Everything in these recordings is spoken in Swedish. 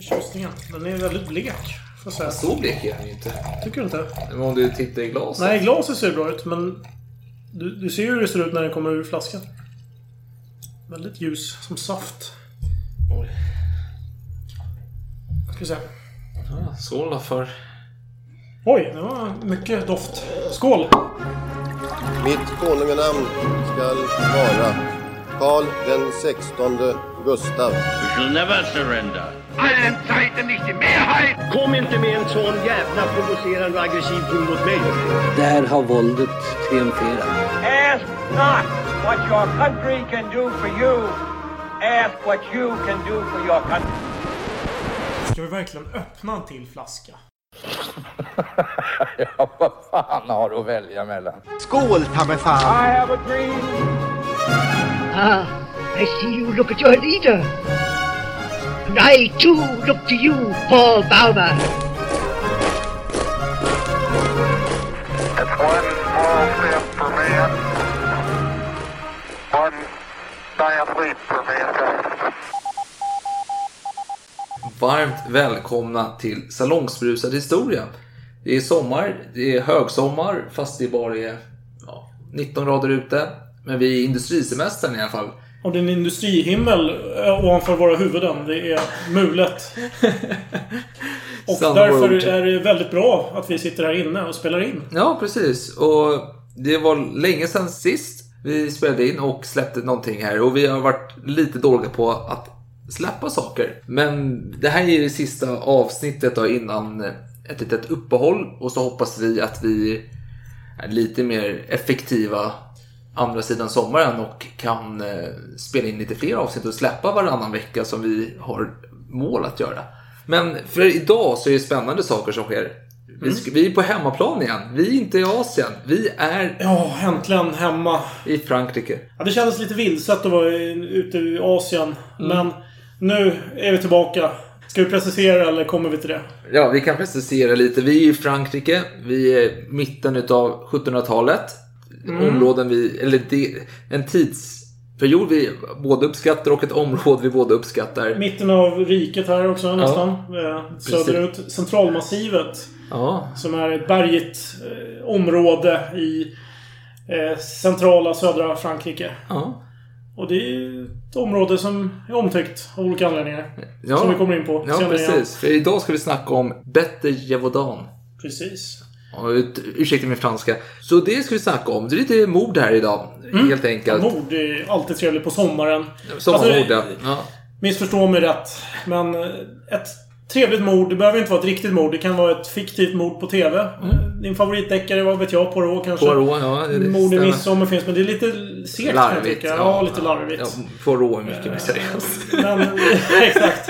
Tjusningen. Den är väldigt blek. Får jag säga. Så blek är den ju inte. Tycker du inte? Men om du tittar i glaset. Nej, glaset ser bra ut, men... Du, du ser ju hur det ser ut när den kommer ur flaskan. Väldigt ljus, som saft. Oj. Ska vi se. Ja, skål då för... Oj, det var mycket doft. Skål! Mitt konunganamn skall vara Karl den sextonde Gustav. We shall never surrender. allen Zeiten nicht die Mehrheit! Kom inte med en sån jävla provocerande och aggressiv ton mot mig. Där har våldet triumferat. Ask not what your country can do for you. Ask what you can do for your country. Ska vi verkligen öppna en till flaska? Ja, vad fan har du att välja mellan? Skål, ta mig fan! I have a dream. Ah, I see you look at your leader. And I too look to you, Paul Bauma. It's one small step for man, one giant leap for mankind. Varmt välkomna till Salongsbrusad historia. Det är sommar, det är högsommar fast det bara är ja, 19 grader ute. Men vi är i industrisemestern i alla fall. Och det är en industrihimmel eh, ovanför våra huvuden. Det är mulet. Och därför är det väldigt bra att vi sitter här inne och spelar in. Ja, precis. Och det var länge sedan sist vi spelade in och släppte någonting här. Och vi har varit lite dåliga på att släppa saker. Men det här är det sista avsnittet då innan ett litet uppehåll. Och så hoppas vi att vi är lite mer effektiva andra sidan sommaren och kan eh, spela in lite fler avsnitt och släppa varannan vecka som vi har mål att göra. Men för idag så är det spännande saker som sker. Vi, ska, vi är på hemmaplan igen. Vi är inte i Asien. Vi är Ja, äntligen hemma. i Frankrike. Ja, det kändes lite vilset att vara i- ute i Asien. Mm. Men nu är vi tillbaka. Ska vi precisera eller kommer vi till det? Ja, vi kan precisera lite. Vi är i Frankrike. Vi är mitten utav 1700-talet. Områden vi, eller det, en tidsperiod vi båda uppskattar och ett område vi båda uppskattar. Mitten av riket här också nästan. Eh, Söderut. Centralmassivet. Ja, Som är ett bergigt eh, område i eh, centrala södra Frankrike. ja. Och det är ett område som är omtyckt av olika anledningar. ja. Som vi kommer in på Ja, senare precis. För idag ska vi snacka om Bette Gévaudan. Precis. Ursäkta min franska. Så det ska vi snacka om. Det är lite mord här idag. Helt enkelt. Mord är alltid trevligt på sommaren. Sommarmord, Alltså, ja. Missförstå mig rätt. Men eh, ett trevligt mord, det behöver inte vara ett riktigt mord. Det kan vara ett fiktivt mord på TV. Din favoritdeckare, vad vet jag? Poirot kanske? Poirot, ja. det Mord i midsommar finns, men det är lite segt kan jag tycka. Ja, lite larvigt. Ja, Poirot är mycket mer seriöst. Men, exakt.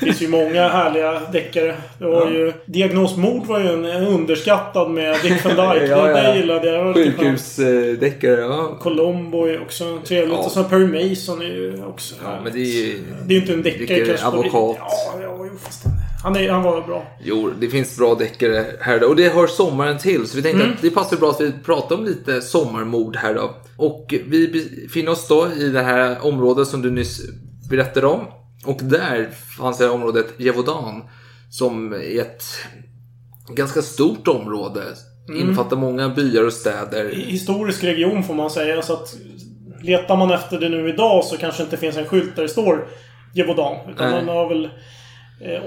Det finns ju många härliga deckare. Det var ju... Diagnosmord var ju en, en underskattad med Dick Van Dyke. Ja, ja. Det gillade jag. Skönt. Sjukhusdeckare, ja. Colombo är också trevligt. Ja. Och sen Perry Mason är ju också Ja, men det är ju... Det är ju inte en deckare kanske. advokat. Ja, ja, jo, fast han, är, han var bra. Jo, det finns bra deckare här då. Och det hör sommaren till. Så vi tänkte Mm. att det passar bra att vi pratar om lite sommarmord här då. Och vi befinner oss då i det här området som du nyss berättade om. Och där fanns det här området Gévaudan. Som är ett ganska stort område. Mm. Innefattar många byar och städer. Historisk region får man säga. Så att letar man efter det nu idag så kanske inte finns en skylt där det står Gévaudan. Utan Nej. den har väl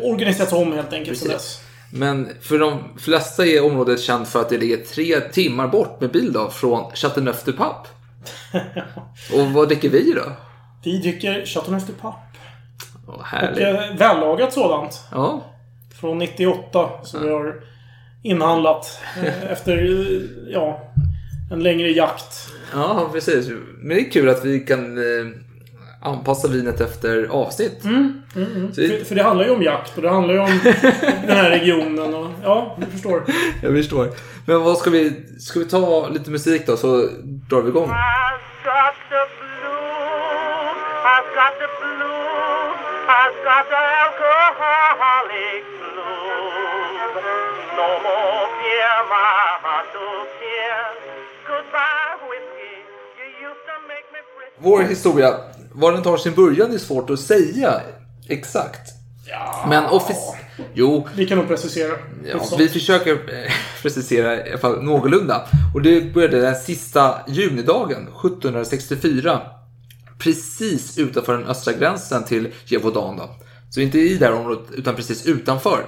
organiserats om helt enkelt sedan dess. Men för de flesta är området känt för att det ligger tre timmar bort med bil då, från Chateauneuf-du-Pape. Och vad dricker vi då? Vi dricker Chateauneuf du Pape. Åh, Och härligt. eh, vällagat sådant. Ja, Från 98 som vi har inhandlat eh, efter eh, ja, en längre jakt. ja, precis. Men det är kul att vi kan eh, anpassa vinet efter avsnitt. Mm, Så det, För, för det handlar ju om jakt och det handlar ju om den här regionen. Och, ja, du förstår. jag förstår. Men vad ska vi... Ska vi ta lite musik då så drar vi igång? Vår historia, var den tar sin början är svårt att säga. exakt. Ja, Men offic- Jo, Vi kan nog precisera. Ja, vi försöker eh, precisera i alla fall någorlunda. Och det började den sista junidagen 1764. Precis utanför den östra gränsen till Jevodan. Då. Så inte i det här området, utan precis utanför.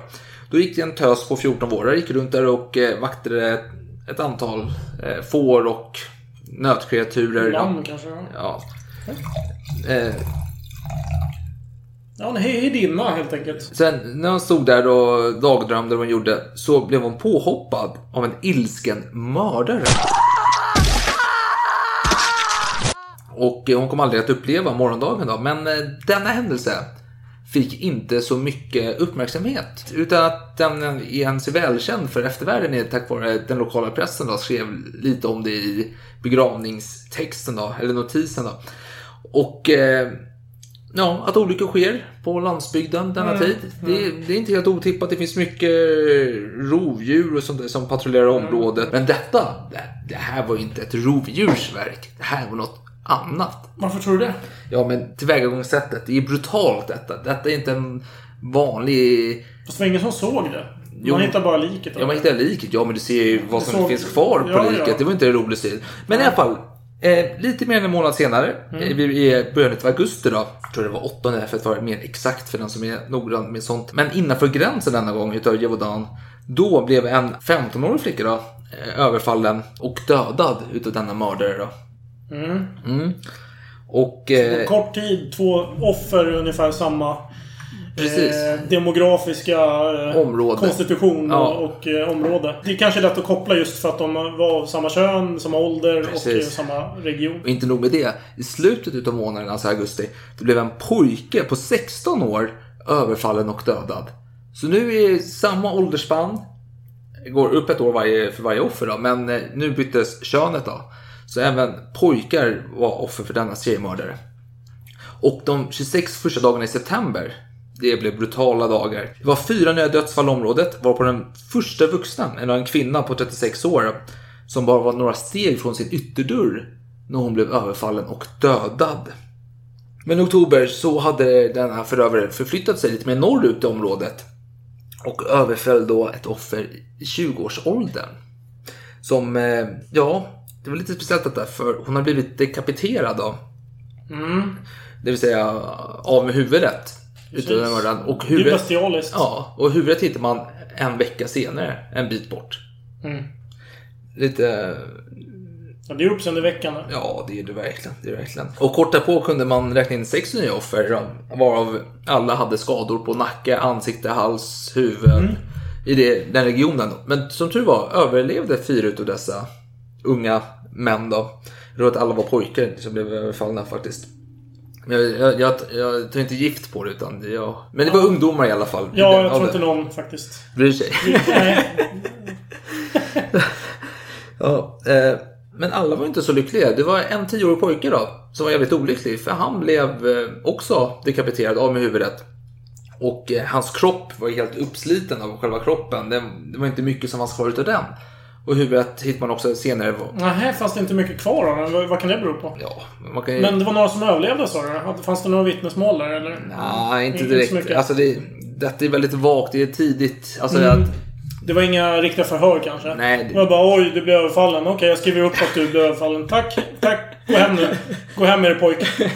Då gick det en tös på 14 vårar, gick runt där och eh, vaktade ett, ett antal eh, får och nötkreaturer. Lamm kanske? Ja. Eh, Ja, en hejdinna helt enkelt. Sen när hon stod där och dagdrömde vad hon gjorde så blev hon påhoppad av en ilsken mördare. Och eh, hon kom aldrig att uppleva morgondagen då, men eh, denna händelse fick inte så mycket uppmärksamhet. Utan att den är ens är välkänd för eftervärlden är tack vare den lokala pressen då skrev lite om det i begravningstexten då, eller notisen då. Och eh, Ja, att olyckor sker på landsbygden denna Mm, tid. Det, det är inte helt otippat. Det finns mycket rovdjur och sånt där som patrullerar området. Men detta, det, det här var ju inte ett rovdjursverk. Det här var något annat. Varför tror du det? Ja, men tillvägagångssättet, det är brutalt detta. Detta är inte en vanlig... Fast det var ingen som såg det. Jo. Man hittar bara liket. Ja, man hittar liket. Ja, men du ser ju vad som såg- finns kvar på Ja, liket. ja. Det var inte det roligaste. Men i alla fall. Eh, lite mer än en månad senare, Mm. eh, vi är i början av augusti då. Jag tror det var 8 för att vara mer exakt för den som är noggrann med sånt. Men innanför gränsen denna gång utav Jevodan. Då blev en 15-årig flicka då eh, överfallen och dödad utav denna mördare då. Mm. Mm. Och... Eh, kort tid, två offer ungefär samma Precis. eh, demografiska eh, Område. konstitution Ja. och, och eh, område. Det är kanske lätt att koppla just för att de var av samma kön, samma ålder och eh, Precis. samma region. Och inte nog med det. I slutet utav månaden, alltså augusti, det blev en pojke på 16 år överfallen och dödad. Så nu är samma åldersspann. Går upp ett år varje, för varje offer då, men eh, nu byttes könet då. Så även pojkar var offer för denna seriemördare. Och de 26 första dagarna i september, det blev brutala dagar. Det var fyra nya dödsfall i området, varpå den första vuxna, en en kvinna på 36 år, som bara var några steg från sin ytterdörr när hon blev överfallen och dödad. Men i oktober så hade denna förövare förflyttat sig lite mer norrut i området och överföll då ett offer i 20-årsåldern. Som, eh, ja, det var lite speciellt detta för hon har blivit dekapiterad då. Mm. Det vill säga av med huvudet. Den mördaren. Och Det är huvudet, bestialiskt. ja, och huvudet hittar man en vecka senare, en bit bort. Mm. Lite Ja, det är uppseendeväckande. Ja, det är det verkligen. Det är det verkligen. Och kort därpå kunde man räkna in sex nya offer, varav alla hade skador på nacke, ansikte, hals, huvud i det, den regionen. Men som tur var överlevde fyra utav dessa unga män. Då. Jag tror att alla var pojkar som blev överfallna faktiskt. Jag, jag, jag, jag tar inte gift på det, utan jag, men det var ungdomar i alla fall. Ja, jag Ja, tror inte någon faktiskt. Bryr sig. Ja, eh, men alla var inte så lyckliga. Det var en tioårig pojke då som var jävligt olycklig för han blev eh, också dekapiterad av med huvudet. Och eh, hans kropp var helt uppsliten av själva kroppen. Det, det var inte mycket som fanns kvar utav den. Och huvudet hittar man också senare. Nej, fanns det inte mycket kvar av. Vad, kan det bero på? Ja, man kan ju... Men det var några som överlevde sa du? Fanns det några vittnesmål där eller? Nej, inte direkt. mycket. Alltså det, detta är väldigt vagt. Det är tidigt. Alltså Mm. att, Det var inga riktiga förhör kanske? Nej, Det var bara oj, du blev överfallen. Okej, jag skriver upp att du blev överfallen. Tack, tack. Gå hem nu. Gå hem med dig pojke.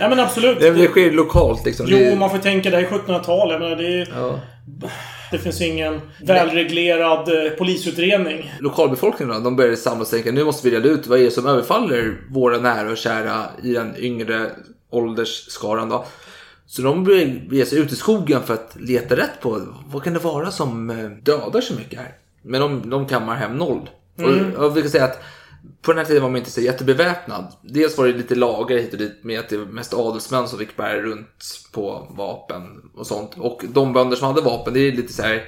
Nej men absolut. det, det sker lokalt liksom. Jo, man får tänka det här är 1700-tal. Jag menar, det, är, ja. Det finns ingen välreglerad eh, polisutredning. lokalbefolkningen då, de började samlas och tänka nu måste vi reda ut vad är det som överfaller våra nära och kära i den yngre åldersskaran då. Så de ge sig ut i skogen för att leta rätt på vad kan det vara som eh, dödar så mycket här. Men de, de kammar hem noll. Mm. Och, och vi kan säga att på den här tiden var man inte så jättebeväpnad. Dels var det lite lagar hit och dit med att det var mest adelsmän som fick bära runt på vapen och sånt. Och de bönder som hade vapen, det är lite så här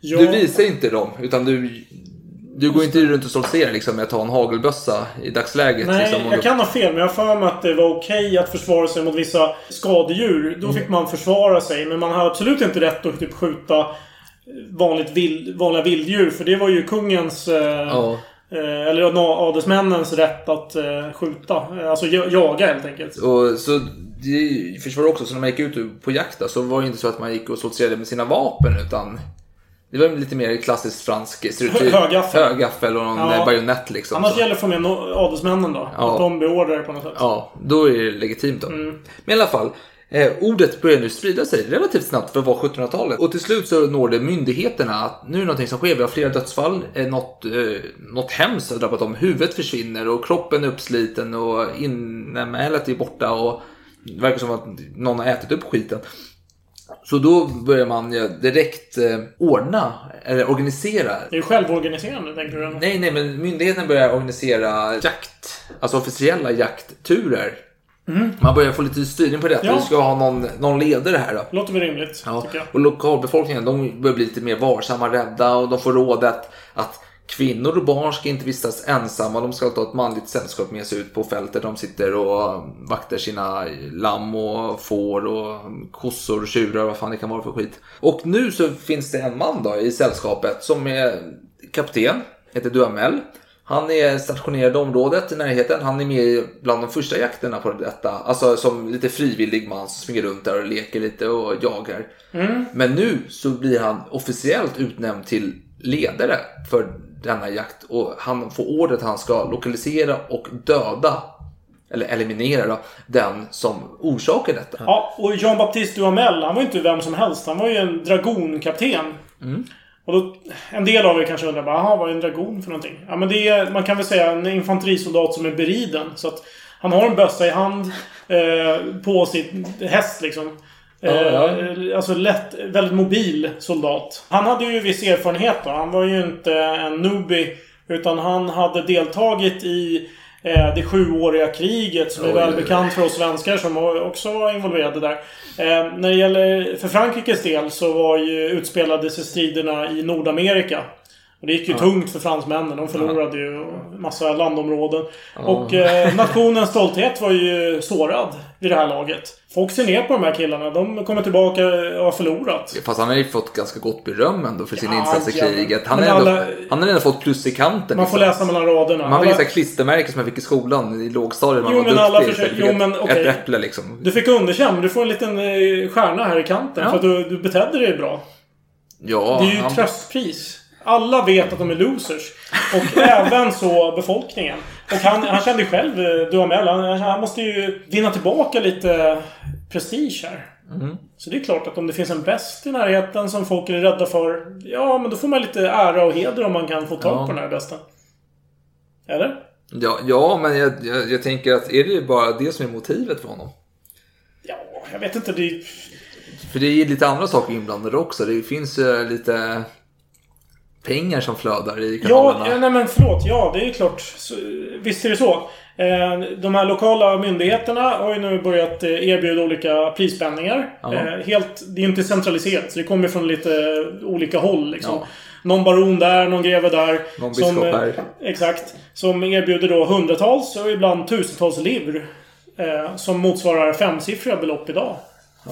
Ja, du visar inte dem, utan du, du går inte runt och stoltserar liksom, med att ha en hagelbössa i dagsläget. Nej, liksom, jag då- kan ha fel, men jag har för mig att det var okej att försvara sig mot vissa skadedjur. Då fick man försvara sig, men man hade absolut inte rätt att typ skjuta vanligt vild, vanliga vilddjur. För det var ju kungens eh, Ja. Eh, eller adelsmännens rätt att eh, skjuta. Eh, Alltså ja- jaga helt enkelt. Och så det försvarar också, så när man gick ut på jakt då, så var det inte så att man gick och stoltserade med sina vapen utan det var lite mer klassiskt fransk stereotyp. Högaffel. Högaffel och någon Ja. bajonett liksom. Annars så. gäller det att få med adelsmännen då. Ja. Att de beordrar det på något sätt. Ja, då är det legitimt då. Mm. Men i alla fall, eh, ordet börjar nu sprida sig relativt snabbt för att vara 1700-talet. Och till slut så når det myndigheterna att nu är någonting som sker. Vi har flera dödsfall, eh, något, eh, något hemskt har drabbat dem. Huvudet försvinner och kroppen är uppsliten och inmälet är borta och det verkar som att någon har ätit upp skiten. Så då börjar man ja, direkt eh, ordna, eller organisera Det är självorganiserande, tänker du? Nej, nej, men myndigheten börjar organisera jakt. Alltså officiella jaktturer. Man börjar få lite styrning på detta. Ja. Vi ska ha någon, någon ledare här då. Låter väl rimligt, Ja. Och lokalbefolkningen de börjar bli lite mer varsamma, rädda och de får råd att, att kvinnor och barn ska inte vistas ensamma. De ska ta ett manligt sällskap med sig ut på fältet. De sitter och vaktar sina lamm och får och kossor och tjurar vad fan det kan vara för skit. Och nu så finns det en man då i sällskapet som är kapten, heter Duhamel. Han är stationerad i området i närheten. Han är med bland de första jakterna på detta. Alltså som lite frivillig man som springer runt där och leker lite och jagar. Men nu så blir han officiellt utnämnd till ledare för denna jakt. Och han får ordet att han ska lokalisera och döda, eller eliminera då, den som orsakar detta. Ja, och Jean-Baptiste Duhamel, han var ju inte vem som helst. Han var ju en dragonkapten. Mm. Och då, en del av er kanske undrar bara, "Jaha, vad är en dragon för någonting? Ja, men det är, man kan väl säga en infanterisoldat som är beriden. Så att han har en bössa i hand eh, på sin häst liksom. Eh, Ja, Alltså lätt, väldigt mobil soldat. Han hade ju viss erfarenhet då. Han var ju inte en newbie. Utan han hade deltagit i det sjuåriga kriget som är välbekant för oss svenskar som också var involverade där. Eh, när det gäller för Frankrikes del så var ju utspelade sig striderna i Nordamerika. Och det gick ju tungt för fransmännen. De förlorade ju massa landområden. Och eh, nationens stolthet var ju sårad vid det här laget. Folk ser ner på de här killarna. De kommer tillbaka och har förlorat. Fast han har ju fått ganska gott beröm ändå för sin Ja, insats i ja, kriget. Han, har ändå, alla- han har ändå fått plus i kanten. Man får liksom. läsa mellan raderna. Man fick Alla- klistermärke som jag fick i skolan i lågstadiet. Man Jo, var men alla försöker- jo, men okej. ett äpple liksom. Du fick underkänd, men du får en liten eh, stjärna här i kanten. Ja. För att du, du betedde dig bra. Ja, Det är ju han- tröstpris. Alla vet att de är losers. Och även så befolkningen. Och han, han kände ju själv, eh, Duhamel, han, han måste ju vinna tillbaka lite prestige här. Mm. Så det är klart att om det finns en bäst i närheten som folk är rädda för. Ja, men då får man lite ära och heder om man kan få tag Ja. på den här bästen. Eller? Ja, ja men jag, jag, jag tänker att är det bara det som är motivet för honom? Ja, jag vet inte. Det. För det är ju lite andra saker inblandade också. Det finns ju lite pengar som flödar i Ja, kanalerna. ja, nej men förlåt. Ja, det är ju klart. Så, visst är det så. Eh, De här lokala myndigheterna har ju nu börjat eh, erbjuda olika prisspänningar. Ja. Eh, Helt, det är inte centraliserat, så det kommer från lite olika håll. Liksom. Ja. Någon baron där, någon greve där. Någon som, här. Exakt. Som erbjuder då hundratals och ibland tusentals livr. Eh, som motsvarar femsiffriga belopp idag.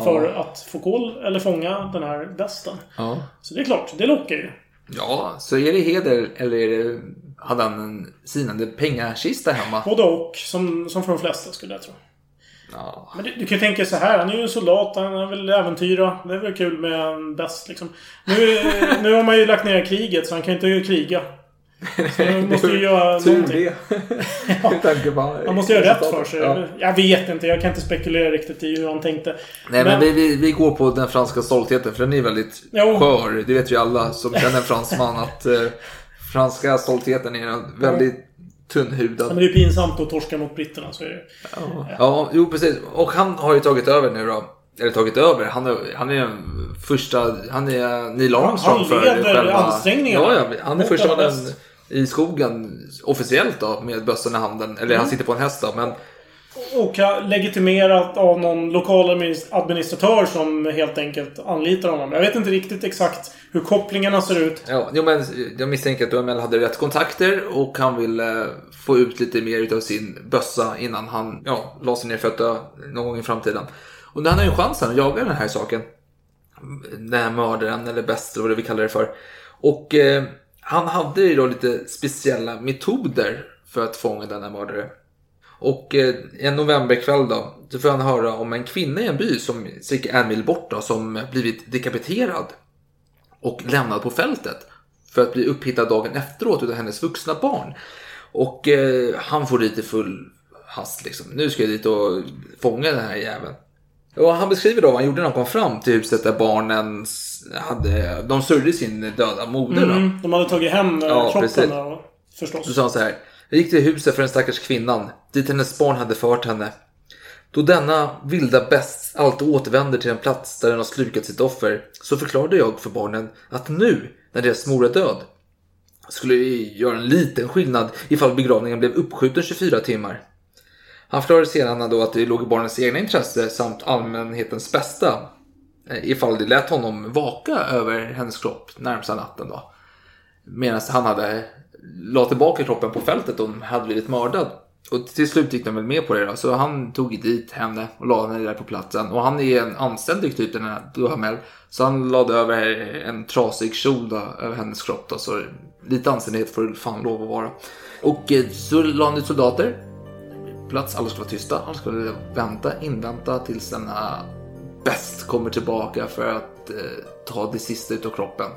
För att få koll eller fånga den här västen. Ja. Så det är klart, det lockar ju. Ja, så är det heder eller är det, hade han en sinande pengakista hemma? Både och, som, som för de flesta skulle jag tro. Ja. Men du, du kan ju tänka så här, han är ju en soldat, han vill äventyra. Det är väl kul med en bäst liksom. Nu, nu har man ju lagt ner kriget, så han kan inte kriga. Så han måste ju göra Tur någonting. det. Han måste göra rätt för sig. Ja. Jag vet inte, jag kan inte spekulera riktigt i hur han tänkte. Nej men, vi, vi, vi går på den franska stoltheten för den är väldigt Jo. skör. Det vet ju alla som känner en fransman att eh, franska stoltheten är en väldigt Ja, men tunnhudad. det är ju pinsamt att torska mot britterna. Så är det. Ja, jo precis. Och han har ju tagit över nu då. Eller tagit över. Han är, han är den första, han är Neil Armstrong Han för leder ansträngningarna Ja, ja, han är första mannen. I skogen officiellt då med bössan i handen. Eller Mm. han sitter på en häst då. Men Och legitimerat av någon lokal administ- administratör som helt enkelt anlitar honom. Jag vet inte riktigt exakt hur kopplingarna ser ut. Ja, jo, men jag misstänker att Duhamel hade rätt kontakter och han ville få ut lite mer utav sin bössa innan han ja, la sig ner för att dö någon gång i framtiden. Och han har ju chansen att jaga den här saken. Den här mördaren eller bäst eller vad vi kallar det för. Och eh, han hade ju då lite speciella metoder för att fånga denna mördare. Och eh, en novemberkväll då, så får han höra om en kvinna i en by som cirka en mil bort då, som blivit dekapiterad och lämnad på fältet för att bli upphittad dagen efteråt utav hennes vuxna barn. Och eh, han får dit i full hast liksom. Nu ska jag dit och fånga den här jäveln. Och han beskriver då vad han gjorde när han kom fram till huset där barnen hade, de sörjde sin döda moder. Då. Mm, de hade tagit hem eh, Ja, kroppen där, förstås. Så sa han så här. Jag gick till huset för den stackars kvinnan, dit hennes barn hade fört henne. Då denna vilda bäst alltid återvänder till en plats där den har slukat sitt offer, så förklarade jag för barnen att nu, när deras mor är död, skulle det göra en liten skillnad ifall begravningen blev uppskjuten 24 timmar. Han förklarade sedan då att det låg i barnens egna intresse samt allmänhetens bästa eh, ifall det lät honom vaka över hennes kropp närmsta natten då. Medan han hade la tillbaka kroppen på fältet och hon hade blivit mördad. Och till slut gick de väl med på det då. Så han tog dit henne och la henne där på platsen. Och han är en anständig typ den här Duhamel. Så han lade över en trasig kjol då, över hennes kropp då. Så lite anständighet får det fan lov att vara. Och eh, så la han ut soldater. Plats, alla skulle vara tysta. Alla skulle vänta, invänta tills denna bäst kommer tillbaka för att eh, ta det sista utav kroppen.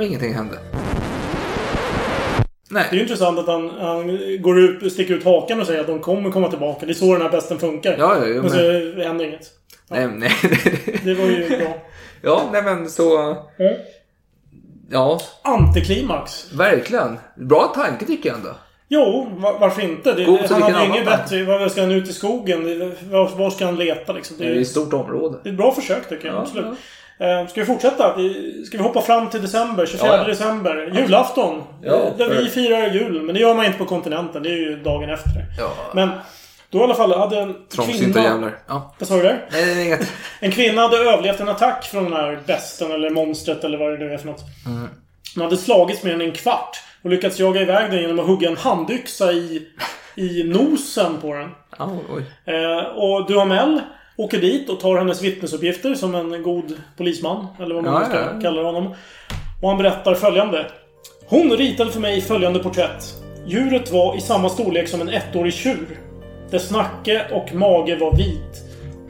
Och ingenting hände. Det är ju intressant att han, han går ut, sticker ut hakan och säger att de kommer komma tillbaka. Det är så den här besten funkar. Ja, ja, ja, men så men- händer inget. Nej, nej, Det var ju bra. Ja, nej men så... Ja, Antiklimax. verkligen. Bra tanke tycker jag ändå. Jo, va- varför inte? Det, God han hade inget bättre. Var ska han ut i skogen? Var, var ska han leta liksom? Det Det är är, ett stort område. det är ett bra försök tycker jag. Ja, absolut. Eh, Ska vi fortsätta? Vi- Ska vi hoppa fram till december? 24 Ja, ja. december. Julafton. Ja, Eh, där för- vi firar jul. Men det gör man inte på kontinenten. Det är ju dagen efter. Ja. Men då i alla fall hade en Trångsynta kvinna... jävlar. Ja. Vad sa du där? Nej, nej, inget. En kvinna hade överlevt en attack från den här besten eller monstret eller vad det nu är för något. Mm. Hon hade slagits med den i en kvart och lyckats jaga iväg den genom att hugga en handyxa i, i nosen på den. Ja, oj. Eh, och Duhamel åker dit och tar hennes vittnesuppgifter som en god polisman. Eller vad man Ja, nu ska ja, kalla honom. Och han berättar följande. Hon ritade för mig följande porträtt. Djuret var i samma storlek som en ettårig tjur. Dess nacke och mage var vit.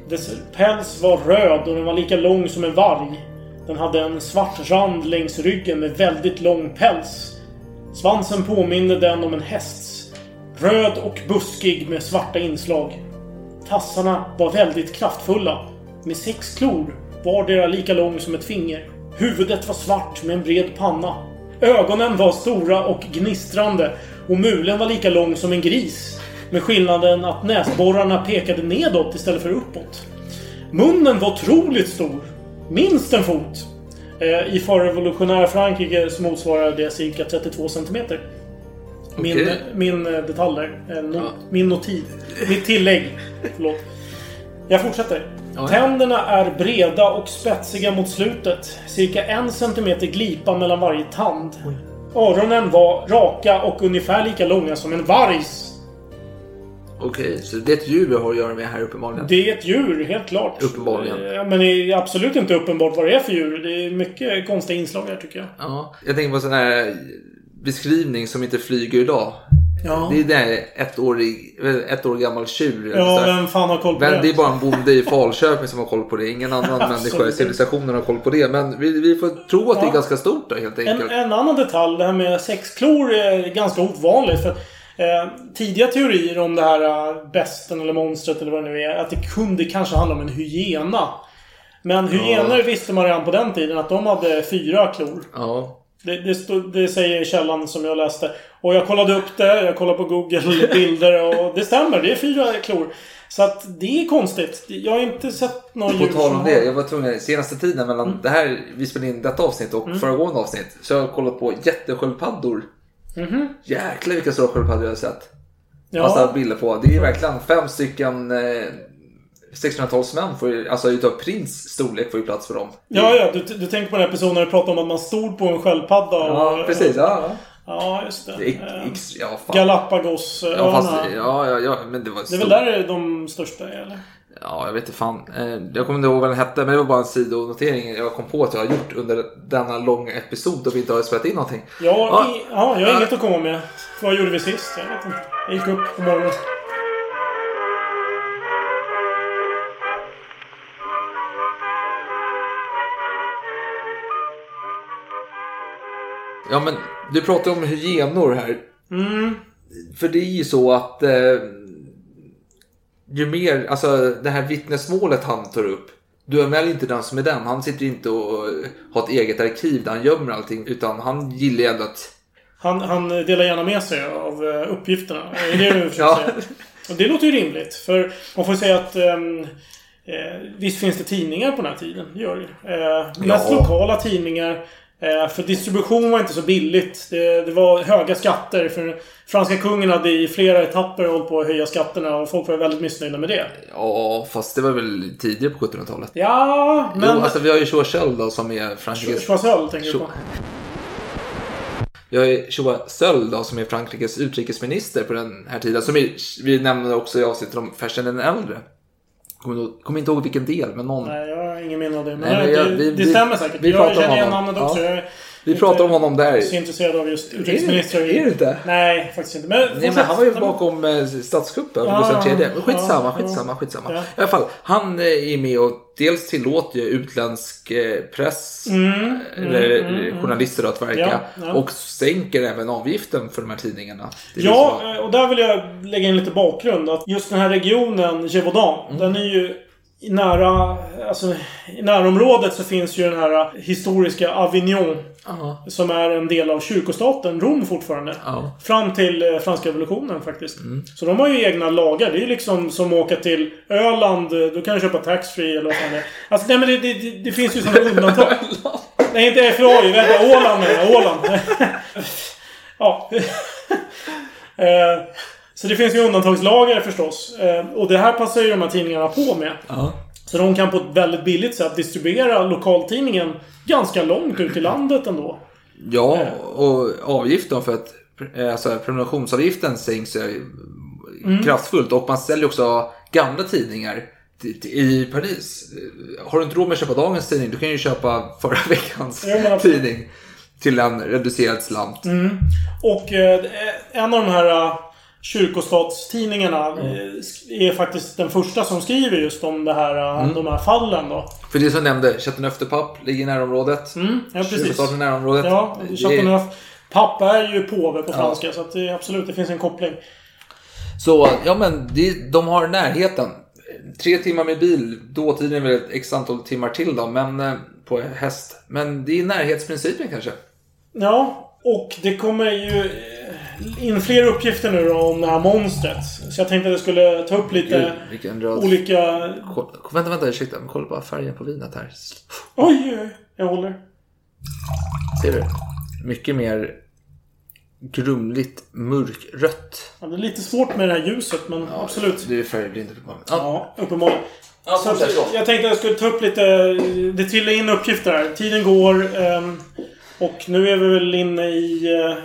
Dess päls var röd och den var lika lång som en varg. Den hade en svart rand längs ryggen med väldigt lång päls. Svansen påminde den om en hästs. Röd och buskig med svarta inslag. Tassarna var väldigt kraftfulla. Med sex klor, vardera lika lång som ett finger. Huvudet var svart med en bred panna. Ögonen var stora och gnistrande och mulen var lika lång som en gris. Med skillnaden att näsborrarna pekade nedåt istället för uppåt. Munnen var otroligt stor. Minst en fot. Eh, I förrevolutionära Frankrike så motsvarar det cirka 32 centimeter. Min, Okej. min eh, detalj där. Eh, no, Min notiv. Mitt tillägg. Förlåt. Jag fortsätter. Ja. Tänderna är breda och spetsiga mot slutet. Cirka en centimeter glipa mellan varje tand. Öronen var raka och ungefär lika långa som en vargs. Okej, så det är ett djur vi har att göra med här uppenbarligen. Det är ett djur, helt klart. Uppenbarligen. Eh, Men det är absolut inte uppenbart vad det är för djur. Det är mycket konstiga inslag här tycker jag. Ja, jag tänker på sån här beskrivning som inte flyger idag. Ja. Det är där ett, ett år gammal tjur. Ja, vem fan har koll på Men det? det är bara en bonde i Falköping som har koll på det. Ingen annan människa i civilisationen har koll på det. Men vi, vi får tro att det är Ja. ganska stort då helt En, enkelt. en annan detalj, det här med sexklor är ganska ovanligt. För, eh, tidiga teorier om det här eh, besten eller monstret eller vad det nu är, att det kunde kanske handla om en hyena. Men hyenor visste man redan på den tiden att de hade fyra klor. Ja. Det, det, stod, det säger källan som jag läste. Och jag kollade upp det, jag kollade på Google bilder och det stämmer. Det är fyra klor. Så att det är konstigt. Jag har inte sett någon På tal om det, jag var tvungen senaste tiden mellan Mm. det här vi spelade in detta avsnitt och föregående avsnitt. Så jag har kollat på jättesköldpaddor Mhm. Jäklar vilka stora sköldpaddor jag har sett. Ja. Massa bilder på. Det är verkligen fem stycken eh, 1600-talsmän, får ju- alltså utav prins storlek får ju plats för dem. Ja, ja. Du, du tänker på den episoden när du pratade om att man stod på en sköldpadda och... Ja, precis. Ja, ja. Ja, just det. Det Eh, ja. Galapagosöarna. Ja, fast, ja, ja, ja, men det var Det är väl där de största är, eller? Ja, jag vet inte fan. Eh, Jag kommer inte ihåg vad den hette, men det var bara en sidonotering jag kom på att jag har gjort under denna långa episod och vi inte har spelat in någonting. Ja, Ja. I, ja, jag har inget att komma med. Vad gjorde vi sist? Jag vet inte. Jag gick upp på morgonen. Ja, men du pratar om hyenor här. Mm. För det är ju så att eh, ju mer, alltså det här vittnesmålet han tar upp. Du är väl inte den som är den. Han sitter inte och har ett eget arkiv där han gömmer allting. Utan han gillar ju ändå att... Han, han delar gärna med sig av eh, uppgifterna. Är det det du Ja. säga? Och det låter ju rimligt. För man får säga att ehm, eh, visst finns det tidningar på den här tiden. Det gör det ju. eh, Mest Ja. lokala tidningar. Eh, för distribution var inte så billigt. Det, det var höga skatter. För franska kungen hade i flera etapper hållit på att höja skatterna och folk var väldigt missnöjda med det. Ja, fast det var väl tidigare på 1700-talet. Ja, men... Jo, alltså vi har ju Choiseul då som är Frankrikes... Choiseul tänker du på. Vi har ju Choiseul då som är Frankrikes utrikesminister på den här tiden. Som vi, vi nämnde också i avsnittet om Fersen den äldre. Kommer, kommer inte ihåg vilken del, men någon. Nej, jag har ingen minne av det. Men Nej, jag- vi- det vi- stämmer säkert. vi jag känner igen namnet också. Ja. Jag Vi inte pratar om honom där. så intresserad av just utrikesministrar. Är du inte? Nej, faktiskt inte. Men, Nej, men han var ju bakom eh, statskuppen, Ja, Gustav III. Men skitsamma, ja, skitsamma, skitsamma. Ja. I alla fall, han eh, är med och dels tillåter ju utländsk eh, press, Mm, eller mm, mm, mm. journalister att verka. Ja, ja. Och sänker även avgiften för de här tidningarna. Är Ja, liksom- eh, och där vill jag lägga in lite bakgrund. Att just den här regionen, Gévaudan, Mm. den är ju i nära... Alltså, i närområdet så finns ju den här historiska Avignon. Ja. Som är en del av kyrkostaten Rom fortfarande. Ja. Fram till eh, franska revolutionen faktiskt. Mm. Så de har ju egna lagar. Det är ju liksom som att åka till Öland. eh, Då kan du köpa taxfree eller vad fan det är. Alltså nej men det, det, det, det finns ju sådana undantag. Nej inte FRA vänta. Åland menar jag. Åland. ja. Eh, Så det finns ju undantagslagar förstås. Eh, Och det här passar ju de här tidningarna på med. Ja. Så de kan på ett väldigt billigt sätt distribuera lokaltidningen ganska långt ut i landet ändå. Ja, och avgiften för att eh, alltså, prenumerationsavgiften sänks ju Mm. kraftfullt och man säljer också gamla tidningar i Paris. Har du inte råd med att köpa dagens tidning, du kan ju köpa förra veckans absolut. tidning till en reducerad slant. Mm. Och eh, en av de här eh, kyrkostatstidningarna Mm. eh, är faktiskt den första som skriver just om det här, eh, Mm. de här fallen då. För det som nämnde, Chateauneuf-de-Pape ligger i närområdet. Mm, ja, precis. I närområdet. Ja, Chateauneuf. Pappa är ju påve på Ja. franska, så att det, absolut, det finns en koppling. Så, ja men det, de har närheten. Tre timmar med bil, dåtiden är väl ett x antal timmar till då, men eh, på häst. Men det är närhetsprincipen kanske. Ja, och det kommer ju eh, in fler uppgifter nu då om det här monstret. Så jag tänkte att jag skulle ta upp lite Gud, olika... Kolla, vänta, vänta, ursäkta. men Kolla bara färgen på vinet här. Oj, oj, jag håller. Ser du? Mycket mer grumligt mörkrött. Ja, det är lite svårt med det här ljuset, men absolut. Du är färgblind uppenbarligen. Ja, uppenbarligen. Ja, Så så. jag tänkte att jag skulle ta upp lite... Det trillar in uppgifter här. Tiden går. ehm, och nu är vi väl inne i eh,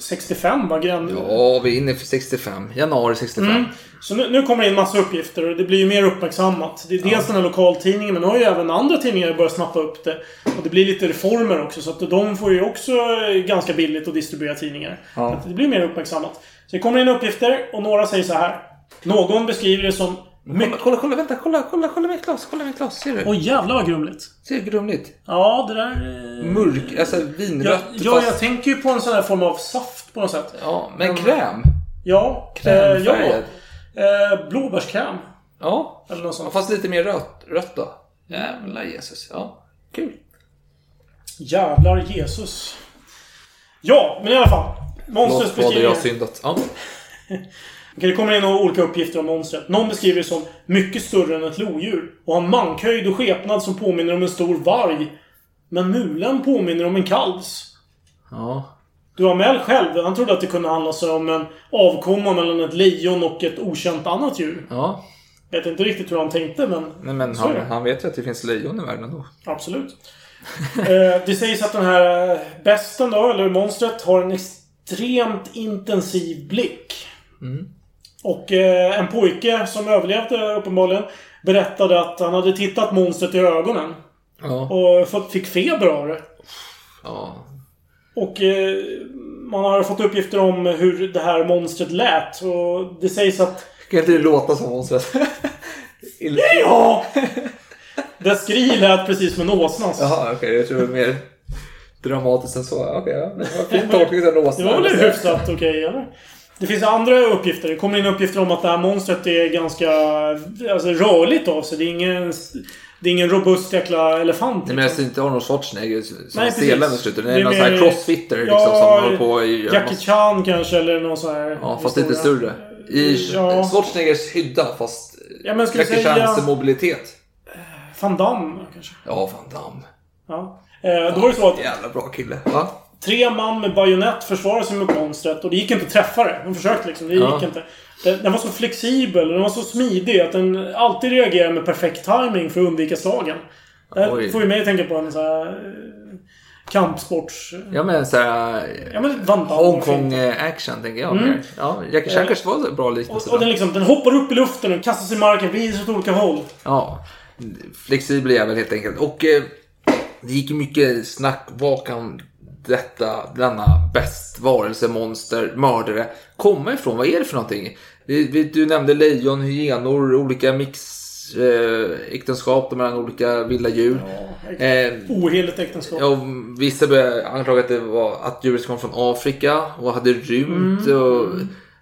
65, va? Grann... Ja, vi är inne för 65. Januari 65. Mm. Så nu, nu kommer det in massa uppgifter och det blir ju mer uppmärksammat. Det är dels den här lokaltidningen men nu har ju även andra tidningar börjat snappa upp det. Och det blir lite reformer också så att de får ju också eh, ganska billigt att distribuera tidningar. Ja. Så det blir mer uppmärksammat. Så det kommer in uppgifter och några säger så här. Någon beskriver det som... Kolla, kolla, kolla, vänta, kolla, kolla, kolla mitt glas, kolla mitt glas, ser du? Oj jävlar vad grumligt. Ser du grumligt? Ja, det där... eh, Mörk, alltså Ja, vinrött ja fast... jag tänker ju på en sån här form av saft på något sätt. Ja, men kräm. Ja. Krämfärgad. Eh, ja. Eh, blåbärskräm. Ja. Eller något sånt. Fast lite mer rött, rött då. Jävlar Jesus. Ja, kul. Jävlar Jesus. Ja, men i alla fall. Monstrets Förlåt, fader, jag har beskrivning. syndat. Ja. Okej, det kommer in några olika uppgifter om monstret. Någon beskriver det som mycket större än ett lodjur. Och har mankhöjd och skepnad som påminner om en stor varg. Men mulen påminner om en kalvs. ja. Duhamel själv, han trodde att det kunde handla sig om en avkomma mellan ett lejon och ett okänt annat djur. Ja. Vet inte riktigt hur han tänkte, men... Nej, men han, han vet ju att det finns lejon i världen ändå. Absolut. eh, det sägs att den här besten då, eller monstret, har en extremt intensiv blick. Och eh, en pojke som överlevde uppenbarligen berättade att han hade tittat monstret i ögonen. Ja. Och fått, fick feber av det. ja. Och eh, man har fått uppgifter om hur det här monstret lät. Och det sägs att... Kan inte det låta som monstret? Ja! Dess skri lät precis som en åsnas. Jaha, okej. jag tror det var mer dramatiskt än så. Okej, ja. Det var fint tolkning av en åsna. Det var väl hyfsat okej, eller? Det finns andra uppgifter. Det kommer in uppgifter om att det här monstret är ganska alltså, rörligt av sig. Det är ingen, det är ingen robust jäkla elefant. Nej, men jag ser inte Arnold Schwarzenegger som Nej, precis. i slutet. Det Det är är någon sån här crossfitter liksom, Ja, som håller på i... Jackie Chan kanske, eller någon sån här... Ja, fast lite större. I Ja. Schwarzeneggers hydda, fast Ja, men Jackie säga- Chans mobilitet. Van Damme, kanske. Ja, fan damm. Ja. Eh, då var det så att Jävla bra kille. Va? Tre man med bajonett försvarade sig mot monstret och det gick inte att träffa det. De försökte liksom. Det Ja. gick inte. Den, var så flexibel och den var så smidig att den alltid reagerade med perfekt timing för att undvika slagen. Det här får ju mig att tänka på en sån här... eh, Kampsports... Ja men såhär... Ja, men Van Damme. Hongkong eh, action tänker jag Mm. Ja, Jackie Chan kanske var bra liknelse. Och, och den, liksom, den hoppar upp i luften och kastar sig i marken, vrider sig åt olika håll. Ja. Flexibel jävel helt enkelt. Och eh, det gick mycket snack. Vad kan detta, denna bäst varelse, monster, mördare komma ifrån? Vad är det för någonting? Vi- vi- Du nämnde lejon, hyenor, olika mix eh, äktenskap mellan olika vilda djur. Eh, Oheligt äktenskap. Ja, vissa började anklaga att det var att djuret kom från Afrika och hade rymt. Och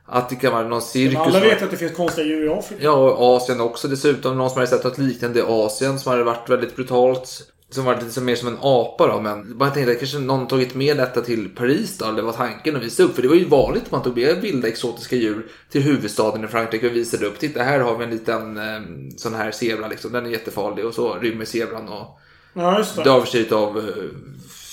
att det kan vara någon cirkus. Mm. Alla vet att det finns konstiga djur i Afrika. Ja, och Asien också dessutom. Någon som hade sett något liknande i Asien som hade varit väldigt brutalt. Som var lite som- mer som en apa då. Men bara tänkte att kanske någon tagit med detta till Paris då. Eller var tanken att visa upp. För det var ju vanligt att man tog med vilda exotiska djur till huvudstaden i Frankrike och visade upp. Titta här har vi en liten eh, sån här zebra liksom. Den är jättefarlig. Och så rymmer zebran och Ja, just det. dör av eh,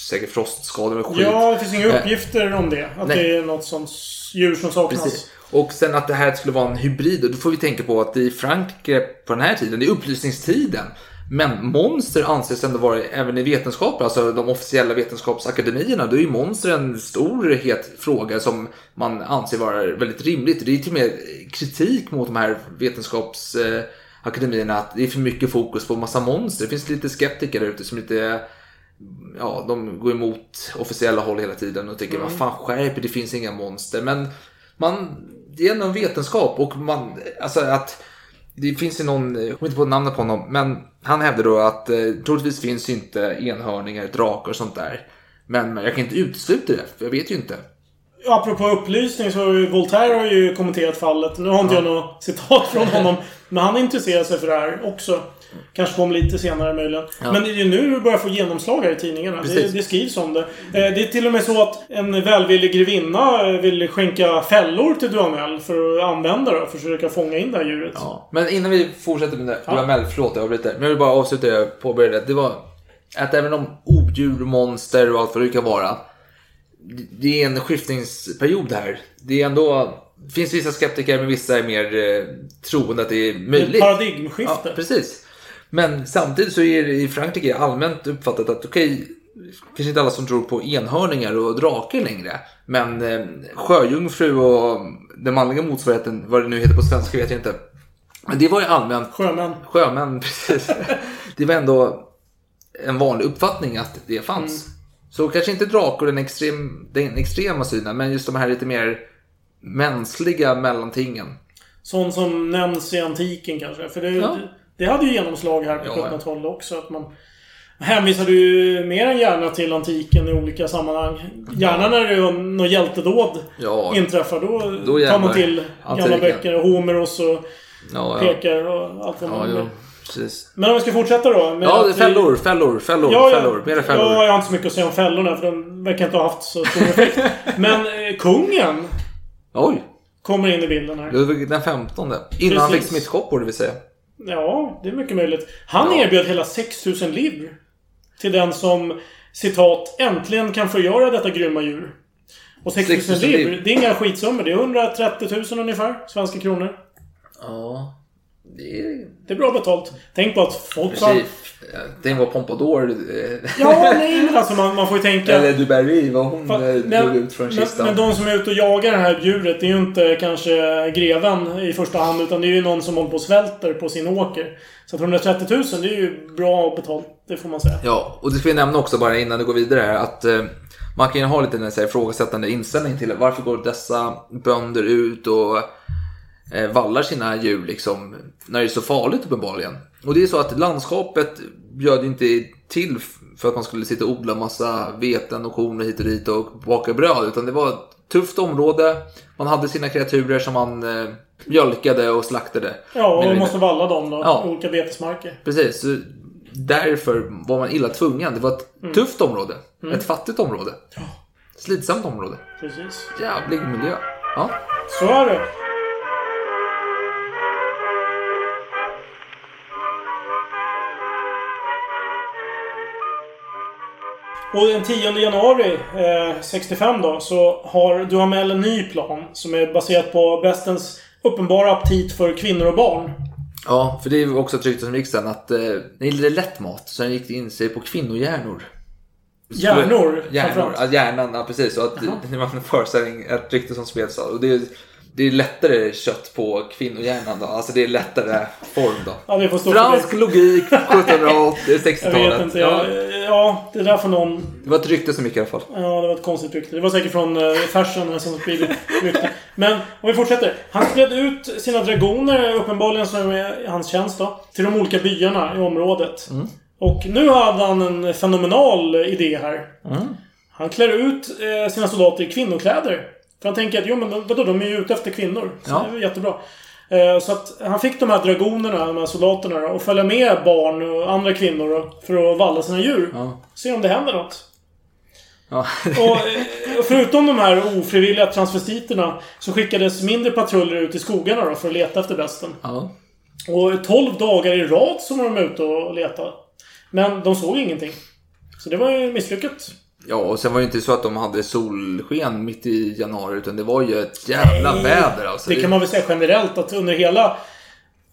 säkert frostskador och skit. Ja, det finns inga Eh, uppgifter om det. Att Nej. det är något sånt djur som saknas. Precis. Och sen att det här skulle vara en hybrid. Och då får vi tänka på att i Frankrike på den här tiden, det är upplysningstiden. Men monster anses ändå vara, även i vetenskapen, alltså de officiella vetenskapsakademierna, då är ju monster en stor het fråga som man anser vara väldigt rimligt. Det är till och med kritik mot de här vetenskapsakademierna att det är för mycket fokus på massa monster. Det finns lite skeptiker där ute som inte ja, de går emot officiella håll hela tiden och tycker Mm. vad fan skärp det finns inga monster. Men man, det är ändå en vetenskap och man, alltså att det finns ju någon, jag kommer inte på namnet på honom, men han hävdar då att eh, troligtvis finns inte enhörningar, drakar och sånt där. Men jag kan inte utesluta det, för jag vet ju inte. Apropå upplysning så har ju Voltaire har ju kommenterat fallet. Nu har inte jag något citat från honom. Men han intresserar sig för det här också. Kanske kommer lite senare möjligen. Ja. Men det är ju nu det börjar få genomslag här i tidningarna. Det, det skrivs om det. Eh, Det är till och med så att en välvillig grevinna vill skänka fällor till Duhamel för att använda det och försöka fånga in det här djuret. Ja. Men innan vi fortsätter med det, Duhamel, förlåt jag avbryter. Men jag vill bara avsluta det jag påbörjade. Det var att även om odjur, monster och allt vad det kan vara. Det är en skiftningsperiod här. Det är ändå... Det finns vissa skeptiker men vissa är mer eh, troende att det är Det är ett möjligt. paradigmskifte. Ja, precis. Men samtidigt så är det i Frankrike allmänt uppfattat att okej, kanske inte alla som tror på enhörningar och drakar längre. Men eh, sjöjungfru och den manliga motsvarigheten, vad det nu heter på svenska vet jag inte. Men det var ju allmänt. Sjömän. Sjömän, precis. det var ändå en vanlig uppfattning att det fanns. Så kanske inte drakar den, extrem, den extrema synen, men just de här lite mer mänskliga mellantingen. Sånt som nämns i antiken kanske. För det, Ja. det hade ju genomslag här på Ja, ja. 1700-talet också. Att man hänvisade ju mer än gärna till antiken i olika sammanhang. Gärna när det är något hjältedåd Ja. inträffar. Då, Då tar man till gamla Antiken. böcker. Homeros och Ja, ja. pekar och allt vad man vill. Precis. Men om vi ska fortsätta då. med Ja, är vi- fällor, fällor, fällor, Ja, fällor. Mera fällor. Ja, jag har inte så mycket att säga om fällorna för de verkar inte ha haft så stor effekt. Men eh, kungen Oj, kommer in i bilden här. var den 15. Innan han fick smittkoppor, det vill säga. Ja, det är mycket möjligt. Han Ja. erbjöd hela 6000 livr. Till den som, citat, äntligen kan förgöra detta grymma djur. Och 60 000 6 000 liv, liv. det är inga skitsummor. Det är 130 000 ungefär, svenska kronor. Ja. Det är... Det är bra betalt. Tänk på att folk har... Precis. Tänk vad Pompadour... Ja, nej men alltså man, man får ju tänka... Eller Duberry, vad hon Fa- eh, men, drog ut från men, kistan. men de som är ute och jagar det här djuret, det är ju inte kanske greven i första hand. Utan det är ju någon som håller på och svälter på sin åker. Så att 130 000, det är ju bra betalt. Det får man säga. Ja, och det ska vi nämna också bara innan du går vidare här att eh, man kan ju ha lite här ifrågasättande inställning till varför går dessa bönder ut och vallar sina djur liksom när det är så farligt uppenbarligen. Och det är så att landskapet bjöd inte till för att man skulle sitta och odla massa veten och korn hit och dit och baka bröd utan det var ett tufft område. Man hade sina kreaturer som man eh, mjölkade och slaktade. Ja, och man måste valla dem då. Ja. Olika betesmarker. Precis. Så därför var man illa tvungen. Det var ett tufft område. Ett fattigt område. Slitsamt område. Precis. Jävlig miljö. Ja. Så är det. Och den 10 januari eh, 65 då så har Duhamel en ny plan som är baserad på Bestens uppenbara aptit för kvinnor och barn. ja, för det är också ett rykte som gick sen att eh, när det gällde lätt mat så gick det in sig på kvinnohjärnor. Hjärnor Hjärnor, ja, hjärnan, ja precis. Så att det var en föreställning, ett rykte som spreds. Och det är, det är lättare kött på kvinnohjärnan då. Alltså det är lättare form då. Ja, Fransk logik, 1780, Jag 60-talet. vet inte. Ja, Ja, det där får någon... det var ett rykte som gick i alla fall. Ja, det var ett konstigt rykte. Det var säkert från uh, Fersen som spridit rykte. Men om vi fortsätter. Han spred ut sina dragoner, uppenbarligen som är hans tjänst då, till de olika byarna i området. Och nu hade han en fenomenal idé här. Han klär ut eh, sina soldater i kvinnokläder. För han tänker att, jo men vadå, de är ju ute efter kvinnor. Så Ja. det är jättebra. Eh, Så att han fick de här dragonerna, de här soldaterna då, och följa med barn och andra kvinnor då, för att valla sina djur. Ja. Se om det händer något. Ja. Och eh, förutom de här ofrivilliga transvestiterna så skickades mindre patruller ut i skogarna då för att leta efter besten. ja. Och 12 dagar i rad så var de ute och letade. Men de såg ingenting. Så det var ju misslyckat. Ja, och sen var det inte så att de hade solsken mitt i januari, utan det var ju ett jävla väder alltså. Det kan man väl säga generellt att under hela...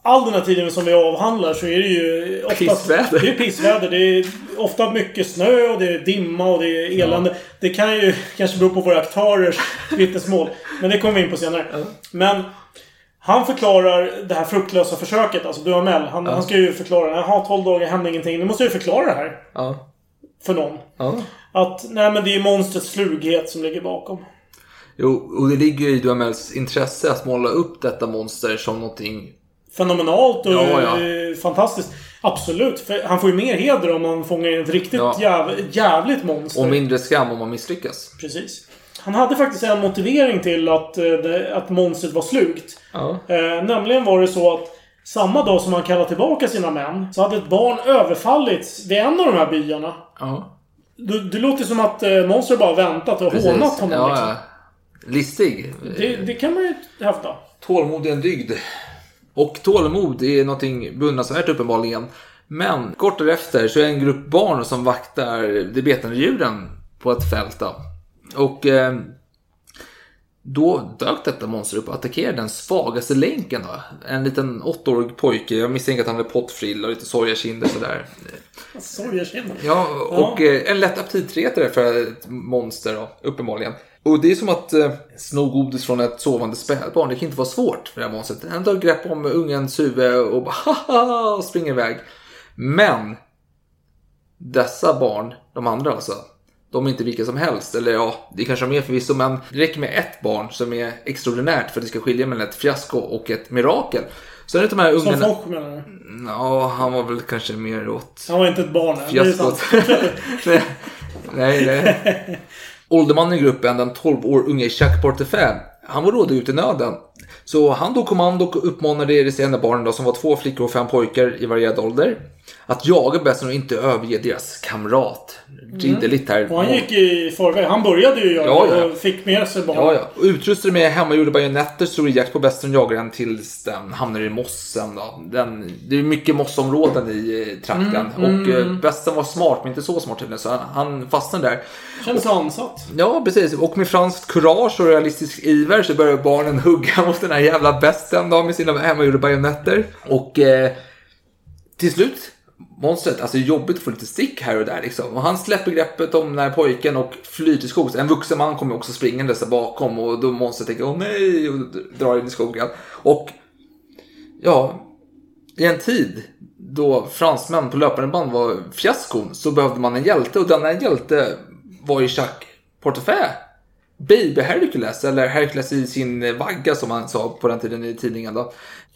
All den här tiden som vi avhandlar så är det ju oftast... Pissväder. Det är pissväder. Det är ofta mycket snö och det är dimma och det är elände. Det kan ju kanske bero på våra aktörers vittnesmål. Men det kommer vi in på senare. Men han förklarar det här fruktlösa försöket, alltså Duhamel. Han, han ska ju förklara. Jaha, 12 dagar hände ingenting. Nu måste jag ju förklara det här. Ja. För någon. ja. Att, nej men det är monstrets slughet som ligger bakom. Jo, och det ligger ju i Duhamels intresse att måla upp detta monster som någonting... fenomenalt och Ja, ja. fantastiskt. Absolut. För han får ju mer heder om man fångar ett riktigt Ja. jäv, jävligt monster. Och mindre skam om man misslyckas. Precis. Han hade faktiskt en motivering till att, eh, att monstret var slugt. Ja. Eh, nämligen var det så att samma dag som han kallade tillbaka sina män så hade ett barn överfallits vid en av de här byarna. Ja. Det, det låter som att eh, monstret bara väntat och Precis. hånat honom. Ja, liksom. ja. Listig. det, det kan man ju hävda. Tålmod är en dygd. Och tålmod är någonting beundransvärt uppenbarligen. Men kort därefter så är det en grupp barn som vaktar de betande djuren på ett fält. Då. Och eh, då dök detta monster upp och attackerade den svagaste länken. Då. En liten åttaårig pojke. Jag misstänker att han hade pottfrilla och lite sojakinder sådär. Sorgekind. Ja, och eh, en lätt aptitretare för ett monster då, uppenbarligen. Och det är som att eh, sno godis från ett sovande spädbarn. Det kan inte vara svårt för det här monstret. Han tar grepp om ungens huvud och bara haha och springer iväg. Men dessa barn, de andra alltså, de är inte vilka som helst. Eller ja, det kanske de är förvisso, men det räcker med ett barn som är extraordinärt för att det ska skilja mellan ett fiasko och ett mirakel. Så är det de här Som ungarna... Foch menar du? Ja, han var väl kanske mer åt Han var inte ett barn. fiaskot. nej, nej, nej. Åldermannen i gruppen, den 12 år unge Jacques Portefeuille, han var rådig ut i nöden. Så han tog kommando och uppmanade de resterande barnen då, som var två flickor och fem pojkar i varierad ålder. Att jaga bästen och inte överge deras kamrat. Ridderligt här. Och han gick i förväg. Han började ju göra Ja, ja. och fick med sig barn. Ja, ja. Och utrustade med hemmagjorda bajonetter stod i jakt på besten och jagade den tills den hamnade i mossen. Då. Den, det är mycket mossområden i eh, trakten. Mm, och eh, besten var smart, men inte så smart tydligen. Så han, han fastnade där. Känns ansatt. Ja, precis. Och med franskt kurage och realistisk iver så börjar barnen hugga mot den här jävla besten då med sina hemmagjorda bajonetter. Och eh, till slut, monstret, alltså det är jobbigt att få lite stick här och där liksom. Och han släpper greppet om den här pojken och flyr till skogs. En vuxen man kommer också springande där bakom och då monstret tänker åh nej och drar in i skogen. Och ja, i en tid då fransmän på löpande band var fiaskon så behövde man en hjälte och denna hjälte var ju Jacques Portefeuille. Baby Hercules, eller Hercules i sin vagga som han sa på den tiden i tidningen då.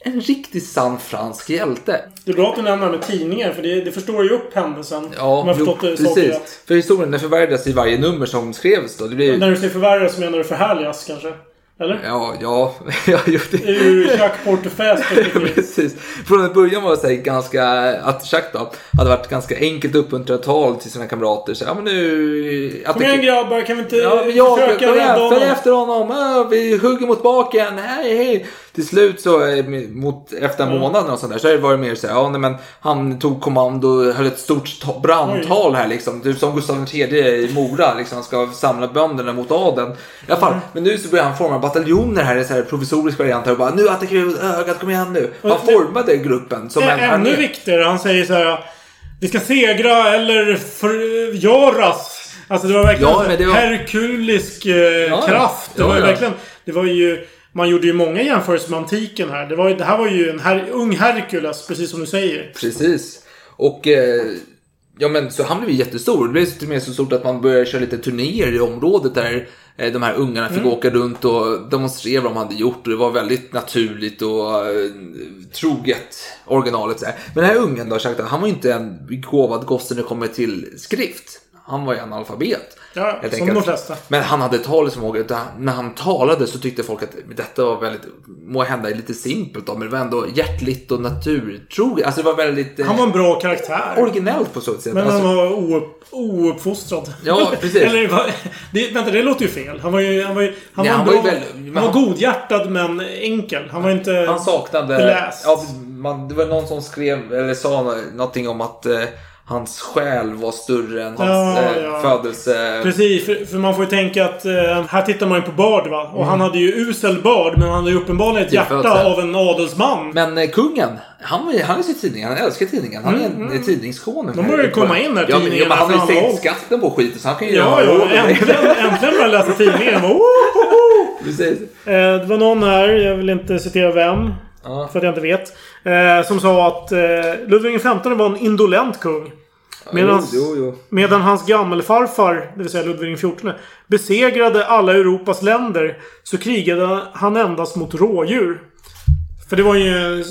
En riktigt sann fransk hjälte. Det är bra att du nämner det med tidningar för det, det förstår ju upp händelsen. Ja, jag jo, precis. För historien den förvärrades i varje nummer som skrevs då. Det blir... När du säger förvärras menar du förhärligas kanske? Eller? Ja, ja, det... Ur Portefeuilles perspektiv. Precis. Från början var det så här ganska, att Jacques då hade varit ganska enkelt uppmuntrat tal till sina kamrater. Så, ja, men nu... Kom igen grabbar, kan vi inte Ja, jag, försöka följ, rädda följ honom? efter honom. Ja, vi hugger mot baken. Hej, hej. Till slut så, eh, mot, efter en månad och sånt där, så har det mer så här, ja, nej, men han tog kommando och höll ett stort ta- brandtal här liksom. Typ som Gustav III i Mora, liksom. Han ska samla bönderna mot adeln. I alla fall, men nu så börjar han forma bataljoner här i så här provisorisk variant och bara, nu attackerar vi ögat, kom igen nu. Han formade gruppen som en Ä- Ännu armé. viktigare, han säger så här. Vi ska segra eller förgöras. Alltså det var verkligen Ja, det var- herkulisk eh, ja. kraft. Det Ja, var ju verkligen... Det var ju... Man gjorde ju många jämförelser med antiken här. Det, var, det här var ju en her, ung Herkules, precis som du säger. Precis. Och eh, ja men så han blev ju jättestor. Det blev till och med så stort att man började köra lite turnéer i området där eh, de här ungarna fick Mm. åka runt och demonstrera vad de hade gjort. Och det var väldigt naturligt och eh, troget originalet. Så här. Men den här ungen då, Jacques, han var ju inte en begåvad gosse när det kommer till skrift. Han var ju analfabet. Ja, som enkelt. de flesta. Men han hade talesförmåga. utan När han talade så tyckte folk att detta var väldigt, må hända lite simpelt då, men det var ändå hjärtligt och naturtroget. Alltså det var väldigt... eh, Han var en bra karaktär. originellt på så sätt. Men Alltså, han var oupp, ouppfostrad. Ja, precis. Eller, det, vänta, det låter ju fel. Han var ju... Han var, ju, han Nej, var, han var väl- han var godhjärtad men enkel. Han var inte... han saknade... beläst. Ja, man, det var någon som skrev, eller sa någonting om att eh, hans själ var större än hans Ja, eh, ja. födelse. Precis, för, för man får ju tänka att eh, här tittar man ju på börd va. Och han hade ju usel börd men han hade ju uppenbarligen ett hjärta av en adelsman. Men eh, kungen, han, han läser tidningen, han älskar tidningen. Han är en mm. tidningskonung. De börjar ju komma in här, ja, men, ja, men Han har ju sänkt skatten på skiten så han kan ju Ja, ja, det. äntligen, äntligen börjar läsa tidningen. Precis. Eh, det var någon här, jag vill inte citera vem. Ja. För att jag inte vet. Eh, som sa att eh, Ludvig XV var en indolent kung. Medan, Jo, jo, jo. medan hans gammelfarfar, det vill säga Ludvig XIV, besegrade alla Europas länder så krigade han endast mot rådjur. För det var ju,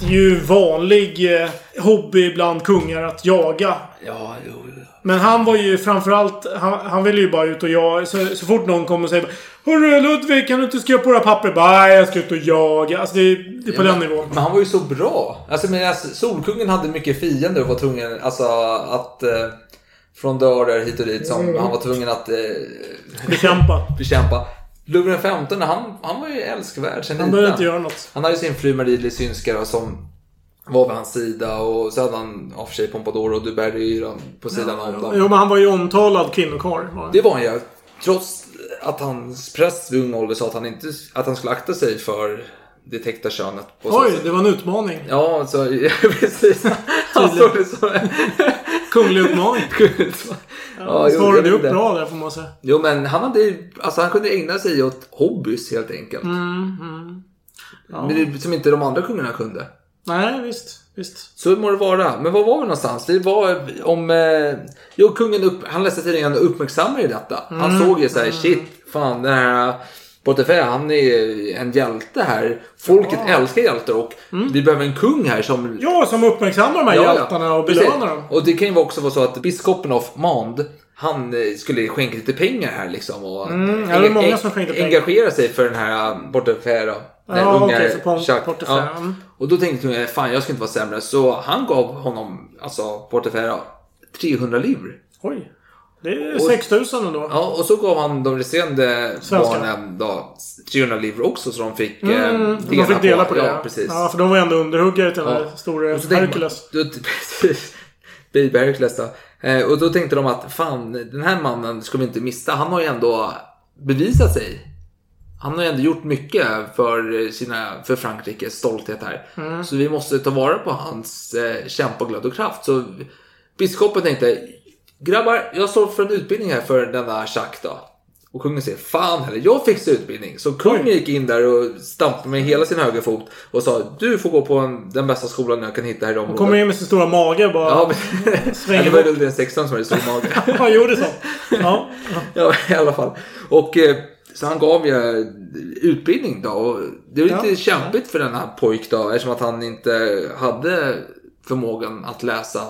ju vanlig eh, hobby bland kungar att jaga. Ja, jo, jo. Men han var ju framförallt... Han, han ville ju bara ut och jaga. Så, så fort någon kommer och säger Hörru Ludvig, kan du inte skriva på pappret? Bara, Nej, jag ska ut och jaga. Alltså det, det är på Ja, den men, nivån. Men han var ju så bra. Alltså, men, alltså, Solkungen hade mycket fiender och var tvungen alltså, att... Eh, från dörrar hit och dit som Mm. han var tvungen att eh, Bekämpa. bekämpa. Ludvig XV, han, han var ju älskvärd sen Han behövde inte göra något. Han hade ju sin fru Marie Lysynska då, som var vid hans sida och så hade han av sig Pompadour och Duberry på sidan om dem. Jo, men han var ju omtalad kvinnokarl. Det var han ju. Trots att hans präst vid ung ålder sa att han, inte, att han skulle akta sig för det täckta könet. Oj, det var en utmaning. Ja, så, precis. Han såg det som. Kunglig utmaning. ja, Svarade upp bra där får man säga. Jo, men han, hade, alltså, han kunde ägna sig åt hobbys helt enkelt. Mm, Men det, som inte de andra kungarna kunde. Nej, visst. Visst. Så må det vara. Men var var vi någonstans? Det var om... Eh, jo, kungen upp, han läste tidningen och uppmärksammade detta. Han Mm. såg ju så här, shit, fan den här Portefeuille, han är en hjälte här. Folket älskar hjältar och vi behöver en kung här som... Mm. Ja, som uppmärksammar de här hjältarna och precis. belönar dem. Och det kan ju också vara så att biskopen av Mand, han eh, skulle skänka lite pengar här liksom. Och Mm, ja, det är många som skänkte pengar. engagera sig för den här Portefeuille. Den Ja, unga för Pon- Jacques. Portefeuille, Ja. Och då tänkte hon, fan jag ska inte vara sämre. Så han gav honom, alltså Portefeuille, 300 livre. Oj. Det är Och- 6000 ändå. Ja, och så gav han de resterande Svenska. barnen då 300 livre också så de fick Mm, eh, de fick dela på det. Ja, precis. Ja, för de var ändå underhuggare till den Ja. store Och så tänkte Hercules. Precis. Baby Hercules då. Eh, och då tänkte de att fan, den här mannen ska vi inte missa. Han har ju ändå bevisat sig. Han har ju ändå gjort mycket för, sina, för Frankrikes stolthet här. Mm. Så vi måste ta vara på hans eh, kämpaglöd och kraft. Så biskopen tänkte, grabbar, jag står för en utbildning här för denna Jacques då. Och kungen säger, fan heller, jag fixar utbildning. Så kungen gick in där och stampade med hela sin högerfot och sa, du får gå på en, den bästa skolan jag kan hitta här i Han området. kommer in med sin stora mage bara... Ja, men, Svänger det var. Ludvig XVI som hade stor mage. Han gjorde så. Ja. ja, i alla fall. Och eh, så han gav ju utbildning då. Och det var lite Ja. kämpigt för den här pojk då eftersom att han inte hade förmågan att läsa.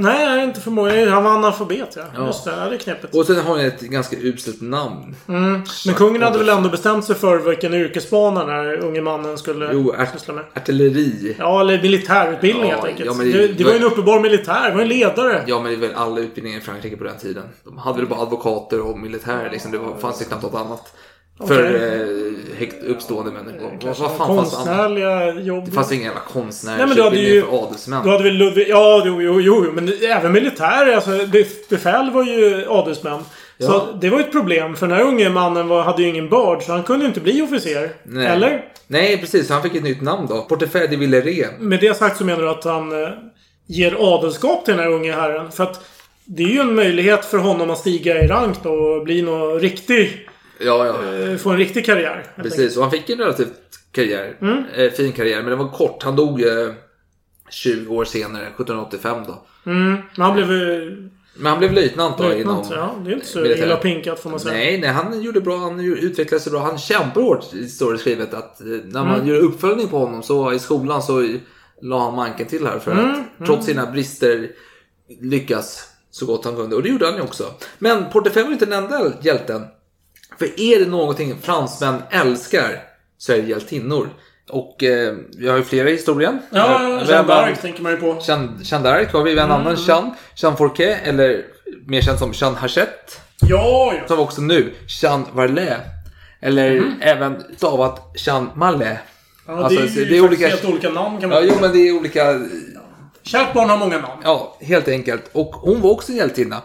Nej, jag är inte förmåga. Han var analfabet ja. Ja. Just det, ja, det är knepigt. Och sen har han ett ganska uselt namn. Mm. Men kungen hade väl ändå bestämt sig för vilken yrkesbana den här unge mannen skulle Jo, syssla med. art- artilleri. Ja, eller militärutbildning Ja, helt enkelt. ja, det, det, det- var ju en uppenbar militär. Det var en ledare. Ja, men det är väl alla utbildningar i Frankrike på den tiden. De hade väl bara advokater och militär liksom. Det var, fanns ju knappt något annat. För eh, högt uppstående människor. Vad, vad fan fanns annat? Konstnärliga jobb. Det fanns ingen jävla konstnärsutbildning ju... för adelsmän. Du hade väl Ludvig... Ja, jo, jo, jo. Men även militär. Alltså, bef- befäl var ju adelsmän. Ja. Så det var ju ett problem. För den här unge mannen var, hade ju ingen börd. Så han kunde ju inte bli officer. Nej. Eller? Nej, precis. Han fick ett nytt namn då. Portefeuille de Villeray. Med det sagt så menar du att han eh, ger adelskap till den här unge herren. För att det är ju en möjlighet för honom att stiga i rank då och bli någon riktig... Ja, ja. eh, Få en riktig karriär. enkelt. Precis. Och han fick en relativt karriär. Mm. Eh, fin karriär. Men den var kort. Han dog eh, 20 år senare. 1785 då. Mm. Men han blev... eh, Men han blev löjtnant då Löjtnant, inom ja. Det är inte så militären. illa pinkat får man säga. Nej, nej, han gjorde bra. Han ju- utvecklade sig bra. Han kämpar hårt, står det skrivet. Att eh, när man Mm. gör uppföljning på honom så i skolan så la han manken till här. För Mm, att trots sina brister lyckas så gott han kunde. Och det gjorde han ju också. Men Portefeuille var inte den enda hjälten. För är det någonting fransmän älskar så är det hjältinnor. Och eh, vi har ju flera i historien. Ja, har Jeanne d'Arc tänker man ju på. Jeanne Jeanne d'Arc har vi, en Mm. annan Jeanne. Jeanne Fourquet, eller mer känd som Jeanne Hachette. Ja, ja. Som också nu, Jeanne Varlet. Eller även stavat Jeanne Mallet. ja Alltså, det är ju det är olika- helt olika namn kan man Ja, jo men det är olika... Kärt barn har många namn. Ja, helt enkelt. Och hon var också en hjältinna.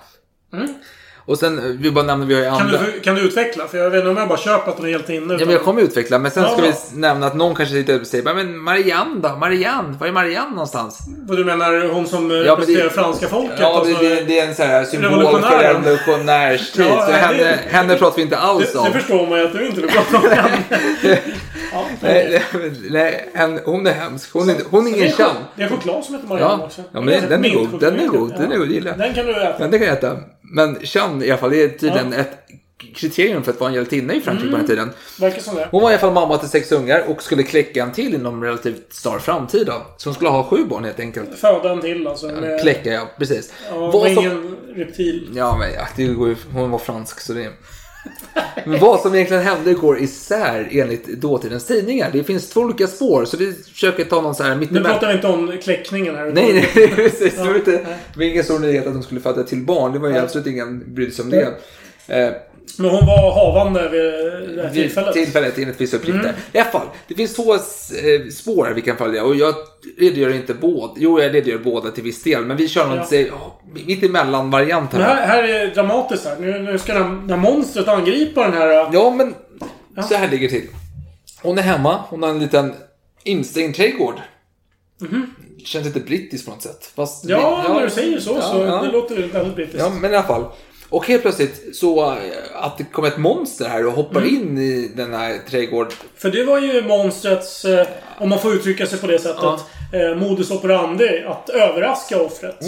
Och sen, vi bara nämner, vi har ju Mm. Kan andra... du, kan du utveckla? För jag vet inte om jag bara köper att de är helt inne. Ja, men jag kommer utveckla. Men sen ska Ja. vi nämna att någon kanske sitter och säger men Marianne då? Marianne? Var är Marianne någonstans? Vad du menar hon som eh, Ja, representerar det- franska folket? Ja, alltså, det, det, är en sån här symbol för revolutionärstid. Ja, så det- henne, henne pratar vi inte alls om. det förstår man ju att du inte vill prata om henne. ja, Nej, nej, en- hon är hemsk. Hon är, hon är ingen känd. det är choklad som heter Marianne Ja, också. ja men den är god. Den är god. Den är god. Gillar. Den kan du äta. Det kan jag äta. Men känd i alla fall, det är tydligen ett kriterium för att vara en hjältinna i Frankrike på den tiden. Verkar som det. Hon var i alla fall mamma till sex ungar och skulle kläcka en till inom relativt snar framtid. Då. Så hon skulle ha sju barn helt enkelt. Föda en till alltså. Med, Kläcka, ja. Precis. Ja, var som- ingen reptil. Ja, men ja, det går ju, hon var fransk så det... Men vad som egentligen hände går isär enligt dåtidens tidningar. Det finns två olika spår så vi försöker ta någon så här Nu mittemellan. pratar vi inte om kläckningen här. Nej, nej, precis. Det var, inte, nej. ingen stor nyhet att de skulle föda till barn. Det var ju absolut ingen brydde sig om det. Eh, Men hon var havande vid det här vid tillfället. tillfället enligt vissa uppgifter. Mm. I alla fall, det finns två eh, spår vi kan följa och jag redogör inte båda. Jo, jag redogör båda till viss del, men vi kör någon Ja. oh, mitt emellan variant Men här. här, här är dramatiskt här. Nu, nu ska den, det här monstret angripa den här... Ja, men så här ligger det till. Hon är hemma, hon har en liten instängd trädgård. Känns lite brittiskt på något sätt. Fast, Mhm. Ja, när du säger så Ja, så ja. det låter väldigt brittiskt. Ja, men i alla fall. Och helt plötsligt så eh, att det kommer ett monster här och hoppar Mm. in i den här trädgården. För det var ju monstrets, eh, om man får uttrycka sig på det sättet, eh, modus operandi. Att överraska offret.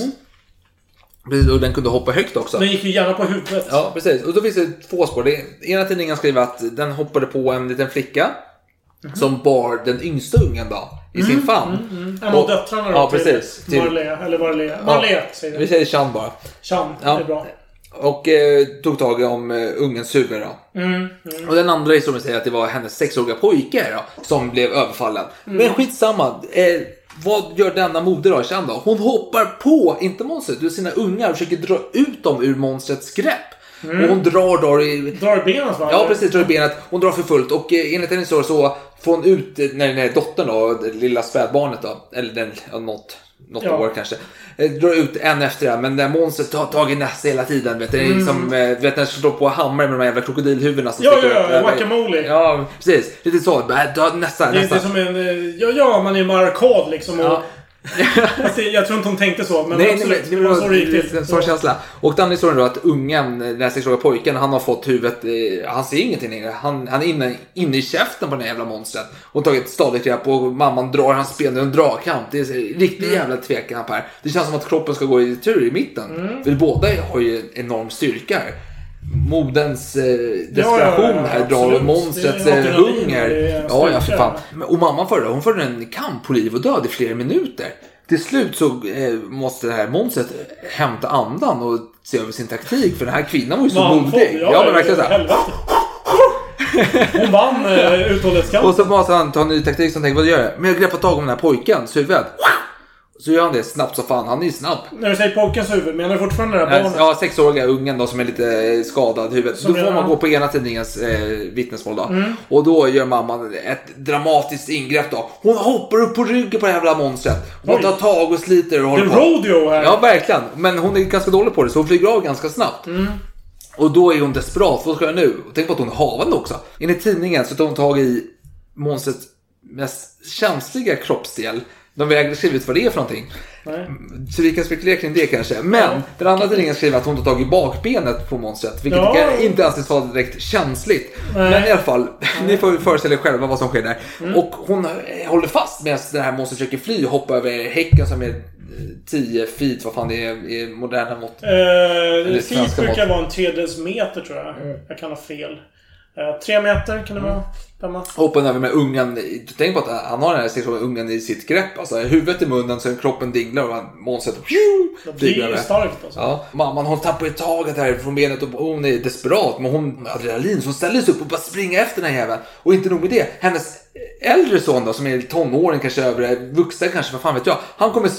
Precis, Och den kunde hoppa högt också. Den gick ju gärna på huvudet. Ja, precis. Och då finns det två spår. Det ena tidningen skriver att den hoppade på en liten flicka. Mhm. Som bar den yngsta ungen då, i sin famn. En av döttrarna då Ja, till precis. Till- Marlea, eller Marlea. Marlea säger Vi vi. säger Chan bara. Chan, Ja. det är bra. Och eh, tog tag om eh, ungens huvud då. Mm, mm. Och den andra historien säger att det var hennes sexåriga pojke då, som blev överfallen. Mm. Men skitsamma. Eh, vad gör denna moder då, känd då? Hon hoppar på, inte monstret, utan sina ungar och försöker dra ut dem ur monstrets grepp. Mm. Och hon drar då i... Drar benet va? Ja, precis. Drar i benet. Hon drar för fullt och eh, enligt hennes historia så får hon ut eh, när den här dottern då, det lilla spädbarnet då, eller den, något, något Ja. år kanske, eh, drar ut en efter en. Men det monstret tar tag i nästa hela tiden. Vet du, är Mm. som, eh, du vet när den slår på hammare med de här jävla krokodilhuvudena som Ja, sticker ja, upp. ja, guacamole. Ja, precis. Lite så. Bara, ta Nästa, Det, nästa. är som en... eh, Ja, ja man är ju med arkad liksom. Ja. Det, jag tror inte hon tänkte så. Men Nej, nej, absolut. men det var så det gick till. sån känsla. Och den historien då att ungen, den här sexåriga pojken, han har fått huvudet, eh, han ser ingenting längre. Han, han är inne, inne i käften på den här jävla monstret. Och tagit stadigt grepp och mamman drar hans ben i en dragkamp. Det är riktigt jävla tvekamp här. Det känns som att kroppen ska gå i tur i mitten. För båda har ju en enorm styrka här. Moderns eh, desperation ja, ja, här drar monstrets eh, hunger. det Ja, ja, för fan. Och mamman förde, hon förde en kamp på liv och död i flera minuter. Till slut så eh, måste det här monstret hämta andan och se över sin taktik. För den här kvinnan var ju så modig. Ja, men verkligen så här. helvete. Hon vann uh, uthållighetskampen. Och så måste han ta en ny taktik som tänker, vad gör jag? Men jag greppar tag om den här pojkens huvud. Så gör han det snabbt som fan. Han är ju snabb. När du säger pojkens huvud, menar du fortfarande det här barnet? Ja, sexåriga ungen då som är lite eh, skadad i huvudet. Som då får man gå på ena tidningens eh, vittnesmål då. Mm. Och då gör mamman ett dramatiskt ingrepp då. Hon hoppar upp på ryggen på det här jävla monstret. Hon Oj. tar tag och sliter och Det håller är på. rodeo här. Ja, verkligen. Men hon är ganska dålig på det så hon flyger av ganska snabbt. Mm. Och då är hon desperat. Vad ska jag nu? Och tänk på att hon är havande också. Enligt tidningen så tar hon tag i monstrets mest känsliga kroppsdel. De vägrar skriva ut vad det är för någonting. Nej. Så vi kan spekulera kring det kanske. Men den andra tidningen skriver att hon tar tag i bakbenet på monstret. Vilket Ja. kan inte anses vara direkt känsligt. Nej. Men i alla fall, ni får föreställa er själva vad som sker där. Mm. Och hon eh, håller fast medan det här monstret försöker fly och hoppa över häcken som är eh, 10 feet, vad fan det är i moderna mått. Eh, feet brukar mått. vara en tredjedels meter tror jag. Mm. Jag kan ha fel. Eh, tre meter kan det vara. Femma. Hoppar över med ungen. Tänk på att han har den här sexuella ungen i sitt grepp. Alltså huvudet i munnen så kroppen dinglar och Det flyger över. starkt alltså. Ja, mamman hon tappar ju taget här från benet och hon är desperat. Men hon adrenalin så hon ställer sig upp och bara springer efter den här jäveln. Och inte nog med det. Hennes äldre son då som är tonåring kanske över, vuxen kanske, vad fan vet jag. Han kommer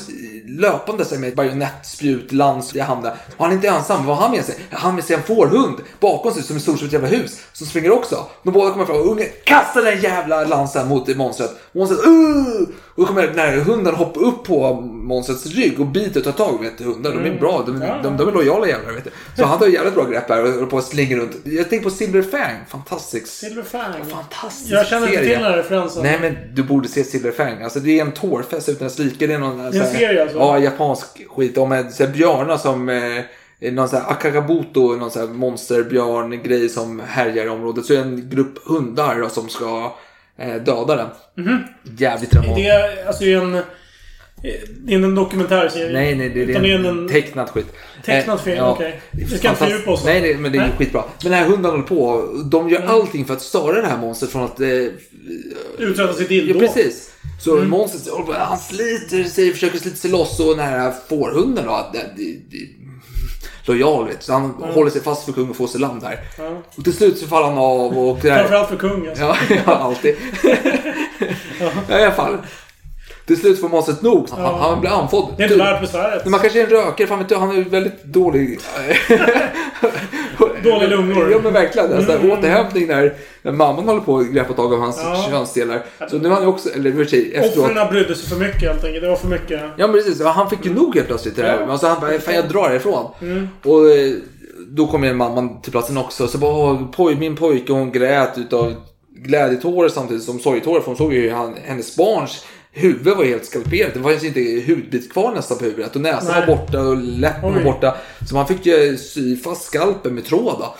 löpande sig med ett bajonettspjut, lans i handen. Och han är inte ensam. Vad har han med sig? Han har med sig en fårhund bakom sig som är stor som ett jävla hus. Som springer också. De båda kommer fram och ungen kastar den jävla lansen mot monstret. Monstret uh! Och då kommer den här hunden hoppa upp på monstrets rygg och biter och tar tag. Vet du, hundar, de är bra. De, Ja. de, de är lojala jävlar. Vet du. Så han tar jävligt bra grepp här och håller på att slinga runt. Jag tänker på Silver Fang. Fantastisk. Silver Fang. Fantastisk Jag känner inte till den här referensen. Nej men du borde se Silver Fang. Alltså det är en tårfest utan dess like. Det är någon Det är en så här- serie alltså? Ja, japansk skit. Om en, så här, björnar som eh, någon sån här Akakabuto, någon sån här monsterbjörn-grej som härjar i området. Så är det en grupp hundar då, som ska eh, döda den. Jävligt dramatiskt. Det är alltså är en... Det är en dokumentärserie. Nej, nej, det, det är en en... tecknat skit. Tecknat Eh, film, ja. okej. Är Vi ska inte fördjupa oss. Nej, nej, men det är Nej. skitbra. Men den här hunden håller på. De gör Mm. allting för att störa det här monstret från att... Eh, Uträtta sitt ja, dildo. precis. Så Mm. monstret, han sliter sig, försöker slita sig loss och den här fårhunden då, det, det, det, lojal. Så han håller sig fast för kung och får sig land här. Ja. Och till slut så faller han av och... Framförallt för kung alltså. Ja, ja alltid. ja, i alla fall. Till slut får monstret nog. Han, Ja. han blir andfådd. Det är inte värt besväret. Man kanske är en rökare, fan vet du, han är väldigt dålig... Dåliga lungor. Ja men verkligen. Alltså, Mm. Återhämtning när, när mamman håller på att greppa tag om hans Ja. könsdelar. Så nu har han också, eller i och för sig efteråt. Offren brydde sig för mycket helt enkelt. Det var för mycket. Ja men precis, han fick ju nog helt plötsligt. Det där. Ja. Alltså, han bara, fan jag drar härifrån. Mm. Och eh, då kommer mamman till platsen också. Så bara, "Åh, poj, min pojke hon grät utav glädjetårar samtidigt som sorgetårar. För hon såg ju han, hennes barns huvud var helt skalperat. Det fanns inte hudbit kvar nästan på huvudet. Och näsan Nej. var borta och läppen var borta. Så man fick ju sy fast skalpen med tråd. Då.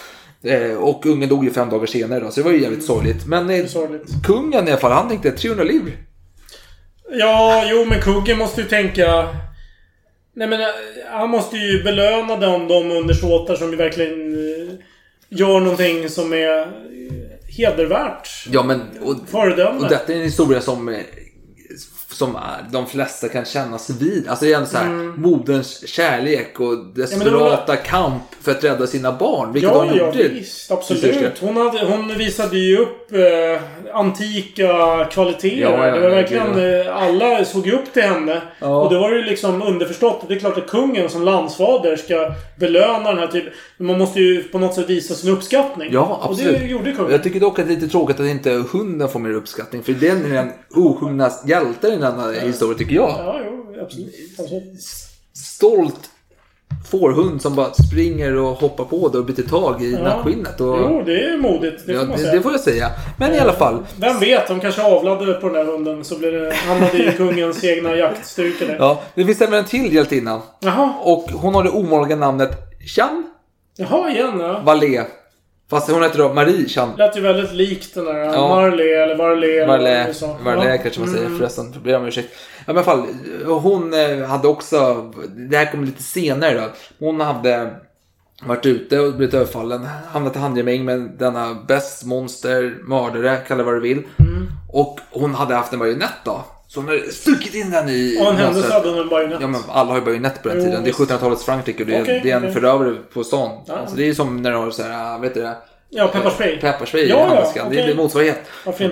Eh, och ungen dog ju fem dagar senare då, så det var ju jävligt sorgligt. Men eh, sorgligt. kungen i alla fall, han tänkte 300 liv. Ja, jo men kungen måste ju tänka... Nej men eh, han måste ju belöna de, de undersåtar som ju verkligen gör någonting som är hedervärt. Ja men, och, och detta är en historia som som är- de flesta kan känna sig vid. Alltså det ändå så här, Mm. moderns kärlek och desperata kamp för att rädda sina barn. Vilket Ja, de ja gjorde. visst. Absolut. Hon, hade, hon visade ju upp eh, antika kvaliteter. Ja, ja, det var ja, verkligen... gud, Eh, alla såg ju upp till henne. Ja. Och det var ju liksom underförstått. Det är klart att kungen som landsfader ska belöna den här typen. Man måste ju på något sätt visa sin uppskattning. Ja, absolut. Och det gjorde kungen. Jag tycker dock att det är lite tråkigt att inte hunden får mer uppskattning. För den är den osjungna hjälten denna historia tycker jag. Ja, jo, absolut. absolut. Stolt fårhund som bara springer och hoppar på det och biter tag i Ja. nackskinnet. Och... Jo, det är modigt. Det ja, får man säga. det får jag säga. Men i alla fall. Vem vet, de kanske avlade på den där hunden så blev det, hamnade i kungens egna jaktstyrka där. Ja, det finns även en till hjältinna. Jaha. Och hon har det omoraliga namnet Chan Jaha, igen ja. Vallée. Fast hon heter då Marie Chan. Lät ju väldigt likt den där Ja. Marley eller Varley. Marley Ja. kanske man säger Mm. förresten. Jag ber om ursäkt. Ja, men fall, hon eh, hade också, det här kommer lite senare då. Hon hade varit ute och blivit överfallen. Hamnat i handgemäng med denna bäst, monster, mördare, kalla det vad du vill. Mm. Och hon hade haft en bajonett då. Så hon hade stuckit in den i Och en händelse hade hon en bajonett. Ja men alla har ju bajonett på den Jo, tiden. Det är visst. 1700-talets Frankrike och det är, Okej, det är en okej. förövare på stan. Ja. Alltså, det är ju som när du har så här, vet du det? Ja, pepparspray. Pepparspray i Ja, ja, handväskan. Det är motsvarighet.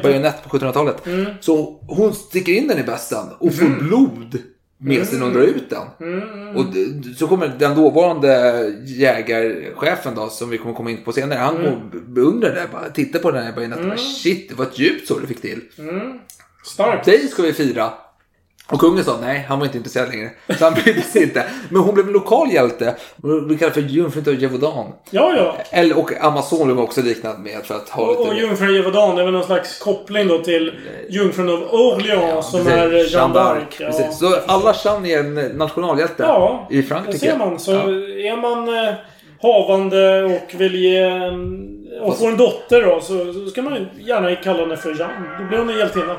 Bajonett på 1700-talet. Mm. Så hon sticker in den i bästen och får blod med sig när hon drar ut den. Mm. Och d- så kommer den dåvarande jägarchefen då, som vi kommer komma in på senare. Han Mm. mm. beundrar det. Bara tittar på den här bajonetten. Mm. Shit, ett djupt så du fick till. Starkt. Dig ska vi fira. Och kungen sa nej, han var inte intresserad längre. Så han brydde sig inte. Men hon blev en lokal hjälte. Hon blev kallad för jungfrun av Gévaudan. Ja, ja. Eller, och Amazon blev också liknad med för att ha Och, och lite... jungfrun Gévaudan, det är väl någon slags koppling då till jungfrun av Orléans som är eh, Jeanne d'Arc. Ja. Precis. Så alla Jeanne är en nationalhjälte Ja, i Det Frankrike. ser man. Så Ja. är man eh, havande och vill ge och får en dotter då så, ska man gärna kalla henne för Jeanne. Då blir hon en hjältinna.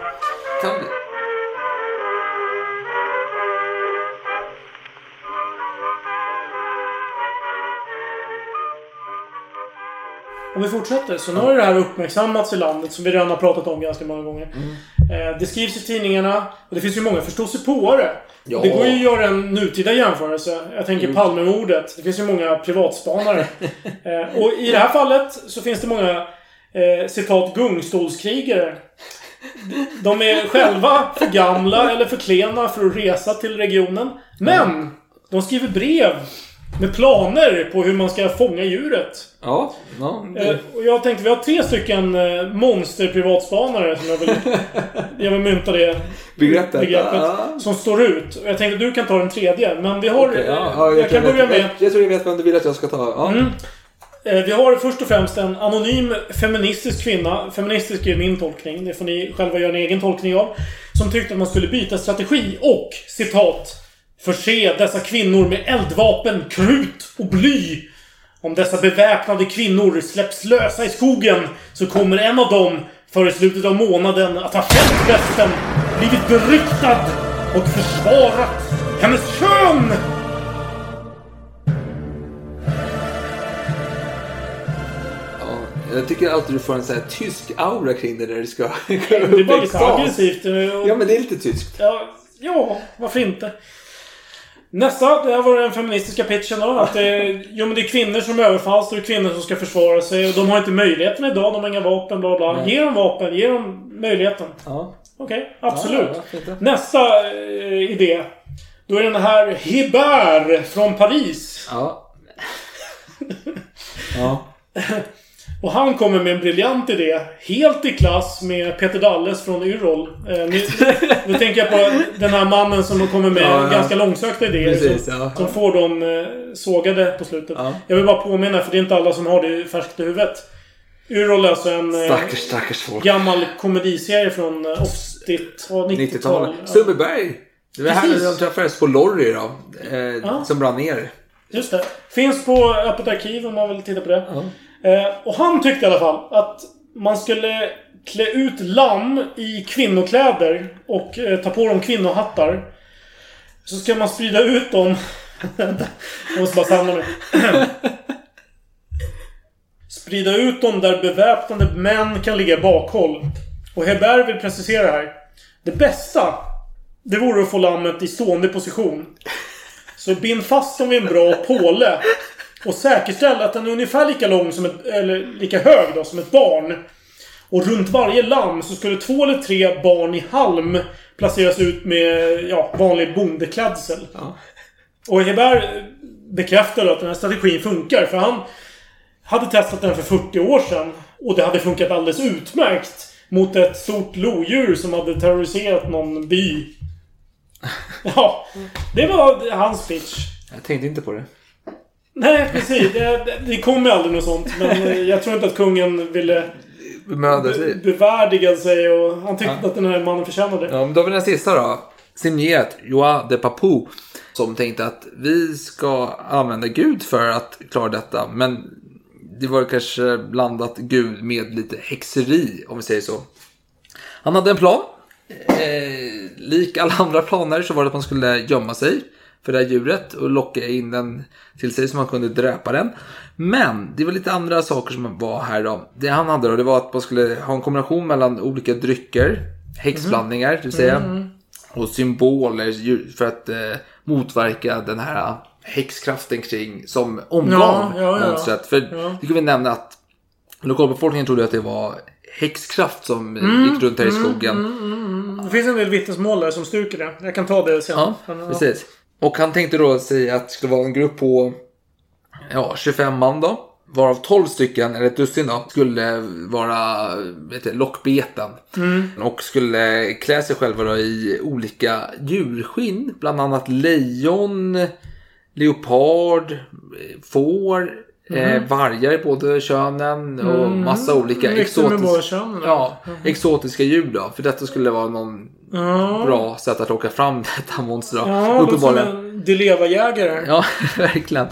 Bli. Om vi fortsätter. Så nu har ju det här uppmärksammats i landet som vi redan har pratat om ganska många gånger. Mm. Eh, det skrivs i tidningarna och det finns ju många förståsigpåare. Ja. Det går ju att göra en nutida jämförelse. Jag tänker Mm. Palmemordet. Det finns ju många privatspanare. eh, och i det här fallet så finns det många eh, citat gungstolskrigare. De är själva för gamla eller för klena för att resa till regionen. Men! De skriver brev med planer på hur man ska fånga djuret. Ja, ja. Eh, och jag tänkte, vi har tre stycken eh, monster-privatspanare som jag vill... jag vill mynta det Begreppet. begreppet Ja. som står ut. Och jag tänkte du kan ta den tredje. Men vi har... Okej, ja, eh, ja, jag, kan börja med... Jag, jag tror jag vet vem du vill att jag ska ta. Ja. Mm. Eh, vi har först och främst en anonym feministisk kvinna. Feministisk är min tolkning. Det får ni själva göra en egen tolkning av. Som tyckte att man skulle byta strategi och, citat, Förse dessa kvinnor med eldvapen, krut och bly. Om dessa beväpnade kvinnor släpps lösa i skogen så kommer en av dem före slutet av månaden att ha fällt västen, blivit beryktad och försvarat hennes kön! Jag tycker alltid du får en sån här tysk aura kring det där du ska Det är bara lite aggressivt. Ja, men det är lite tyskt. Ja, ja, varför inte? Nästa, det här var den feministiska pitchen då. Att det, jo, men det är kvinnor som överfalls, det är kvinnor som ska försvara sig. Och de har inte möjligheten idag, de har inga vapen, bla bla. Nej. Ge dem vapen, ge dem möjligheten. Ja. Okej, absolut. Ja, ja. Nästa eh, idé. Då är den här Hébert från Paris. Ja. ja. Och han kommer med en briljant idé. Helt i klass med Peter Dalles från Yrrol. Eh, nu, nu tänker jag på den här mannen som kommer med Ja, ja. ganska långsökta idéer. Precis, som, ja. som får dem eh, sågade på slutet. Ja. Jag vill bara påminna, för det är inte alla som har det färskt i huvudet. Yrrol är alltså en eh, Stackars, stackars gammal komediserie från eh, 80 och 90-tal. 90-talet. Ja. Sundbyberg. Det var här de träffades på Lorry då. Eh, Ja. Som brann ner. Just det. Finns på Öppet arkiv om man vill titta på det. Eh, och han tyckte i alla fall att man skulle klä ut lamm i kvinnokläder och eh, ta på dem kvinnohattar. Så ska man sprida ut dem... Jag måste bara samla mig. sprida ut dem där beväpnade män kan ligga i bakhåll. Och Hebert vill precisera här. Det bästa Det vore att få lammet i stående position. Så bind fast dem vid en bra påle. Och säkerställ att den är ungefär lika lång som ett... Eller lika hög då, som ett barn. Och runt varje lamm så skulle två eller tre barn i halm placeras ut med ja, vanlig bondeklädsel. Och Hebert bekräftade att den här strategin funkar. För han hade testat den för 40 år sedan. Och det hade funkat alldeles utmärkt. Mot ett stort lodjur som hade terroriserat någon by. Ja, det var hans pitch. Jag tänkte inte på det. Nej, precis. Det, det, kom ju aldrig något sånt. Men jag tror inte att kungen ville Bemöda sig. bevärdiga sig och han tyckte att den här mannen förtjänade det. Ja, men då har vi den sista då. Signerat Joa de Papou. Som tänkte att vi ska använda Gud för att klara detta. Men det var kanske blandat Gud med lite häxeri, om vi säger så. Han hade en plan. Eh, lik alla andra planer så var det att man skulle gömma sig för det här djuret och locka in den till sig så man kunde dräpa den. Men det var lite andra saker som var här då. Det han hade då, det var att man skulle ha en kombination mellan olika drycker, häxblandningar, det vill säga, och symboler för att eh, motverka den här häxkraften kring som omgav Ja, ja, ja. monstret. För det kan vi nämna att lokalbefolkningen trodde att det var häxkraft som Mm, gick runt här i skogen. Det finns en del vittnesmål där som styrker det. Jag kan ta det sen. Ja, precis. Och han tänkte då säga att det skulle vara en grupp på ja, 25 man då. Varav 12 stycken, eller ett dussin då, skulle vara vet du, lockbeten. Och skulle klä sig själva då i olika djurskinn. Bland annat lejon, leopard, eh, får, eh, vargar i båda könen och massa olika båda könen, ja, exotiska djur då. För detta skulle vara någon bra sätt att locka fram detta monster. Ja, Uppenbarligen. en Dileva-jägare. Ja, verkligen.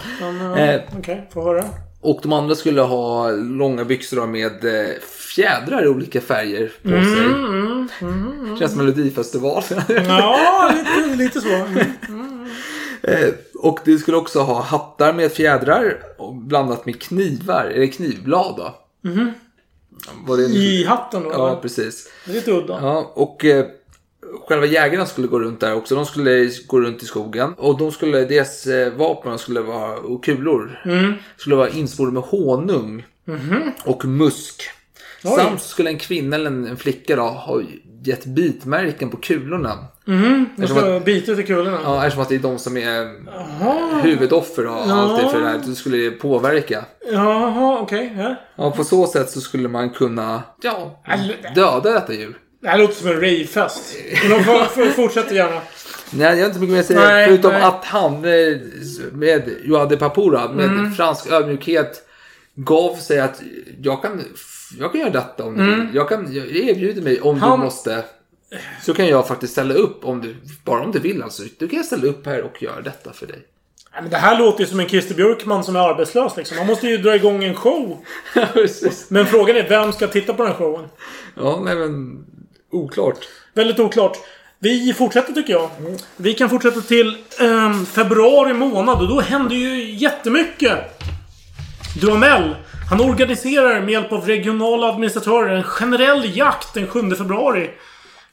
Eh, eh, Okej, få höra. och de andra skulle ha långa byxor då med eh, fjädrar i olika färger på sig. Känns som Melodifestivalen. Ja, lite, lite så. Mm. Eh, och det skulle också ha hattar med fjädrar blandat med knivar, eller knivblad då. Var det I hatten då? Ja, eller? precis. Det är lite udda. Ja, och eh, själva jägarna skulle gå runt där också. De skulle gå runt i skogen. Och de skulle, deras eh, vapen skulle vara, och kulor skulle vara insmorda med honung och musk. Oj. Samt skulle en kvinna eller en, en flicka då ha gett bitmärken på kulorna. Att, bita i kulorna. ja, eftersom att det är de som är huvudoffer och allt det för det här. Det skulle påverka. Jaha, okej. ja. Ja, på så sätt så skulle man kunna ja, döda detta djur. Det här låter som en ravefest. Men de fortsätter gärna. Nej, jag har inte mycket mer att säga. Nej, förutom nej. att han eh, med Johan de Papura med Mm. fransk ödmjukhet gav sig att jag kan, jag kan göra detta om du vill. Jag, kan, jag erbjuder mig om Mm. Han- du måste. Så kan jag faktiskt ställa upp om du, bara om du vill alltså. Du kan ställa upp här och göra detta för dig. Nej, men det här låter ju som en Christer Björkman som är arbetslös liksom. Man måste ju dra igång en show. Men frågan är vem ska titta på den showen? Ja, nej men oklart. Väldigt oklart. Vi fortsätter tycker jag. Vi kan fortsätta till ehm, februari månad och då händer ju jättemycket. Duhamel. Han organiserar med hjälp av regionala administratörer en generell jakt den 7 februari.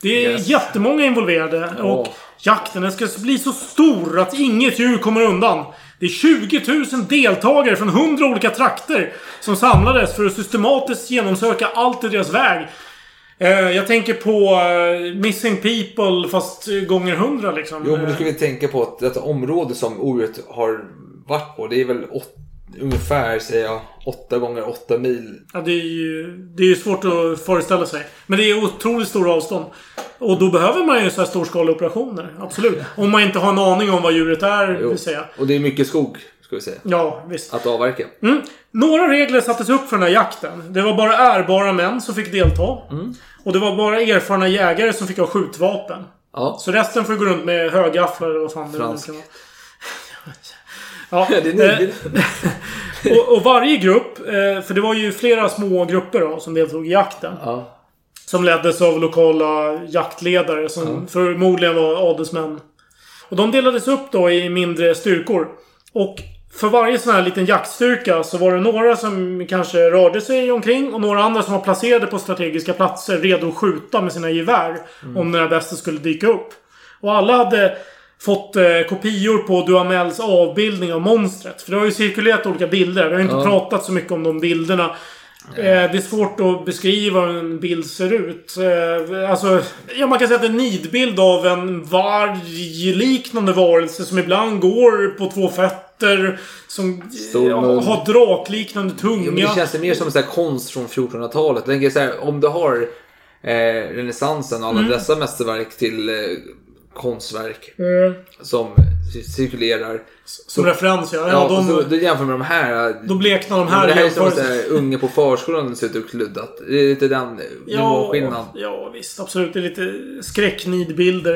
Det är Yes. jättemånga involverade. Och Åh. jakten den ska bli så stor att inget djur kommer undan. Det är 20 000 deltagare från 100 olika trakter som samlades för att systematiskt genomsöka allt i deras väg. Eh, jag tänker på eh, Missing People fast eh, gånger 100 liksom. Jo, men då ska vi tänka på att detta område som odjuret har varit på. Det är väl åt, ungefär, säger jag, 8 gånger 8 mil. Ja, det är ju det är ju svårt att föreställa sig. Men det är otroligt stora avstånd. Och då behöver man ju så här storskaliga operationer. Absolut. Om man inte har en aning om vad djuret är, Jo. vill säga. Och det är mycket skog, ska vi säga. Ja, visst. Att avverka. Mm. Några regler sattes upp för den här jakten. Det var bara ärbara män som fick delta. Och det var bara erfarna jägare som fick ha skjutvapen. Ja. Så resten får gå runt med högafflar eller vad fan det nu kan vara. Ja, Det är eh, nyligen. och, och varje grupp, eh, för det var ju flera små grupper då, som deltog i jakten. Ja. Som leddes av lokala jaktledare som förmodligen var adelsmän. Och de delades upp då i mindre styrkor. Och för varje sån här liten jaktstyrka så var det några som kanske rörde sig omkring och några andra som var placerade på strategiska platser redo att skjuta med sina gevär. Om den här besten skulle dyka upp. Och alla hade fått eh, kopior på Duhamels avbildning av monstret. För det har ju cirkulerat olika bilder. Vi har inte Ja. pratat så mycket om de bilderna. Eh, det är svårt att beskriva hur en bild ser ut. Eh, alltså, ja, man kan säga att det är en nidbild av en vargliknande varelse som ibland går på två fötter. Som ja, har drakliknande Jo, tunga. det känns mer som här konst från 1400-talet. Jag tänker så här, om du har eh, renässansen och alla Mm. dessa mästerverk till eh, konstverk Mm. som cirkulerar. Som referens ja. Ja, ja de, så, du jämför med de här. eh, då bleknar de här det här är som en unge på förskolan ser ut och kluddat. Det är lite den nivåskillnaden. ja, visst. Absolut. Det är lite skräcknidbilder.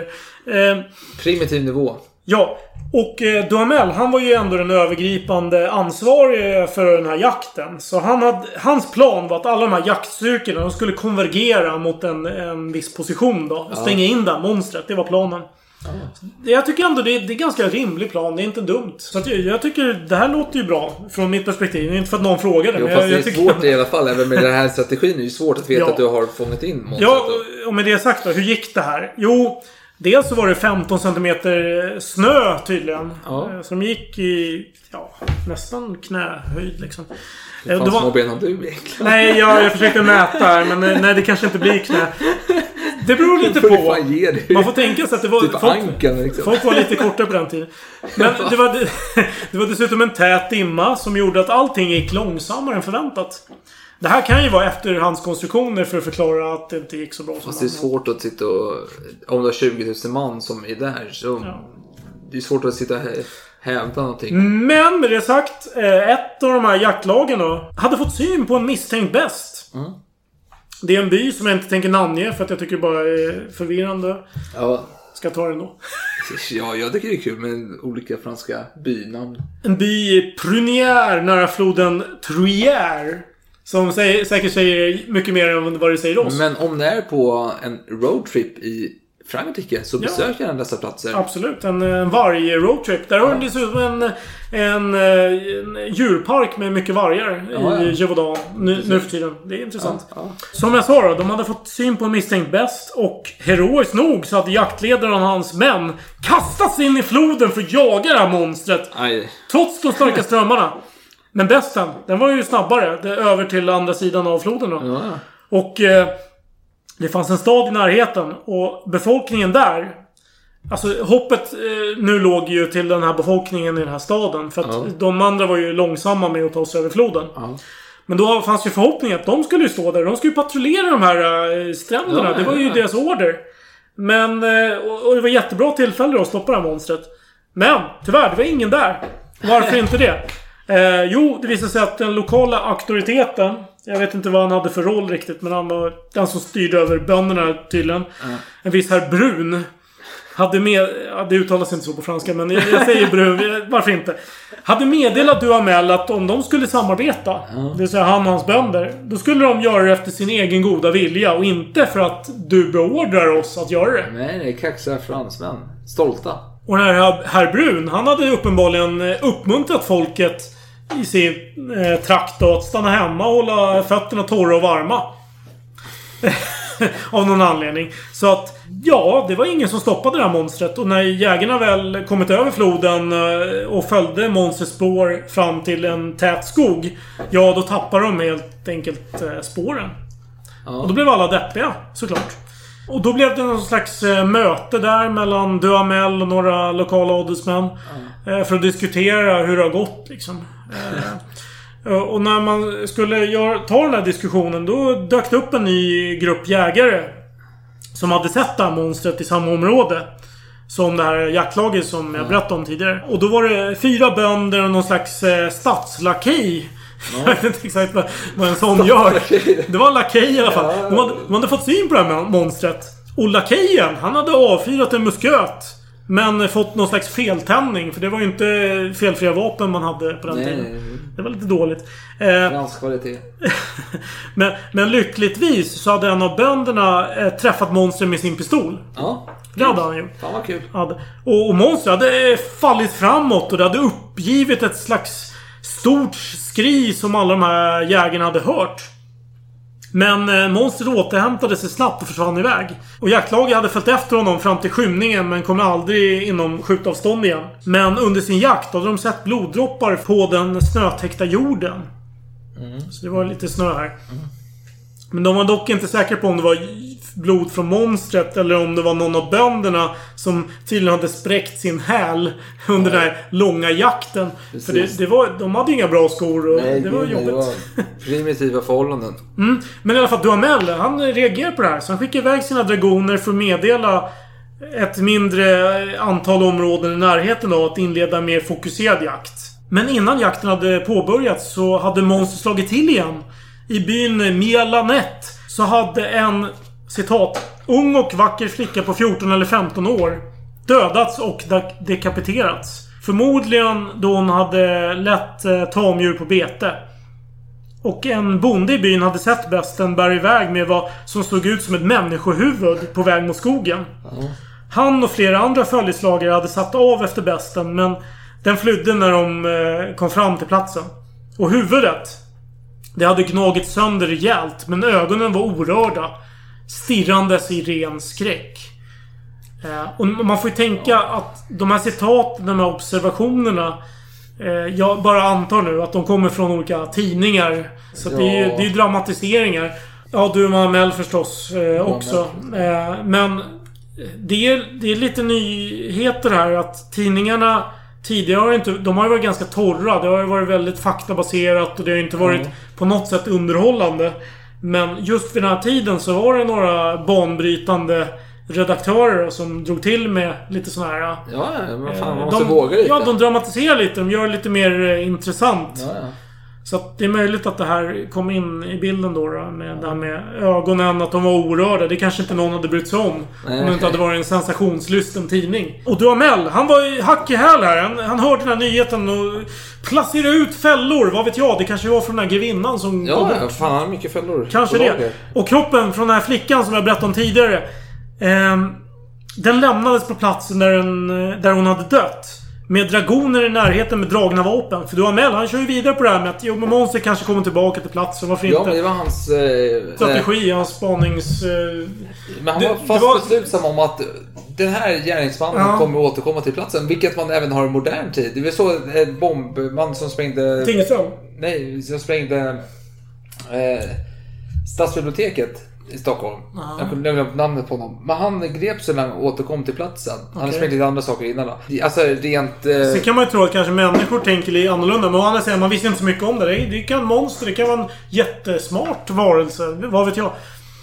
Eh, Primitiv nivå. Ja, och eh, Duhamel han var ju ändå den övergripande ansvarige för den här jakten. Så han hade, hans plan var att alla de här jaktstyrkorna de skulle konvergera mot en, en viss position då. Och Ja. stänga in det här monstret. Det var planen. Jag tycker ändå det är, det är ganska rimlig plan. Det är inte dumt. Så jag, jag tycker det här låter ju bra. Från mitt perspektiv. Det är inte för att någon frågade. Jo, men fast jag, det är svårt i alla fall. Även med den här strategin är det ju svårt att veta Ja. att du har fångat in monstret. Ja, och med det sagt då. Hur gick det här? Jo, dels så var det 15 cm snö tydligen. Ja. Eh, Som gick i ja, nästan knähöjd liksom. Hur Eh, fan det var- små ben har du egentligen? Nej, jag, jag försökte mäta här men eh, nej, det kanske inte blir knä. Det beror lite på. Man får tänka sig att det var... Typ ankeln, liksom. folk var lite korta på den tiden. Men det var, det var dessutom en tät dimma som gjorde att allting gick långsammare än förväntat. Det här kan ju vara efterhandskonstruktioner för att förklara att det inte gick så bra som Fast det är svårt att sitta och... Om du har 20 000 man som är där så... Det är svårt att sitta och hä- hävda någonting. Men med det sagt, eh, ett av de här jaktlagen då, hade fått syn på en misstänkt bäst. Mm. Det är en by som jag inte tänker namnge för att jag tycker bara är förvirrande. Ja. Ska jag ta den då? ja, jag tycker det är kul med olika franska bynamn. En by i Prunière nära floden Truyère. Som säger, säkert säger mycket mer än vad det säger oss. Men om det är på en roadtrip i Frankrike så Ja. besöker den dessa platser. Absolut. En, en varg-roadtrip. Där har du dessutom en, en, en djurpark med mycket vargar Ja, i ja. Gévaudan nu, nu för tiden. Det är intressant. Som jag sa då, de hade fått syn på en misstänkt bäst och heroiskt nog så hade jaktledaren och hans män kastats in i floden för att jaga det här monstret. Aj. Trots de starka strömmarna. Men besten, den var ju snabbare. Det, över till andra sidan av floden då. Ja. Och eh, det fanns en stad i närheten och befolkningen där Alltså hoppet eh, nu låg ju till den här befolkningen i den här staden. För att Ja. de andra var ju långsamma med att ta sig över floden. Ja. Men då fanns ju förhoppningen att de skulle ju stå där. De skulle ju patrullera de här eh, stränderna. Det var ju deras order. Men... eh, Och, och det var jättebra tillfälle då att stoppa det här monstret. Men tyvärr, det var ingen där. Varför inte det? Eh, jo, det visade sig att den lokala auktoriteten jag vet inte vad han hade för roll riktigt, men han var den som styrde över bönderna tydligen. En viss herr Brun. Hade med... Ja, det uttalas inte så på franska, men jag, jag säger Brun. Varför inte? Hade meddelat Duhamel att om de skulle samarbeta, det vill säga han och hans bönder, då skulle de göra det efter sin egen goda vilja och inte för att du beordrar oss att göra det. Nej, nej, kaxiga fransmän. Stolta. Och den här herr Brun, han hade uppenbarligen uppmuntrat folket i sin eh, trakt att stanna hemma och hålla fötterna torra och varma. Av någon anledning. Så att, ja, det var ingen som stoppade det här monstret. Och när jägarna väl kommit över floden eh, och följde monstrets spår fram till en tät skog. Ja, då tappade de helt enkelt eh, spåren. Och då blev alla deppiga, såklart. Och då blev det någon slags eh, möte där mellan Duhamel och några lokala adelsmän. Eh, för att diskutera hur det har gått liksom. Eh, och när man skulle ta den här diskussionen då dök det upp en ny grupp jägare. Som hade sett det här monstret i samma område. Som det här jaktlaget som jag berättade om tidigare. Och då var det fyra bönder och någon slags eh, stadslakej. Jag vet inte exakt vad, vad en sån gör. Det var en lakej i alla fall. De hade, de hade fått syn på det här monstret. Och lakejen, han hade avfyrat en musköt. Men fått någon slags feltändning. För det var ju inte felfria vapen man hade på den Nej, tiden. Det var lite dåligt. Eh, Fransk kvalitet. men, men lyckligtvis så hade en av bönderna eh, träffat monstret med sin pistol. Ja. Det hade han gjort. Fan vad kul. Hade. Och, och monstret hade eh, fallit framåt och det hade uppgivit ett slags stort skri som alla de här jägarna hade hört. Men eh, monstret återhämtade sig snabbt och försvann iväg. Och jaktlaget hade följt efter honom fram till skymningen men kom aldrig inom skjutavstånd igen. Men under sin jakt hade de sett bloddroppar på den snötäckta jorden. Så det var lite snö här. Men de var dock inte säkra på om det var blod från monstret eller om det var någon av bönderna som tydligen hade spräckt sin häl under den här långa jakten. För det, det var, de hade inga bra skor och Nej, det var jobbigt. det var primitiva förhållanden. Mm. Men i alla fall, Duhamel, han reagerar på det här. Så han skickar iväg sina dragoner för att meddela ett mindre antal områden i närheten av att inleda mer fokuserad jakt. Men innan jakten hade påbörjats så hade monster slagit till igen. I byn Mialanet så hade en, citat, ung och vacker flicka på 14 eller 15 år dödats och de- dekapiterats. Förmodligen då hon hade lett eh, tamdjur på bete. Och en bonde i byn hade sett besten bära iväg med vad som såg ut som ett människohuvud på väg mot skogen. Han och flera andra följeslagare hade satt av efter besten men den flydde när de eh, kom fram till platsen. Och huvudet det hade gnagit sönder rejält men ögonen var orörda. Stirrandes i ren skräck. Eh, och man får ju tänka att de här citaten, de här observationerna Eh, jag bara antar nu att de kommer från olika tidningar. Så att det, är ju, Ja. det är dramatiseringar. Ja, du Mamel förstås eh, också. Eh, men det är, det är lite nyheter här att tidningarna Tidigare har inte... De har ju varit ganska torra. Det har ju varit väldigt faktabaserat och det har inte varit på något sätt underhållande. Men just vid den här tiden så var det några banbrytande redaktörer som drog till med lite såna här... Ja, ja, men fan, man Eh, måste de, våga lite. Ja, de dramatiserar lite. De gör det lite mer eh, intressant. Ja, ja. Så att det är möjligt att det här kom in i bilden då. då med det här med ögonen, att de var orörda. Det kanske inte någon hade brytt sig om. Nej. Om det inte hade varit en sensationslysten tidning. Och Duhamel, han var ju hack i häl här. Han, han hörde den här nyheten och placerade ut fällor. Vad vet jag? Det kanske var från den här grevinnan som Ja, ja, fan han har mycket fällor. Kanske det. lager. Och kroppen från den här flickan som jag berättade om tidigare. ehm, den lämnades på platsen där, den, eh, där hon hade dött. Med dragoner i närheten med dragna vapen. För Duhamel, han kör ju vidare på det här med att jo, men monster kanske kommer tillbaka till platsen. Varför Ja, inte? men det var hans... Eh, Strategi, hans spanings... Eh, Men han Det- var fast var- beslutsam om att den här gärningsmannen Ja. kommer återkomma till platsen. Vilket man även har i modern tid. Det var så en bombman som sprängde... Tingelström. Nej, som sprängde eh, stadsbiblioteket i Stockholm. Ja. Jag kunde glömt namnet på honom. Men han greps när han återkom till platsen. Han hade sprängt lite andra saker innan. då. Alltså rent... Eh, Sen kan man ju tro att kanske människor tänker lite annorlunda. Men å andra sidan, man visste inte så mycket om det. Det, kan monster, det kan vara en jättesmart varelse. Vad vet jag.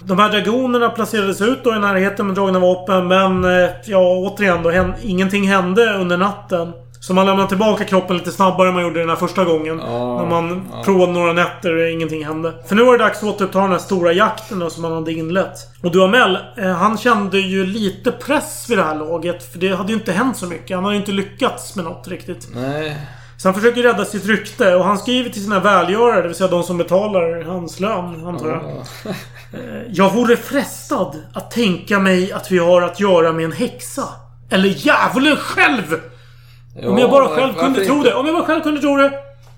De här dragonerna placerades ut då i närheten med dragna vapen. Men eh, ja, återigen då. Ingenting hände under natten. Så man lämnade tillbaka kroppen lite snabbare än man gjorde den här första gången. när man provade några nätter och ingenting hände. För nu var det dags att återuppta den här stora jakten då, som man hade inlett. Och Duhamel, eh, han kände ju lite press vid det här laget. För det hade ju inte hänt så mycket. Han hade ju inte lyckats med något riktigt. nej. Så han försöker rädda sitt rykte och han skriver till sina välgörare, det vill säga de som betalar hans lön, antar jag. Eh, Jag vore frestad att tänka mig att vi har att göra med en häxa. Eller djävulen själv! Om jag bara själv kunde tro inte? det. Om jag bara själv kunde tro det.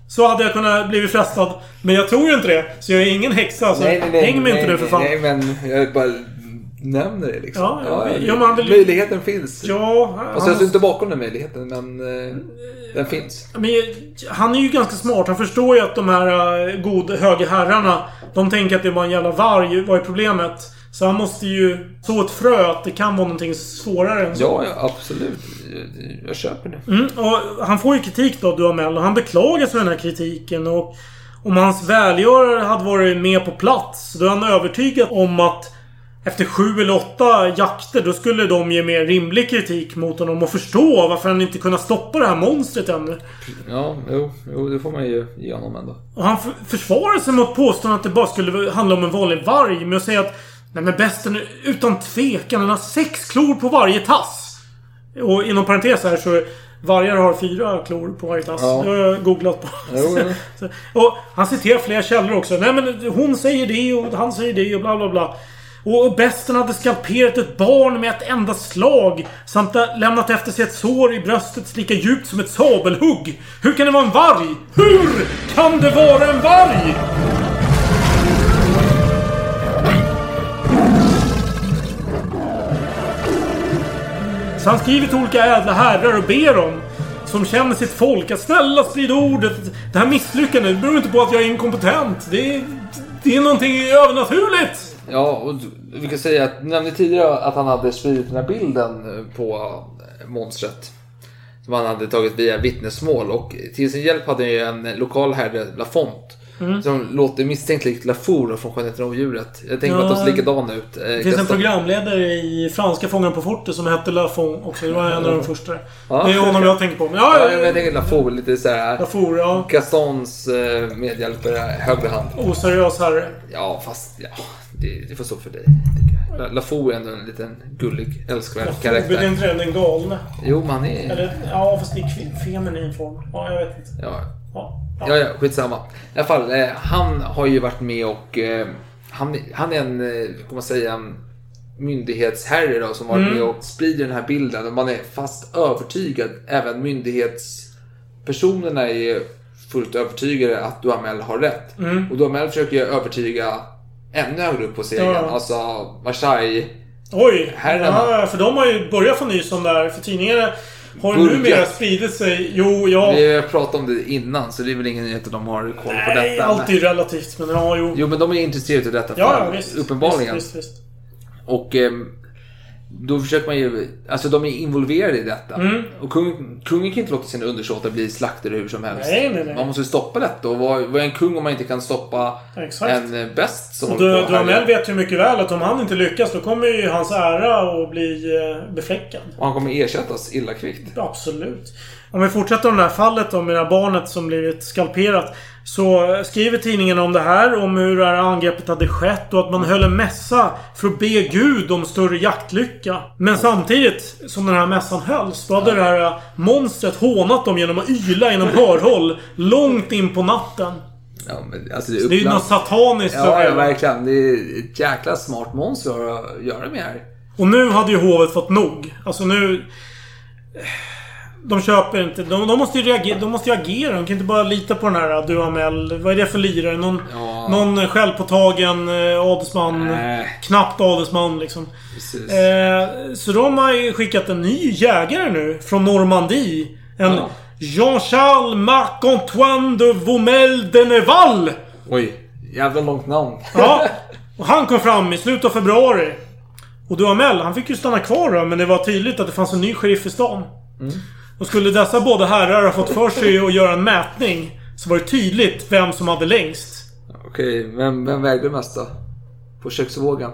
Så hade jag kunnat bli frestad. Men jag tror ju inte det. Så jag är ingen häxa. Så Nej, nej, nej. häng mig nej, inte nu för fan. Nej, men jag bara nämner det liksom. Ja, ja, ja, han vill- Möjligheten finns. Ja, han- jag står inte bakom den möjligheten, men eh, den finns. Men han är ju ganska smart. Han förstår ju att de här uh, god höga herrarna De tänker att det är bara en jävla varg. Vad är problemet? Så han måste ju så ett frö att det kan vara någonting svårare än så. Ja, ja absolut. Jag, jag köper det. Mm, och han får ju kritik då, Duhamel. Och han beklagar sig för den här kritiken. Och om hans välgörare hade varit med på plats, då är han övertygad om att efter sju eller åtta jakter, då skulle de ge mer rimlig kritik mot honom och förstå varför han inte kunnat stoppa det här monstret ännu. Ja, jo, jo, det får man ju ge honom ändå. Och han för- försvarar sig mot påståendet att det bara skulle handla om en vanlig varg med att säga att Nej men besten utan tvekan, den har sex klor på varje tass. Och inom parentes här så Vargar har fyra klor på varje tass. Ja. Det har jag googlat på. Jo. Så- och han citerar flera källor också. Nej men hon säger det och han säger det och bla bla bla. Och besten hade skalperat ett barn med ett enda slag. Samt lämnat efter sig ett sår i bröstet lika djupt som ett sabelhugg. Hur kan det vara en varg? Hur kan det vara en varg? Så han skriver till olika ädla herrar och ber dem som känner sitt folk att snälla sprid ordet. Det här misslyckandet beror inte på att jag är inkompetent. Det är, det är någonting övernaturligt. Ja, och vi kan säga att, du nämnde tidigare att han hade spridit den här bilden eh, på eh, monstret. Som han hade tagit via vittnesmål och till sin hjälp hade han ju en eh, lokal herre, Lafont. Mm. Som låter misstänkt likt Lafour från Skönheten och djuret. Jag tänker mig att de ser likadana ut. Eh, Det finns en programledare i Franska Fången på fortet som hette Lafont också. Det var en av de första. Ja. Det är honom jag tänker på. Men ja, Ja, men jag tänker Lafour, lite såhär... Lafour, ja. Gastons eh, medhjälpare, högra hand. Oseriös herre. Ja, fast ja, det, det får stå för dig. Lafour är ändå en liten gullig, älskvärd Lafour, är karaktär. inte det den galne? Jo, men han är... Eller, ja, fast i feminin form. Ja, jag vet inte. Ja, Ja. ja, ja skitsamma. I alla fall, eh, han har ju varit med och... Eh, han, han är en, eh, kan man säga, en myndighetsherre då, som varit Mm. med och sprider den här bilden. Och man är fast övertygad, även myndighetspersonerna är fullt övertygade att Duhamel har rätt. Mm. Och Duhamel försöker ju övertyga ännu högre upp på serien. Ja. Alltså Marseille. Oj! Herrarna. Ja, för de har ju börjat få nys om det här. För tidningar har Börjat. numera spridit sig. Jo, ja. Vi har pratat om det innan så det är väl ingen nyhet att de har koll på Nej, detta. allt är relativt. Men ja, jo. Jo men de är intresserade av detta Ja, ja, visst. uppenbarligen. Visst, visst, visst. Och ehm, då försöker man ju, alltså de är involverade i detta. Mm. Och kung, kungen kan inte låta sina undersåtar bli slaktade hur som helst. Nej, nej, nej. Man måste ju stoppa detta. Och vad, vad är en kung om man inte kan stoppa Exakt. en eh, bäst som Och håller du, på Duhamel vet ju mycket väl att om han inte lyckas då kommer ju hans ära att bli eh, befläckad. Och han kommer ersättas illa kvickt. Absolut. Om vi fortsätter om det här fallet om det här barnet som blivit skalperat. Så skriver tidningen om det här, om hur det här angreppet hade skett och att man höll en mässa för att be Gud om större jaktlycka. Men samtidigt som den här mässan hölls, då hade det här monstret hånat dem genom att yla inom hörhåll långt in på natten. Ja, men, alltså, Det är ju upplagt- något sataniskt Ja, det ja, verkligen. Det är ett jäkla smart monster att göra med här. Och nu hade ju hovet fått nog. Alltså nu... De köper inte. De, de måste ju reagera. De måste ju agera. De kan inte bara lita på den här Duhamel. Vad är det för lirare? Någon, Ja. någon självpåtagen eh, adelsman. Nej. Knappt adelsman liksom. Eh, så de har ju skickat en ny jägare nu. Från Normandie. En Ja. Jean-Charles Marc-Antoine de Vomel de Neval. Oj, jävla långt namn. Ja. Och han kom fram i slutet av februari. Och Duhamel, han fick ju stanna kvar då, men det var tydligt att det fanns en ny sheriff i stan. Och skulle dessa båda herrar ha fått för sig att göra en mätning så var det tydligt vem som hade längst. Okej, vem, vem vägde mest då? På köksvågen?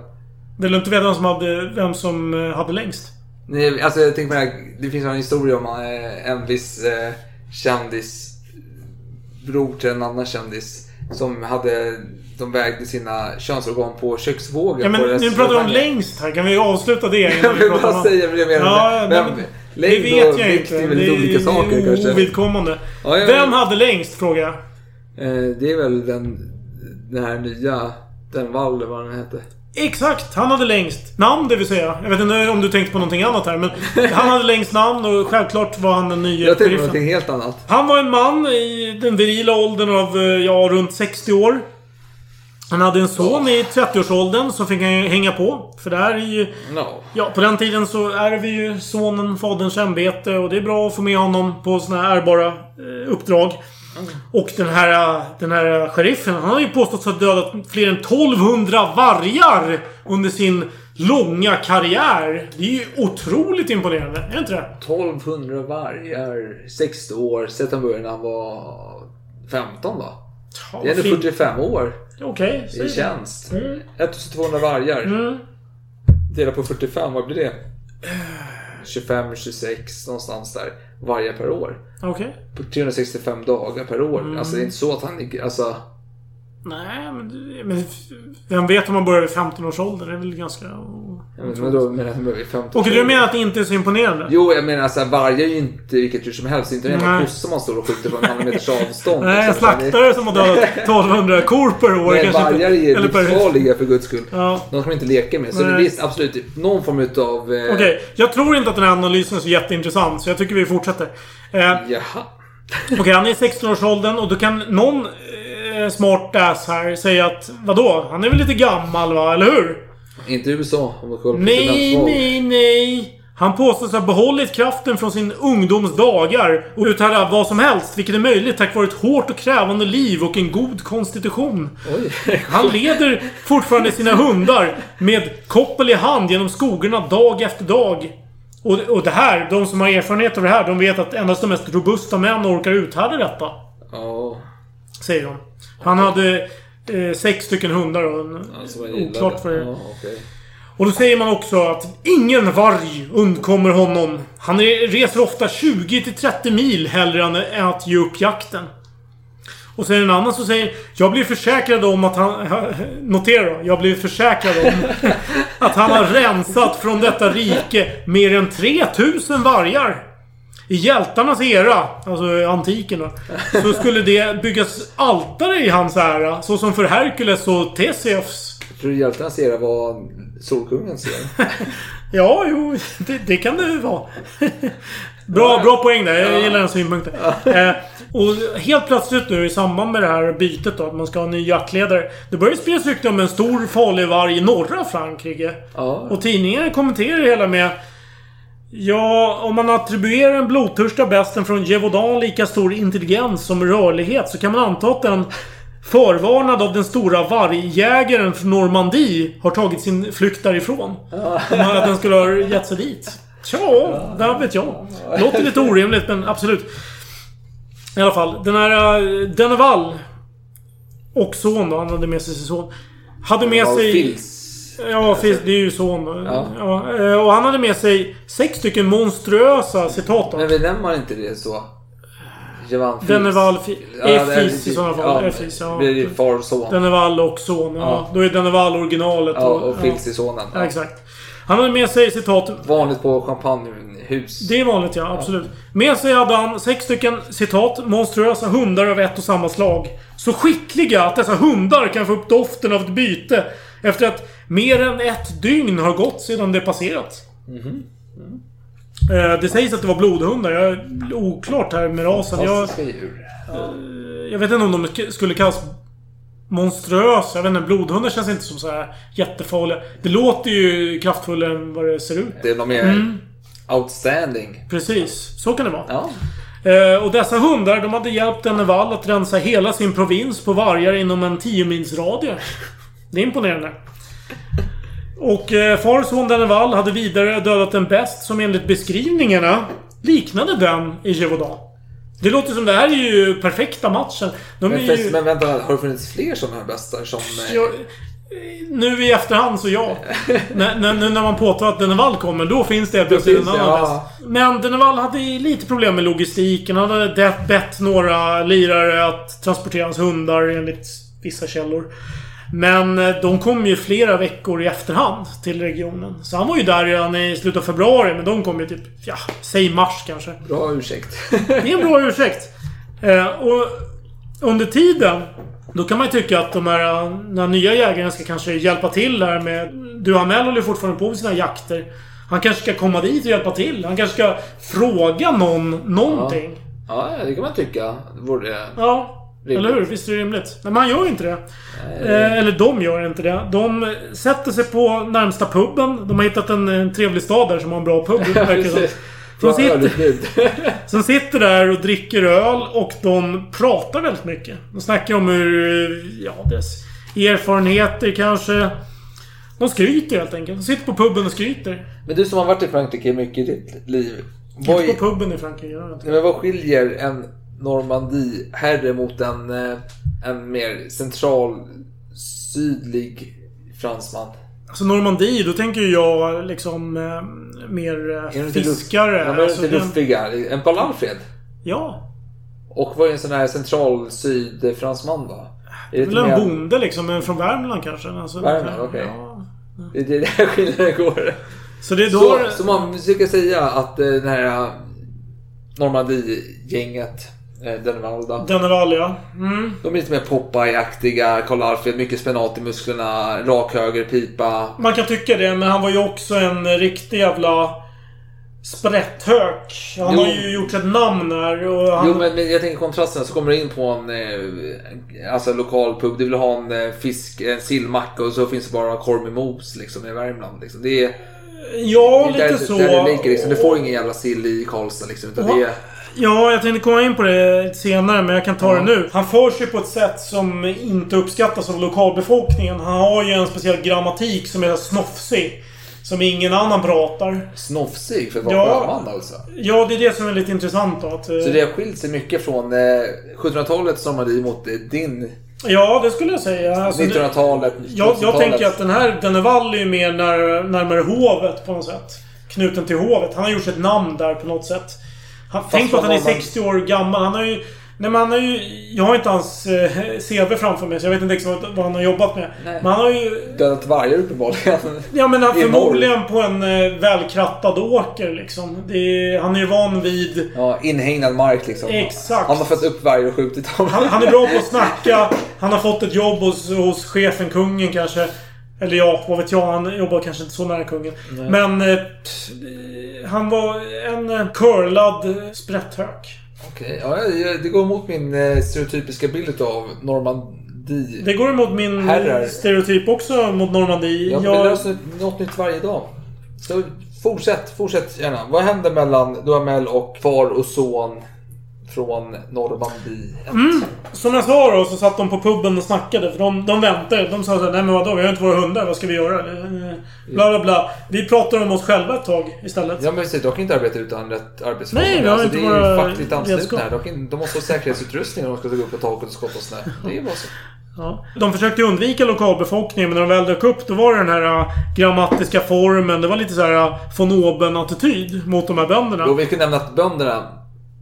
Vill du inte veta vem som hade, vem som eh, hade längst? Nej, alltså jag tänker på det här, det finns en historia om eh, en viss eh, kändis bror till en annan kändis som hade de vägde sina könsorgan på köksvågen Ja, men nu pratar vi om längst här. Kan vi avsluta det? Jag vi vill bara om- säga jag menar. Ja, Vem- men, det längd vet och jag inte. är väldigt olika saker det är kanske. ovidkommande. Ja, jag- Vem hade längst, frågar jag. Eh, det är väl den, den här nya, den Wall eller vad den hette. Exakt! Han hade längst namn, det vill säga. Jag vet inte om du tänkte på någonting annat här, men han hade längst namn och självklart var han den nya Jag tänkte på någonting helt annat. Han var en man i den virila åldern av, eh, ja, runt 60 år. Han hade en son i 30-årsåldern som fick han ju hänga på. För det här är ju... No. Ja, på den tiden så ärver ju sonen faderns ämbete och det är bra att få med honom på såna här ärbara eh, uppdrag. Och den här, den här sheriffen, han har ju påstått ha dödat fler än 1200 vargar under sin långa karriär. Det är ju otroligt imponerande, är det inte det? 1200 vargar, 60 år, sett han började när han var 15 då. Ja, Det är ändå fint. 45 år Okej, i säg det. tjänst. Mm. 1200 vargar. Mm. Dela på 45, vad blir det? 25, 26 någonstans där. Vargar per år. Okej. På 365 dagar per år. Mm. Alltså det är inte så att han ligger... Alltså... Nej, men, men vem vet om man börjar vid 15-årsåldern? Det är väl ganska... Men då menar jag att han börjar vid 15 Okej, du menar att det inte är så imponerande? Jo, jag menar alltså vargar är ju inte vilket djur som helst. Det är inte en jävla kossa man står och skjuter på en halv meters avstånd. Nej, en liksom. slaktare som har dödat 1200 kor per år. Nej, vargar är livsfarliga för guds skull. Ja. De ska man inte leka med. Så Nej. det visst, absolut. Någon form utav... Eh, Okej, jag tror inte att den här analysen är så jätteintressant, så jag tycker vi fortsätter. Eh, Jaha. Okej, han är i 16-årsåldern och då kan någon eh, smart ass här säga att vadå? Han är väl lite gammal va, eller hur? Inte USA om kollar på Nej, nej, nej. Han påstås ha behållit kraften från sin ungdoms dagar och uthärda vad som helst, vilket är möjligt tack vare ett hårt och krävande liv och en god konstitution. Han leder fortfarande sina hundar med koppel i hand genom skogarna dag efter dag. Och, och det här, de som har erfarenhet av det här, de vet att endast de mest robusta män orkar uthärda detta. Ja. Säger de. Han hade eh, sex stycken hundar en, Alltså, oklart för Ja, okej. och då säger man också att ingen varg undkommer honom. Han reser ofta 20-30 mil hellre än att ge upp jakten. Och sen en annan som säger Jag blir försäkrad om att han... Notera då. Jag blir försäkrad om att han har rensat från detta rike mer än 3000 vargar. I hjältarnas era, alltså antiken då, så skulle det byggas altare i hans ära. Så som för Herkules och Theseus. Tror du hjältarna ser vad Solkungen ser? Ja, jo, det, det kan det ju vara. Bra, bra poäng där. Jag gillar den synpunkten. Eh, och helt plötsligt nu i samband med det här bytet då, att man ska ha en ny jaktledare. Det börjar spridas rykten om en stor farlig varg i norra Frankrike. Ja. Och tidningen kommenterar det hela med Ja, om man attribuerar en blodtörsta besten från Gévaudan lika stor intelligens som rörlighet så kan man anta att den förvarnad av den stora vargjägaren från Normandie har tagit sin flykt därifrån. Om att den skulle ha gett sig dit. Tja, vad vet jag. Låter lite orimligt men absolut. I alla fall, den här uh, Denneval och son då, han hade med sig sin son. Hade med Ja, sig... Fils. Ja, Fils, det är ju son. Ja. Ja, eh, och han hade med sig sex stycken monstruösa citat. Men benämner man inte det så? Jevan. Denneval, Ja, Fils i sådana fall. Ja, Är Fils, ja. blir det far och son. Denneval och son. Ja. Ja. Då är Denneval originalet. Ja, och Fils i sonen. Ja, exakt. Han hade med sig citat. Vanligt på champagnehus. Det är vanligt ja, absolut. Med sig hade han sex stycken citat. Monstruösa hundar av ett och samma slag. Så skickliga att dessa hundar kan få upp doften av ett byte. Efter att mer än ett dygn har gått sedan det passerat. Eh, Det sägs att det var blodhundar. Jag är oklart här med rasen. Jag, djur. jag vet inte om de sk- skulle kallas monstruösa. Jag vet inte. Blodhundar känns inte som så här jättefarliga. Det låter ju kraftfullare än vad det ser ut. Det är nog mer Mm. outstanding. Precis. Så kan det vara. Ja. Eh, och dessa hundar, de hade hjälpt Denneval att rensa hela sin provins på vargar inom en 10 mils radie. Det är imponerande. Och eh, och son Denneval hade vidare dödat en best som enligt beskrivningarna liknade den i Gévaudan. Det låter som det här är ju perfekta matchen. De Men, ju... men vänta, har det funnits fler sådana här bästar som... eh, Jag, nu i efterhand så ja. när, när, nu när man påtar att Denneval kommer, då finns det plötsligt en annan ja. bäst. Men Denneval hade lite problem med logistiken. Han hade bett några lirare att transportera hans hundar enligt vissa källor. Men eh, de kom ju flera veckor i efterhand till regionen. Så han var ju där redan i slutet av februari, men de kom ju typ, ja, säg mars kanske. Bra ursäkt. Det är en bra ursäkt. Eh, och under tiden, då kan man ju tycka att de här, de här nya jägarna ska kanske hjälpa till här med... Duhamel håller ju fortfarande på med sina jakter. Han kanske ska komma dit och hjälpa till. Han kanske ska fråga någon någonting. ja, det kan man tycka. Det Vore... Ja. Rimligt. Eller hur? Visst är det rimligt? Men man gör ju inte det. Eh, eller de gör inte det. De sätter sig på närmsta puben. De har hittat en, en trevlig stad där som har en bra pub. det som. Sitter, som sitter där och dricker öl och de pratar väldigt mycket. De snackar om hur... Ja, deras erfarenheter kanske. De skryter helt enkelt. De sitter på puben och skryter. Men du som har varit i Frankrike mycket i ditt liv. Vad, Inte på puben i Frankrike. jag inte. Men vad skiljer en Normandie-herre mot en, eh, en mer central sydlig fransman? Alltså Normandie, då tänker jag liksom eh, mer eh, fiskare. Ja, men Alltså, den- luftiga? En Paul Alfred? ja. Och vad är en sån här central sydfransman då? Är det lite en bonde liksom, men från Värmland kanske. Alltså, Värmland, okej. ja. Det är där skillnaden går. Så det är då... Så, så man försöker säga att den här Normandie-gänget, eh, Dennevalda, Denneval ja. Mm. de är lite mer Popeye-aktiga. Karl Alfred, mycket spenat i musklerna, rak höger pipa. Man kan tycka det, men han var ju också en riktig jävla sprätthök. Han Jo. har ju gjort ett namn här och han... Jo men, men jag tänker kontrasten så kommer du in på en eh, alltså lokal pub. Du vill ha en eh, fisk, en sillmacka och så finns det bara korv med mos liksom i Värmland. Liksom. Det är, Ja, det är lite där, så. Där det ligger liksom. Du får ingen jävla sill i Karlstad liksom. Utan Ja. det är... Ja, jag tänkte komma in på det senare, men jag kan ta det nu. Han för sig på ett sätt som inte uppskattas av lokalbefolkningen. Han har ju en speciell grammatik som är snofsig. Som ingen annan pratar. Snofsig för att vara Ja. sjöman alltså. Ja, det är det som är lite intressant då. Att, Så det har skilt sig mycket från eh, 1700-talets Normandie mot eh, din Ja, det skulle jag säga. Alltså, det- 1900-talet. Jag, jag 2000-talet. tänker att den här Denneval är ju mer när, närmare hovet på något sätt. Knuten till hovet. Han har gjort sig ett namn där på något sätt. Han, tänk på att han är vad man- 60 år gammal. Han har ju... Nej men han har ju... Jag har inte hans eh, CV framför mig så jag vet inte exakt vad, vad han har jobbat med. Nej. Men han har ju... Dödat vargar uppenbarligen. Ja men han förmodligen på en eh, välkrattad åker liksom. Det är, han är ju van vid... Ja, inhägnad mark liksom. Exakt. Han har fött upp vargar och skjutit dem. Han, han är bra på att snacka. Han har fått ett jobb hos, hos chefen, kungen kanske. Eller ja, vad vet jag. Han jobbar kanske inte så nära kungen. Men... Eh, han var en eh, curlad eh, sprätthök. Okej, ja, jag- det går emot min eh, stereotypiska bild av Normandie. Det går emot min Herrar. stereotyp också mot Normandie. Ja, Jag- det löser något nytt varje dag. Så fortsätt, fortsätt gärna. Vad händer mellan Duhamel och far och son från Normandie? Mm. Som jag sa då, så satt de på puben och snackade. För de, de väntade. De sa såhär, nej men vadå? Vi har inte våra hundar. Vad ska vi göra? Eh, Bla bla bla. Vi pratar om oss själva ett tag istället. Ja men precis, de kan inte arbeta utan rätt arbetsformer. Nej, vi har alltså, inte det är ju fackligt anslutna här. De, kan, de måste ha säkerhetsutrustning om de ska gå upp på taket och skotta snö. Det är ju bara så. Ja. De försökte undvika lokalbefolkningen, men när de väl dök upp då var det den här äh, grammatiska formen. Det var lite så här äh, von oben-attityd mot de här bönderna. Och vi kan nämna att bönderna...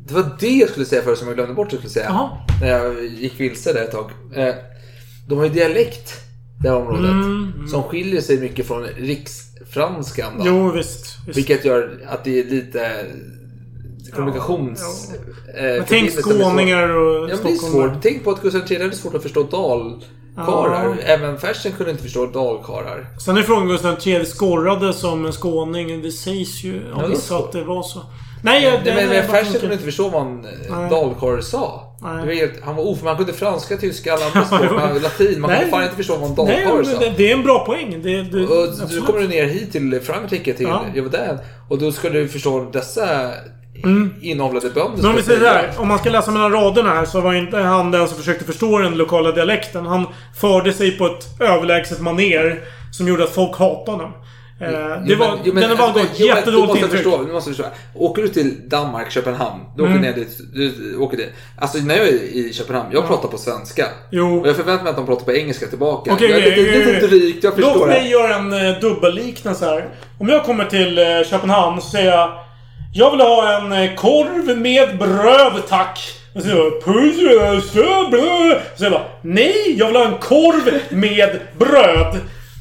Det var det jag skulle säga förut som jag glömde bort jag skulle säga. Jaha. När jag gick vilse där ett tag. Eh, De har ju dialekt, det här området. Som skiljer sig mycket från riksfranskan. Då. Jo, visst. visst. Vilket gör att det är lite kommunikations... eh, Men tänk förbindelser med svår- skåningar och Ja, men det är stockholmare. svårt. Tänk på att Gustav III hade svårt att förstå dalkarlar. Även Fersen kunde inte förstå dalkarlar. Sen är frågan Gustav III skorrade som en skåning. Det sägs ju Ja, av det vissa att det var så. Nej, jag, Nej, men, men Fersen kunde inte förstå vad en eh, dalkarl sa. Nej. Det var helt, han var oförmögen. Han kunde franska, tyska, alla andra språk. men latin. Man kunde fan inte förstå vad en dalkarl sa. det, det är en bra poäng. Det, det, Och du absolut. kommer du ner hit till Frankrike, till Ja. Gévaudan. Och då ska du förstå dessa inavlade bönder. Men om där, om man ska läsa mellan raderna här så var inte han den som försökte förstå den lokala dialekten. Han förde sig på ett överlägset maner som gjorde att folk hatade honom. Eh, det Jo, var, men- jo, men- den var alltså, men jättedåligt intryck. Förstå, du måste förstå. Åker du till Danmark, Köpenhamn. Du åker Mm. ner dit. Du åker dit. Alltså när jag är i Köpenhamn, jag pratar på svenska. Jo. Och jag förväntar mig att de pratar på engelska tillbaka. Okej, jag är lite, okej, lite drygt, jag förstår Låt mig göra en eh, dubbelliknelse här. Om jag kommer till eh, Köpenhamn så säger jag Jag vill ha en eh, korv med bröd tack. Och så jag "Puss, eh, så bröd." Så säger jag bara Nej, jag vill ha en korv med bröd.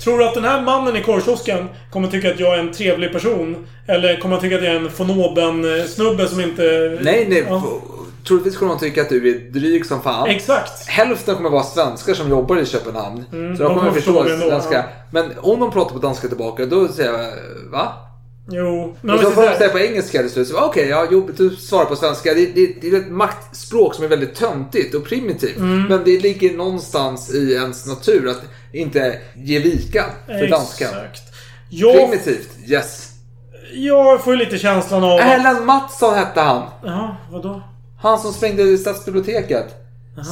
Tror du att den här mannen i korvkiosken kommer tycka att jag är en trevlig person? Eller kommer han tycka att jag är en von oben-snubbe som inte... Nej, nej. Ja. Troligtvis kommer de tycka att du är dryg som fan. Exakt. Hälften kommer vara svenskar som jobbar i Köpenhamn. Mm, så de kommer kommer förstå förstå svenska. Men om de pratar på danska tillbaka, då säger jag va? Jo. Men Och så får de här- säga på engelska till slut. Okej, ja, jo, du svarar på svenska. Det, det, det är ett maktspråk som är väldigt töntigt och primitivt. Mm. Men det ligger någonstans i ens natur att inte ge vika för danskan. Jag, Primitivt, yes. jag får ju lite känslan av... Erland Mattsson hette han. Ja, vadå? Han som sprängde i stadsbiblioteket.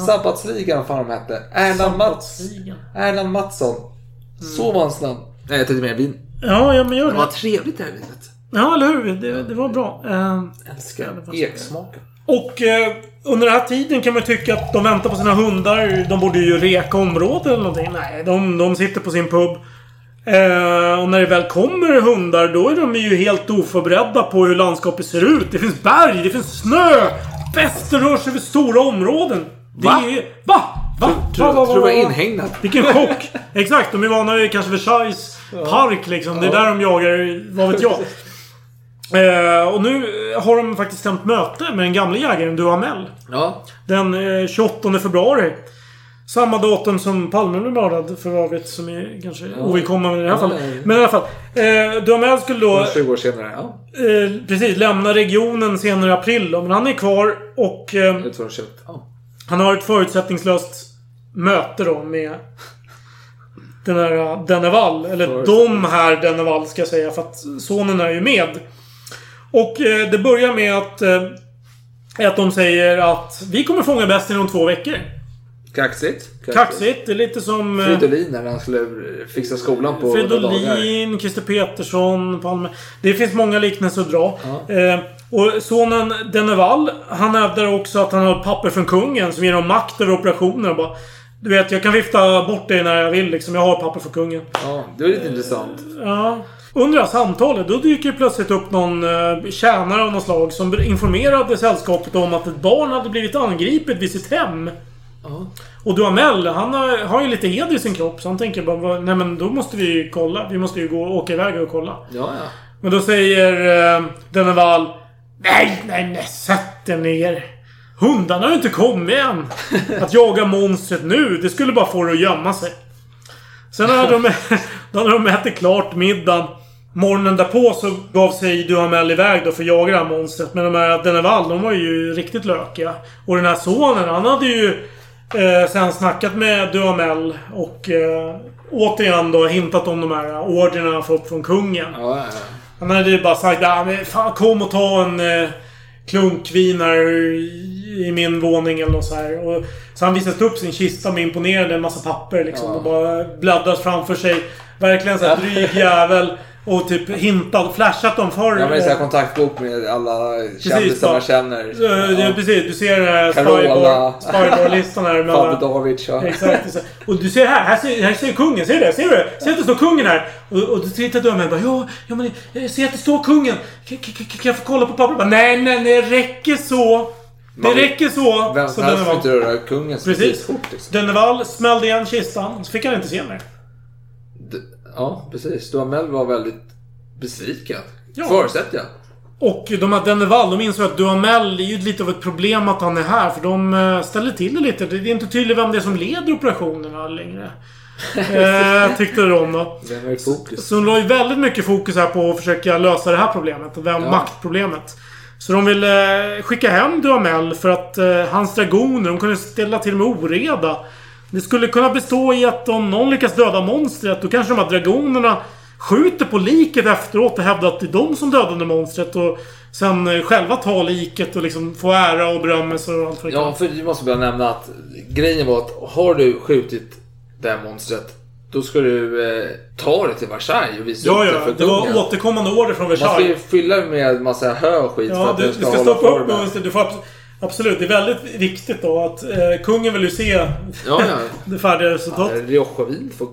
Sabbatsligan, fan de hette. Erland, Mats. Erland Mattsson. Så var hans namn. Nej, jag tänkte mer vin. Ja, ja men gör Det var det. trevligt det här vinet. Ja, eller hur? Det, det var bra. Eh, Älskar eksmaken. och eh, under den här tiden kan man ju tycka att de väntar på sina hundar. De borde ju reka området eller någonting. Nej, de, de sitter på sin pub. Eh, och när det väl kommer hundar, då är de ju helt oförberedda på hur landskapet ser ut. Det finns berg, det finns snö. Väster rör sig över stora områden. Det Va? Är, va? Va? Tror Va, va, va, tror det var va? inhägnat. Vilken chock! Exakt, de är vana vid kanske Versailles park liksom. Det är där de jagar, vad vet jag. Eh, och nu har de faktiskt stämt möte med den gamle jägaren Duhamel. Ja. Den eh, 28 februari. Samma datum som Palme blev mördad för övrigt. Som är kanske ovidkommande i det här Ja, fallet. ja, ja. Men i alla fall. Eh, Duhamel skulle då... 20 år senare. Ja. Eh, precis, lämna regionen senare i april. Då, men han är kvar och... Eh. Ja. han har ett förutsättningslöst möte då med den här Denneval. Eller de här Denneval ska jag säga. För att sonen är ju med. Och eh, det börjar med att... Eh, att de säger att vi kommer fånga bäst inom två veckor. Kaxigt. Kaxigt. Det är lite som... eh, Fridolin när han skulle fixa skolan på. Fridolin, Christer Petersson, Palme. Det finns många liknelser att dra. Eh, och sonen Denneval, han hävdar också att han har papper från kungen som ger honom makt över operationer. Och bara, du vet, jag kan vifta bort dig när jag vill liksom. Jag har papper från kungen. Ja, det var lite intressant. Ja. Under det här samtalet, då dyker det plötsligt upp någon eh, tjänare av något slag som informerade sällskapet om att ett barn hade blivit angripet vid sitt hem. Och Duhamel, han har, har ju lite heder i sin kropp. Så han tänker bara, "Vad- nej men då måste vi ju kolla. Vi måste ju gå och åka iväg och kolla. Ja, ja. Men då säger eh, Denneval Nej, nej, nej, sätt er ner. Hundarna har ju inte kommit än. Att jaga monstret nu, det skulle bara få det att gömma sig. Sen när de, då när de ätit klart middagen. Morgonen därpå så gav sig Duhamel iväg då för att jaga det här monstret. Men de här Denneval, de var ju riktigt lökiga. Och den här sonen, han hade ju eh, sen snackat med Duhamel och eh, återigen då hintat om de här orderna han fått från kungen. ja, ja. Han hade ju bara sagt ja, men fan kom och ta en eh, klunk vin här i min våning eller något så här. Och, så han visade upp sin kista med imponerande en massa papper liksom. Och bara bläddrat framför sig. Verkligen såhär dryg jävel. Och typ hintat, flashat dem för... Ja, men det är kontaktbok med alla kändisar ja. man känner. Eh, ja. Precis, du ser Carola. Spybar-listan här. Davids. Ja. Exakt. Och du ser här, här ser, här ser kungen. Ser du det? Ser du det? Ser att det står kungen här? Och, och du tittar du och bara ja, ja men jag ser att det står kungen. Kan, kan, jag få kolla på pappret? Nej, nej, nej, det räcker så. Det räcker så. Vem så som helst får inte röra kungens Precis. visitkort. Liksom. Smällde igen kistan. Så fick han inte se mer. D- Ja, precis. Duhamel var väldigt besviken. Ja. Förutsätter jag. Och de här Denneval, de insåg att Duhamel är ju lite av ett problem att han är här. För de eh, ställer till det lite. Det är inte tydligt vem det är som leder operationerna längre. eh, tyckte de då. Vem är fokus? Så de la ju väldigt mycket fokus här på att försöka lösa det här problemet. Vem, Ja. Maktproblemet. Så de ville skicka hem Duhamel för att eh, hans dragoner, de kunde ställa till med oreda. Det skulle kunna bestå i att om någon lyckas döda monstret, då kanske de här dragonerna skjuter på liket efteråt och hävdar att det är de som dödade monstret. Och sen eh, själva ta liket och liksom få ära och berömmelse och allt vad Ja, för du måste bara nämna att grejen var att har du skjutit det här monstret då ska du eh, ta det till Versailles och visa Ja, upp det ja. för Det var kungen. återkommande order från Man ska ju Versailles. fylla med massa hö och skit för Ja, att du, den du ska ska hålla stoppa upp formen. monstret. Du får abs- Absolut. Det är väldigt viktigt då att eh, kungen vill ju se Ja, ja. det färdiga resultatet. Rioja-vin får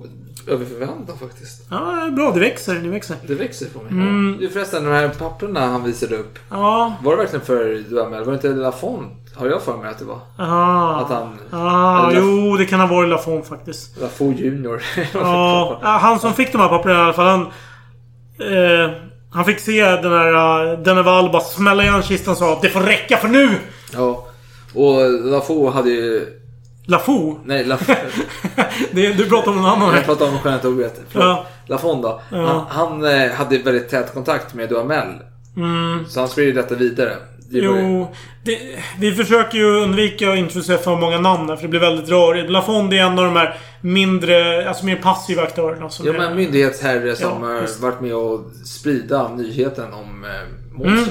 över förväntan faktiskt. Ja, bra. Det växer. Det växer. Det växer på mig. Mm. Du förresten, de här papperna han visade upp. Ja. Var det verkligen för Duhamel? Var det inte Lafont? Har jag för mig att det var? Aha. Att han... Ah, eller jo, det kan ha varit Lafont faktiskt. Lafont Junior. Ja, ja, han som fick de här papperna i alla fall. Han, eh, han fick se den här uh, Denneval bara smälla igen kistan och sa att det får räcka för nu! ja. Och Lafont hade ju... Lafou? Nej. Det, du pratar om någon annan Jag pratar om ordet. Förlåt. Ja. Lafont då. Ja. Han, han eh, hade väldigt tät kontakt med Duhamel. Mm. Så han spred ju detta vidare. Det Jo, det, vi försöker ju undvika att introducera för många namn här, för det blir väldigt rörigt. Lafond är en av de här mindre, alltså mer passiva aktörerna. Som Ja är, men myndighetsherre som Ja, varit med och sprida nyheten om eh, Mm.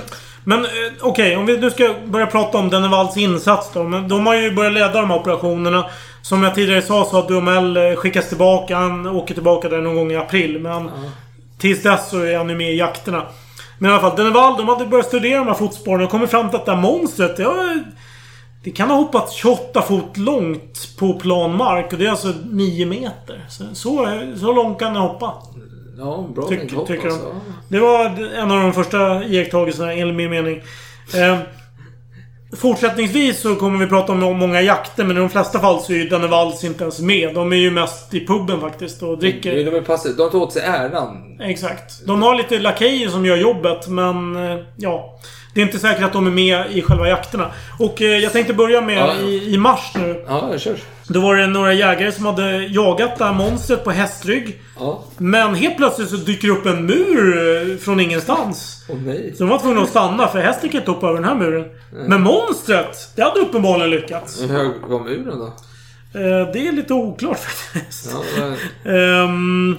Men eh, okej, om vi nu ska börja prata om Dennevals insats då. Men de har ju börjat leda de här operationerna. Som jag tidigare sa så har Duhamel eh, skickats tillbaka. Han åker tillbaka där någon gång i april. Men tills dess så är han ju med i jakterna. Men i alla fall, Denneval, de hade börjat studera de här fotspåren och kommit fram till att det här monstret, det, har, det kan ha hoppat 28 fot långt på plan mark. Och det är alltså 9 meter. Så, så, så långt kan det hoppa. Ja, bra Tyck- tänkhopp tycker de. alltså. Det var en av de första iakttagelserna enligt min mening. Eh, fortsättningsvis så kommer vi prata om många jakter men i de flesta fall så är ju Dannevals inte ens med. De är ju mest i puben faktiskt och dricker. De är passiva. De tar åt sig äran. Exakt. De har lite lakejer som gör jobbet men eh, ja. Det är inte säkert att de är med i själva jakterna. Och eh, jag tänkte börja med Ja. I, i mars nu. Ja, kör. Då var det några jägare som hade jagat det här monstret på hästrygg. Ja. Men helt plötsligt så dyker det upp en mur eh, från ingenstans. Åh nej. Så de var tvungna att stanna för hästen kan inte hoppa över den här muren. Men monstret, det hade uppenbarligen lyckats. Hur hög var muren då? Det är lite oklart faktiskt. Ja, var, Ehm,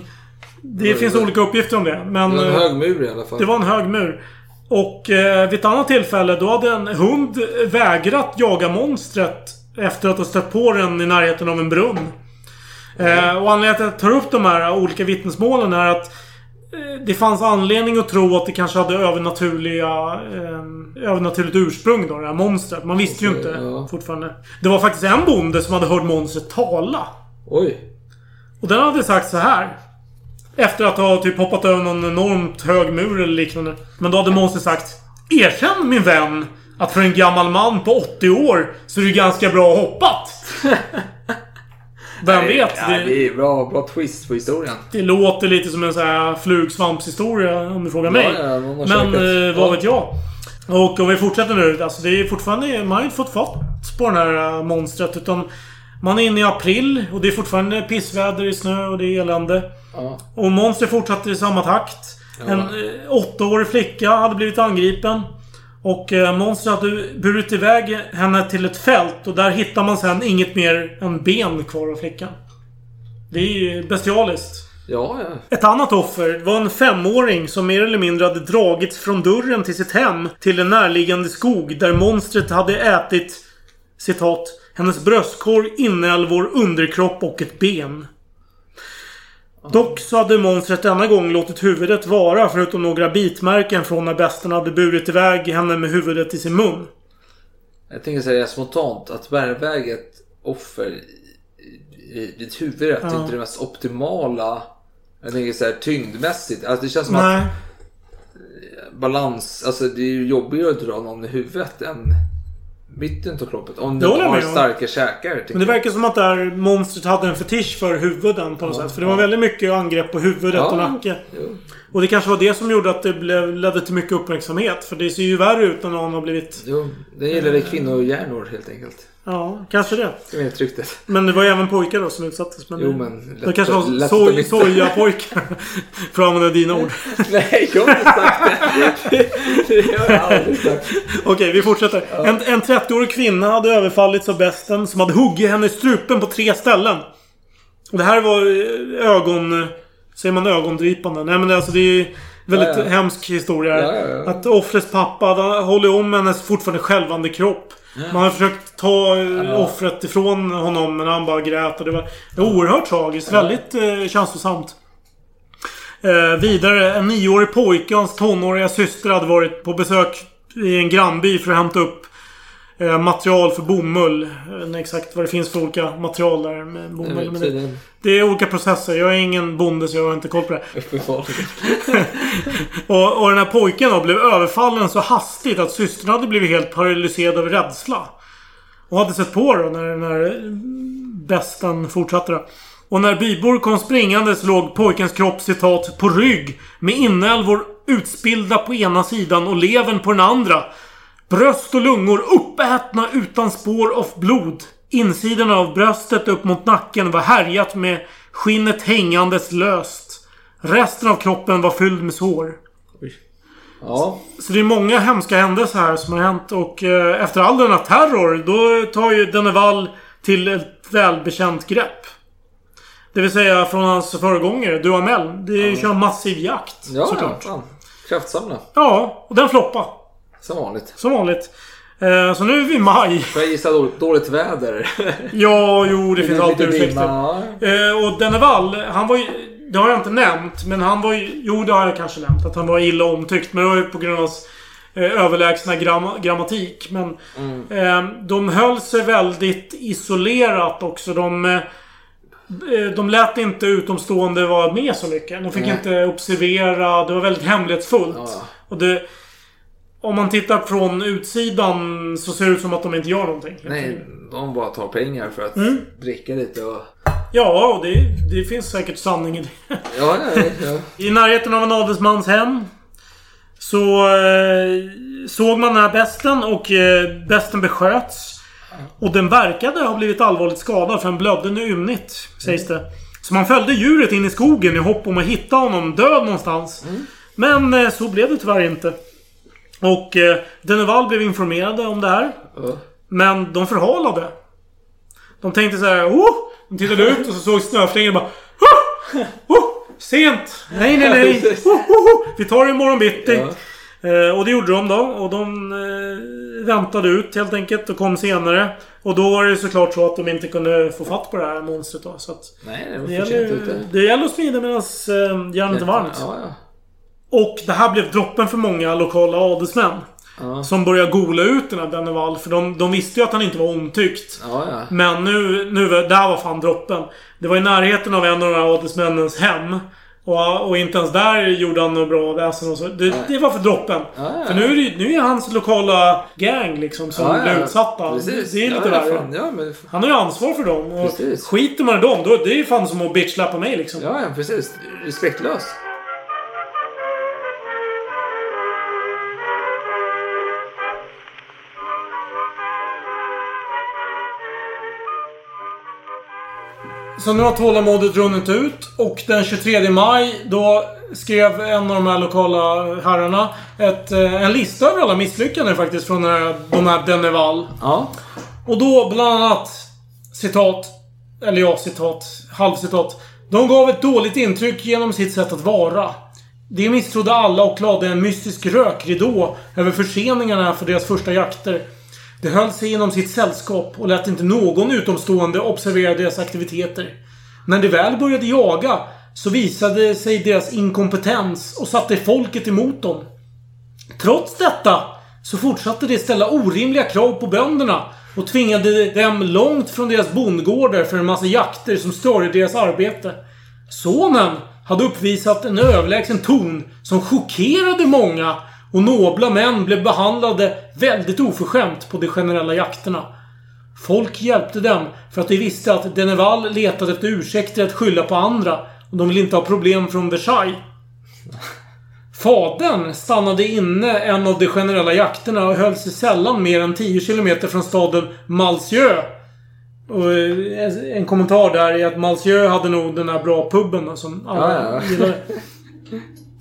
det finns olika uppgifter om det. Men, det var en eh, hög mur i alla fall. det var en hög mur. Och eh, vid ett annat tillfälle då hade en hund vägrat jaga monstret efter att ha stött på den i närheten av en brunn. Eh, och anledningen till att jag tar upp de här olika vittnesmålen är att eh, det fanns anledning att tro att det kanske hade övernaturliga, eh, övernaturligt ursprung då, det här monstret. Man visste ju Okej, inte ja. fortfarande. Det var faktiskt en bonde som hade hört monstret tala. Oj. Och den hade sagt så här. Efter att ha typ hoppat över någon enormt hög mur eller liknande. Men då hade monstret sagt Erkänn min vän att för en gammal man på 80 år så är det ganska bra hoppat. Vem vet? Ja, Det, det är bra, bra twist på historien. det låter lite som en sån här flugsvampshistoria om du frågar mig. Ja, ja, någon har Men eh, vad Ja. vet jag? Och om vi fortsätter nu. Alltså det är fortfarande... Man har ju inte fått fatt på den här äh, monstret. Utan man är inne i april och det är fortfarande pissväder i snö och det är elände. Ja. Och monstret fortsatte i samma takt. En eh, åttaårig flicka hade blivit angripen. Och eh, monstret hade burit iväg henne till ett fält och där hittar man sen inget mer än ben kvar av flickan. Det är ju bestialiskt. Ja, ja. Ett annat offer var en femåring som mer eller mindre hade dragits från dörren till sitt hem till en närliggande skog där monstret hade ätit citat hennes bröstkorg, inälvor, underkropp och ett ben. Dock så hade monstret denna gång låtit huvudet vara förutom några bitmärken från när besten hade burit iväg henne med huvudet i sin mun. Jag tänker säga spontant att bära iväg ett offer i- ditt huvud är inte det mest optimala. Jag tänker så här tyngdmässigt. Alltså det känns som att Nej. balans, alltså det är ju jobbigare att dra någon i huvudet än mitten av kroppen. Om du har starka käkar. tycker Men det verkar som att det här monstret hade en fetisch för huvuden på något sätt. För det var väldigt mycket angrepp på huvudet Ja, och nacke. jo. Och det kanske var det som gjorde att det blev, ledde till mycket uppmärksamhet. För det ser ju värre ut när någon har blivit... Jo, det gäller kvinnohjärnor helt enkelt. Ja, kanske det. Det är. Men det var ju även pojkar då som utsattes. Men Jo, men Det kanske var soj, sojapojkar. För att använda dina ord. Nej, jag har inte sagt det. Det har jag aldrig sagt. Okej, vi fortsätter. En, en 30-årig kvinna hade överfallits av besten som hade huggit henne i strupen på tre ställen. Det här var eh, ögon... Säger man ögondripande? Nej men det, alltså det är väldigt Ja, ja. hemsk historia. Ja. Att offrets pappa hållit om hennes fortfarande skälvande kropp. Man har försökt ta eh, offret ifrån honom men han bara grät och det var oerhört tragiskt. Väldigt eh, känslosamt. Eh, vidare, en nioårig pojke och hans tonåriga syster hade varit på besök i en grannby för att hämta upp eh, material för bomull. Jag vet inte exakt vad det finns för olika material där med bomull. Men det, det är olika processer. Jag är ingen bonde så jag har inte koll på det. Och, och den här pojken då blev överfallen så hastigt att systern hade blivit helt paralyserad av rädsla. Och hade sett på då när den här besten fortsatte då. Och när bybor kom springandes låg pojkens kropp citat på rygg med inälvor utspillda på ena sidan och levern på den andra. Bröst och lungor uppätna utan spår av blod. Insidan av bröstet upp mot nacken var härjat med skinnet hängandes löst. Resten av kroppen var fylld med sår. Ja. Så det är många hemska händelser här som har hänt och eh, efter all denna terror då tar ju Denevall till ett välbekänt grepp. Det vill säga från hans föregångare, Duhamel. Det är ju kör massiv jakt. Ja, såklart. ja. Kraftsamla. Ja, och den floppade. Som vanligt. Som vanligt. Eh, så nu är vi i maj. Får jag gissa dåligt, dåligt väder? Ja, jo, det finns alltid ursäkter. Eh, och Denevall, han var ju... Det har jag inte nämnt, men han var ju... Jo, det har jag kanske nämnt. Att han var illa omtyckt. Men det var ju på grund av hans eh, överlägsna gram, grammatik. Men eh, de höll sig väldigt isolerat också. De... Eh, de lät inte utomstående vara med så mycket. De fick Nej. inte observera. Det var väldigt hemlighetsfullt. Ja. Och det... Om man tittar från utsidan så ser det ut som att de inte gör någonting. Nej, de bara tar pengar för att Mm. dricka lite och... Ja, och det, det finns säkert sanning i det. Ja, ja, ja. I närheten av en adelsmans hem så eh, såg man den här besten och eh, besten besköts. Och den verkade ha blivit allvarligt skadad för den blödde nu ymnigt, sägs det. Så man följde djuret in i skogen i hopp om att hitta honom död någonstans. Men eh, så blev det tyvärr inte. Och eh, Denevall blev informerade om det här. Ja. Men de förhalade. De tänkte så här, oh! De tittade ut och så såg snöflingor bara, oh! Oh! Sent! Nej, nej, nej! Oh, oh, oh! Vi tar det imorgon bitti. Eh, och det gjorde de då. Och de eh, väntade ut helt enkelt och kom senare. Och då var det såklart så att de inte kunde få fatt på det här monstret då. Så att Nej, det var det, gäller, ute. det gäller att smida medan eh, järnet är varmt. Ja, ja. Och det här blev droppen för många lokala adelsmän. Ja. Som började gola ut den här Denneval. För de, de visste ju att han inte var omtyckt. Ja, ja. Men nu, nu, där var fan droppen. Det var i närheten av en av de här adelsmännens hem. Och, och inte ens där gjorde han något bra väsen och så. Det, det var för droppen. För nu är det nu är det hans lokala gang liksom som Ja, blir utsatta. Precis. Det är lite värre. men... Han har ju ansvar för dem. Och Precis. skiter man i dem, då, det är ju fan som att bitchlappa mig liksom. ja, ja, precis. Respektlös. Så nu har tålamodet runnit ut och den 23 maj då skrev en av de här lokala herrarna ett, eh, en lista över alla misslyckanden faktiskt från här- de här Denneval. Ja. Och då bland annat citat, eller ja citat, halvcitat. De gav ett dåligt intryck genom sitt sätt att vara. De misstrodde alla och lade en mystisk rökridå över förseningarna för deras första jakter. De höll sig inom sitt sällskap och lät inte någon utomstående observera deras aktiviteter. När de väl började jaga så visade sig deras inkompetens och satte folket emot dem. Trots detta så fortsatte de ställa orimliga krav på bönderna och tvingade dem långt från deras bondgårdar för en massa jakter som störde deras arbete. Sonen hade uppvisat en överlägsen ton som chockerade många och nobla män blev behandlade väldigt oförskämt på de generella jakterna. Folk hjälpte dem för att de visste att Deneval letade efter ursäkter att skylla på andra och de ville inte ha problem från Versailles. Fadern stannade inne en av de generella jakterna och höll sig sällan mer än 10 kilometer från staden Malsieu. Och eh, en kommentar där är att Malsieu hade nog den här bra puben som alla Ja, ja. gillade.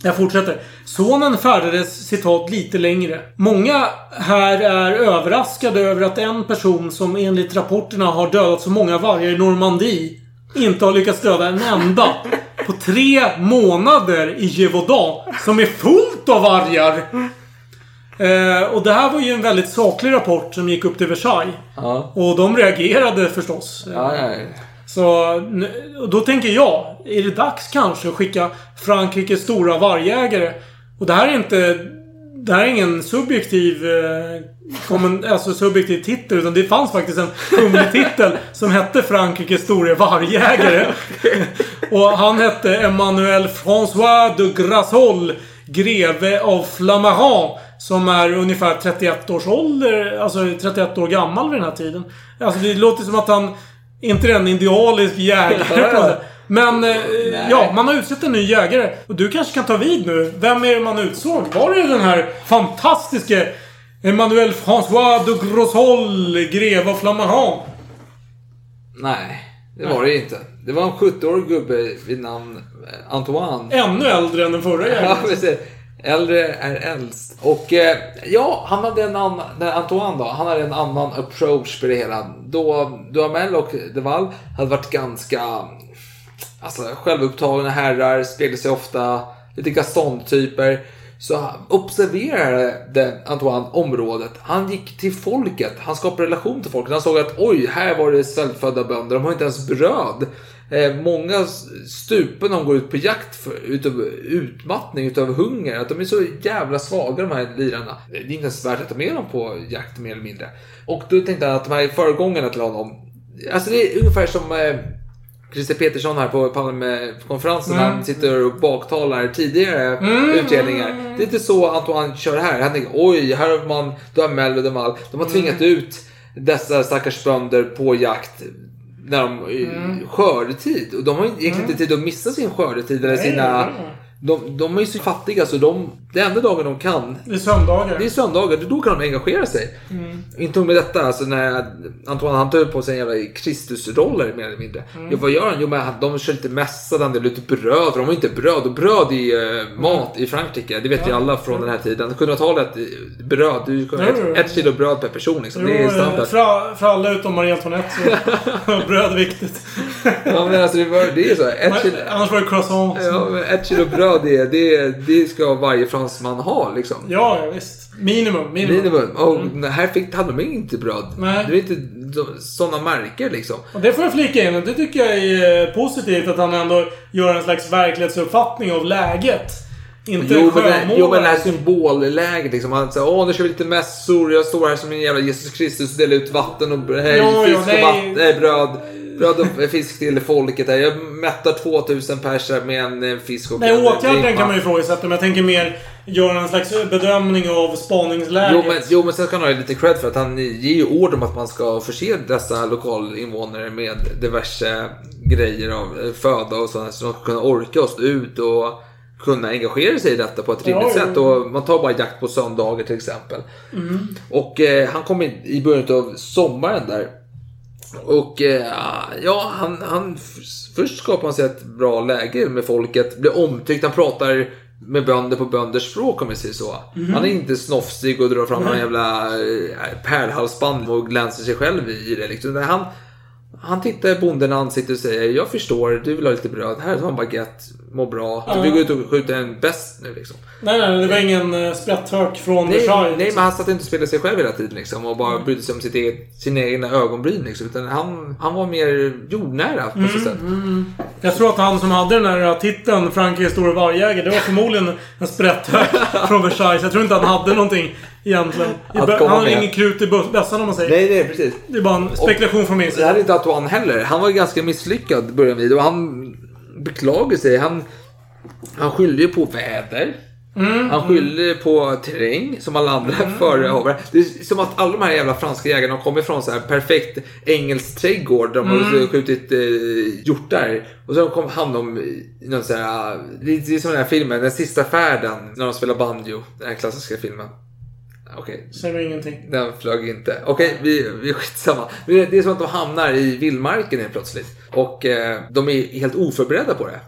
Jag fortsätter. Sonen färdades citat lite längre. Många här är överraskade över att en person som enligt rapporterna har dödat så många vargar i Normandie inte har lyckats döda en enda på tre månader i Gévaudan som är fullt av vargar. Eh, och det här var ju en väldigt saklig rapport som gick upp till Versailles. Ja. Och de reagerade förstås. Ja, ja. Så då tänker jag, är det dags kanske att skicka Frankrikes stora vargjägare? Och det här är inte... Det här är ingen subjektiv, eh, alltså subjektiv titel. Utan det fanns faktiskt en kunglig titel som hette Frankrikes store vargjägare. och han hette Emmanuel François de Grassol, greve av Flamarant. Som är ungefär 31 års ålder, alltså 31 år gammal vid den här tiden. Alltså det låter som att han inte är en idealisk jägare på. Men eh, ja, man har utsett en ny jägare. Och du kanske kan ta vid nu. Vem är det man utsåg? Var det den här fantastiske Emmanuel François de Grossol, greve av Flamarant? Nej, det var det inte. Det var en 70-årig gubbe vid namn eh, Antoine. Ännu äldre än den förra Ja, jägaren. precis. Äldre är äldst. Och eh, ja, han hade en annan, Antoine då, han hade en annan approach på det hela. Då Duhamel och Deval hade varit ganska alltså, självupptagna herrar, speglade sig ofta, lite Gaston-typer. Så observerade Antoine området. Han gick till folket. Han skapade relation till folket. Han såg att oj, här var det svältfödda bönder. De har inte ens bröd. Eh, många stupen de går ut på jakt för, utav utmattning, utav hunger. Att de är så jävla svaga de här lirarna. Det är inte ens värt att ta med dem på jakt mer eller mindre. Och då tänkte jag att de här föregångarna till honom. Alltså det är ungefär som eh, Christer Petersson här på Palmekonferensen när han sitter och baktalar tidigare utredningar. Det är inte så Antoine kör här. Han tänker oj, här har man Duhamel och Demal. De har tvingat ut dessa stackars bönder på jakt när de mm. skördetid. Och de har egentligen inte tid att missa sin skördetid eller sina... De, de är ju så fattiga så de det enda dagen de kan Det är söndagar. det är söndagar, då kan de engagera sig. Mm. Inte nog med detta, alltså när Antoine han tar på sig en jävla Kristusroller mer eller mindre. Mm. Jo, vad gör han? Jo, men de kör lite mässa, de delar ut bröd. De har inte bröd, och bröd är eh, mat i Frankrike. Det vet ju alla från den här tiden. 1700-talet, eh, bröd, du, Jo, ett, ett kilo bröd per person liksom. Jo, det är standard. för, för alla utom Marie Antoinette så bröd är viktigt. Ja, men alltså, det, var, det är så. Ett kilo, Annars var det croissant. ja, ett kilo bröd, det, det, det ska varje fransman ha liksom. Ja, ja, visst. Minimum. Minimum. Minimum. Och här fick, hade de inte bröd. Nej. Det är inte sådana märken liksom. Och det får jag flika in. Det tycker jag är eh, positivt att han ändå gör en slags verklighetsuppfattning av läget. Inte Jo men, jo men det här symbolläget liksom. Han säger åh nu kör vi lite mässor. Jag står här som en jävla Jesus Kristus och delar ut vatten och hej, Jo, jo, fisk och nej. vatten, bröd. Bröd och fisk till folket här. Jag mättar 2000 personer med en fisk och Nej, en åtgärden kan man ju ifrågasätta. Men jag tänker mer göra en slags bedömning av spaningsläget. Jo men, jo men sen ska han ha lite cred för att han ger ju order om att man ska förse dessa lokalinvånare med diverse grejer av eh, föda och sådär så de ska kunna orka stå ut och kunna engagera sig i detta på ett Ja, rimligt jo. sätt. Och man tar bara jakt på söndagar till exempel. Mm. Och eh, han kom in i början av sommaren där. Och eh, ja, han, han först skapar han sig ett bra läge med folket, blir omtyckt, han pratar med bönder på bönders språk om vi säger så. Mhm. Han är inte snofsig och drar fram någon jävla eh, pärlhalsband och glänser sig själv i det. Liksom. Han, han tittar bonden i ansiktet och säger Jag förstår, du vill ha lite bröd. Här har en baguette, må bra. Du vill gå ut och skjuta en bäst nu liksom. Nej, nej, det var ingen uh, sprätthök från Nej, Versailles. nej, men han satt inte och spelade sig själv hela tiden liksom, och bara brydde sig om sitt eget, sina egna ögonbryn. Liksom, utan han, han var mer jordnära på Mm, så sätt. Jag tror att han som hade den där titeln, Frankrikes store vargjägare, det var förmodligen en sprätthök från Versailles. Jag tror inte han hade någonting egentligen. Att komma han har med. ingen krut i bö- bössan om man säger. Nej, nej, precis. Det är bara en spekulation från min Det här är sida. inte Antoine heller. Han var ganska misslyckad början vid och han beklagar sig. Han, han skyllde ju på väder. Mm, Han skyllde ju på terräng som alla andra förehavare. Det är som att alla de här jävla franska jägarna har kommit från så här perfekt engelsk trädgård. De har Mm. skjutit eh, hjortar. Och så kom han om någon så här, det är det är som den här filmen, Den sista färden. När de spelar banjo. Den här klassiska filmen. Okej, Säger mig ingenting. den flög inte. Okej, vi, vi är skitsamma. Det- är som att de hamnar i vildmarken helt plötsligt. Och eh, de är helt oförberedda på det.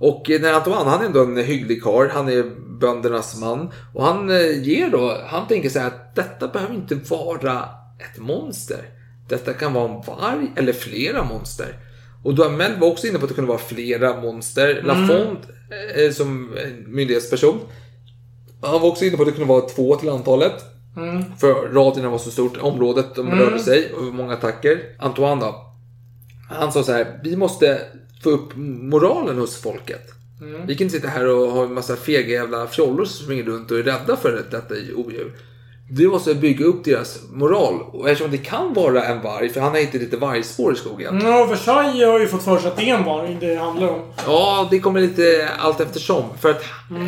Och eh, när Antoine, han är ändå en hygglig karl. Han är böndernas man. Och han eh, ger då, han tänker så här att detta behöver inte vara ett monster. Detta kan vara en varg eller flera monster. Och Duhamel var också inne på att det kunde vara flera monster. Lafont eh, som en myndighetsperson. Han var också inne på att det kunde vara två till antalet. För radierna var så stort, området de rörde sig och många attacker. Antoine då. Han sa så här, vi måste få upp moralen hos folket. Vi kan inte sitta här och ha en massa fega jävla fjollor som springer runt och är rädda för detta odjur. Vi måste bygga upp deras moral. Och eftersom det kan vara en varg, för han har hittat lite vargspår i skogen. Ja, Versailles har ju fått för sig att det är en varg det handlar om. Ja, det kommer lite allt eftersom. För att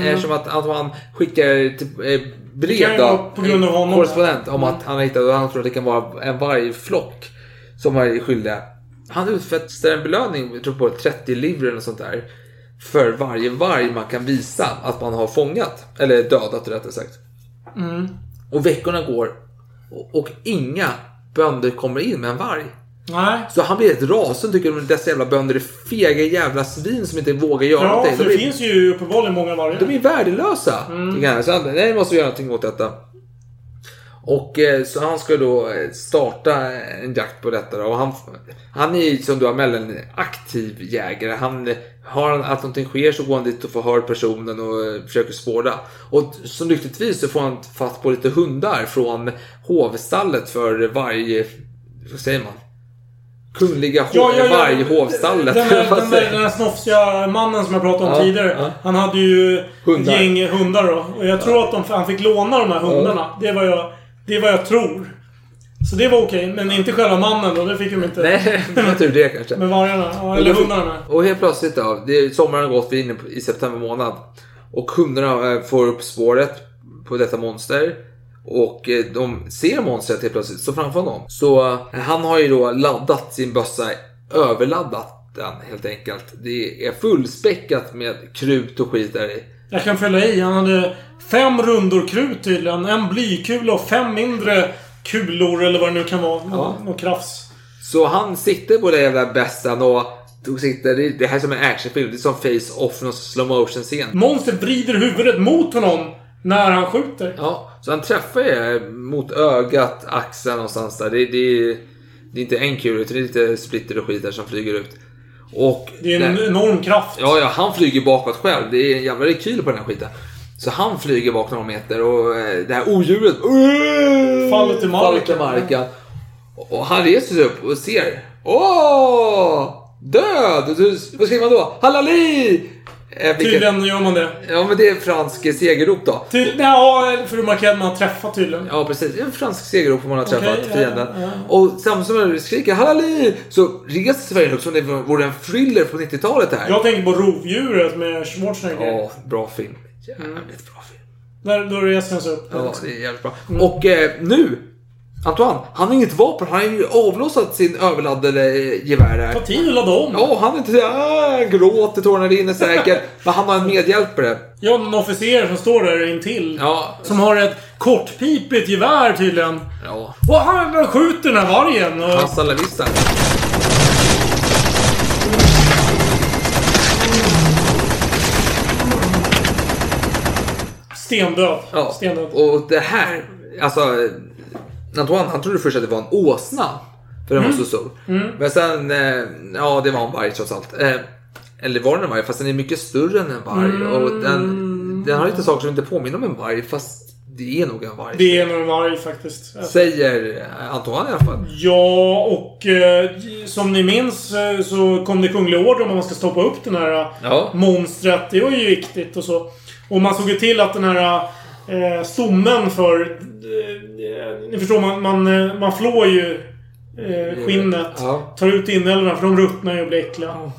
eftersom att Antoine skickar typ, eh, Mm. Brev då, på grund av honom. korrespondent om att han har hittat och han tror att det kan vara en vargflock som är skyldiga. Han utfäster en belöning, jag tror på 30 livre eller sånt där. För varje varg man kan visa att man har fångat. Eller dödat rättare sagt. Mm. Och veckorna går och, och inga bönder kommer in med en varg. Nej. Så han blir ett rasande tycker att dessa jävla bönder är fega jävla svin som inte vågar göra Ja, någonting. för De det är- finns ju uppenbarligen många vargar. de är värdelösa. han. Så han, nej, måste vi göra någonting åt detta. Och eh, så han ska då eh, starta en jakt på detta. Då. Och han, han är ju som du har mellan en aktiv jägare. Han, har han att någonting sker så går han dit och förhör personen och eh, försöker spåra. Och som lyckligtvis så får han fatt på lite hundar från hovstallet för varje, vad säger man? Kungliga hov, Ja, ja, ja. varje hovstallet. Den där, den, där, den där snofsiga mannen som jag pratade om Ja, tidigare. ja. Han hade ju Hundar. ett gäng hundar då. Och jag tror att de, han fick låna de här hundarna. Det, vad jag, det är vad jag tror. Så det var okej. Men inte själva mannen då. Det fick de inte. Nej, det var tur det kanske. Med vargarna. Ja, eller hundarna. Och helt plötsligt då, det är, sommaren har gått, vi är inne i september månad. Och hundarna eh, får upp spåret på detta monster. Och eh, de ser monstret helt plötsligt, så framför honom. Så eh, han har ju då laddat sin bössa, överladdat den helt enkelt. Det är fullspäckat med krut och skit där i. Jag kan fylla i. Han hade fem rundor krut tydligen. En blykula och fem mindre kulor eller vad det nu kan vara. Ja. Något krafs. Så han sitter på den jävla bästan och sitter, det, här är som en actionfilm. Det är som face-off, någon slow motion scen. Monstret vrider huvudet mot honom när han skjuter. Ja, så han träffar ju mot ögat, axeln någonstans där. Det, det, det är inte en kul, utan det är lite splitter och skit där som flyger ut. Och Det är en där- enorm kraft. Ja, ja, han flyger bakåt själv. Det är en jävla rekyl på den här skiten. Så han flyger bak några meter och eh, det här odjuret Faller till marken. faller till marken. Och han reser sig upp och ser. Åh! Död! Vad säger man då? Hallali! Eh, vilket- Tydligen gör man det. Ja, men det är fransk segerrop då. Ty, ja, för att markera att man har träffat tydligen. Ja, precis. En fransk segerrop om man har träffat ja, fienden. ja. Och samtidigt som man skriker Hallali! Så reser Sverige upp som det vore en thriller på 90-talet här. Jag tänker på Rovdjuret med Schwarzenegger. Ja, bra film. Jävligt bra film. Där, då reser han sig upp. Ja, det är jävligt bra. Och eh, nu, Antoine, han har inget vapen. Han har ju avlossat sin överladdade gevär här. Ta tid att ladda om. Ja, han är inte såhär, ah, gråter, tårarna rinner säkert. men han har en medhjälpare. Ja, en officer som står där intill. Ja. Som har ett kortpipigt gevär tydligen. Ja. Och han skjuter den här vargen. Och... Hasta la vista. Stendöd. Ja. Stendöd. Och det här, alltså. Antoine, han trodde först att det var en åsna. För den var så stor. Men sen, eh, ja det var en varg trots allt. Eh, eller var den en varg? Fast den är mycket större än en varg. Och den, den har lite saker som inte påminner om en varg. Fast det är nog en varg. Det är nog en varg faktiskt. Säger Antoine i alla fall. Ja, och eh, som ni minns eh, så kom det kungliga order om att man ska stoppa upp den här eh, Ja. monstret. Det var ju viktigt och så. Och man såg ju till att den här eh, stommen för... Eh, ni förstår, man, man, eh, man flår ju eh, skinnet. Ja. Tar ut inälvorna för de ruttnar ju och blir äckliga.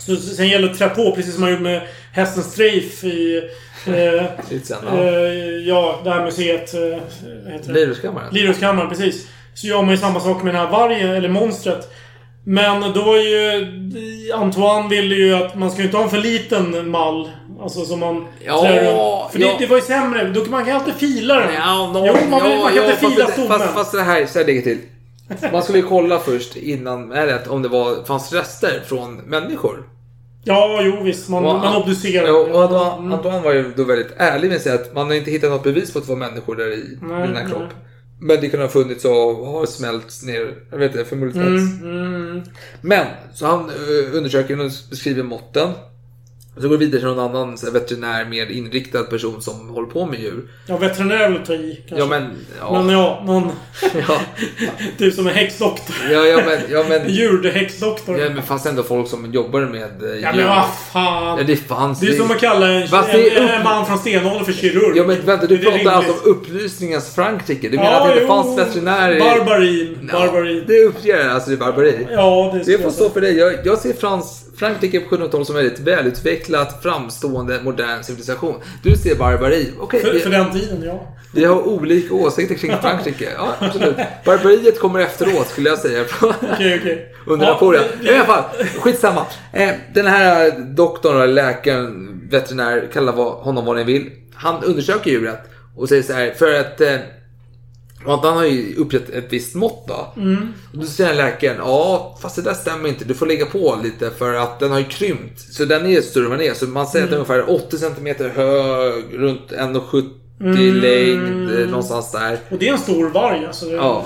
Så, sen gäller det att trä på precis som man gjorde med hästen Strafe i... Eh, sen, eh, ja. ja, det här museet. Eh? Liruskammaren. Liruskammaren, precis. Så gör man ju samma sak med den här vargen, eller monstret. Men då var ju... Antoine ville ju att man ska ju inte ha en för liten mall. Alltså som man... Ja, runt. För ja. det, det var ju sämre. Då, man kan alltid fila den. Ja, no, jo, man, man kan inte fila stommen. fast, fast det här, så här ligger till. Man skulle ju kolla först innan, det, om det var, fanns rester från människor. Ja, jo visst. Man, Och- man obducerar. Ja, och Antoine, Mm. Antoine var ju då väldigt ärlig med säga att man har inte hittat något bevis på att det var människor där i, Nej, den här kroppen. Men det kunde ha funnits och har smälts ner, jag vet inte, förmultnats. Mm, mm. Men, så han uh, undersöker och beskriver måtten. Så går det vidare till någon annan veterinär, mer inriktad person som håller på med djur. Ja, veterinär vill ta i kanske. Ja men, ja. Men ja, någon... ja, typ som en häxdoktor. ja, ja men, ja men, Djurhäxdoktor. ja, men fanns ändå folk som jobbar med eh, Ja djur. men vad fan. Ja, det fanns Det är som att kalla en, Fast det är en, upp- en man från stenåldern för kirurg. Ja men vänta, du Det är pratar alltså om upplysningens Frankrike. Du menar att det inte jo. fanns veterinärer? Barbarin. Ja, Barbarin. det uppger alltså det är barbari. Ja, det Det skulle får stå för dig. Jag, jag ser Frans, Frankrike på 1700-talet som väldigt välutvecklat, framstående, modern civilisation. Du ser barbari. Okej, För, vi, för den tiden, ja. vi har olika åsikter kring Frankrike. Ja, absolut. Barbariet kommer efteråt skulle jag säga. Okej, okej. Under Napoleon. I alla fall, skitsamma. Eh, den här doktorn, läkaren, veterinär, kalla honom vad ni vill. Han undersöker djuret och säger så här, för att och han har ju uppgett ett visst mått då. Mm. Och då säger läkaren, ja fast det där stämmer inte. Du får lägga på lite för att den har ju krympt. Så den är större än den är. Så man säger Mm. att den är ungefär 80 cm hög, runt 1,70 Mm. längd, eh, någonstans där. Och det är en stor varg alltså. Ja.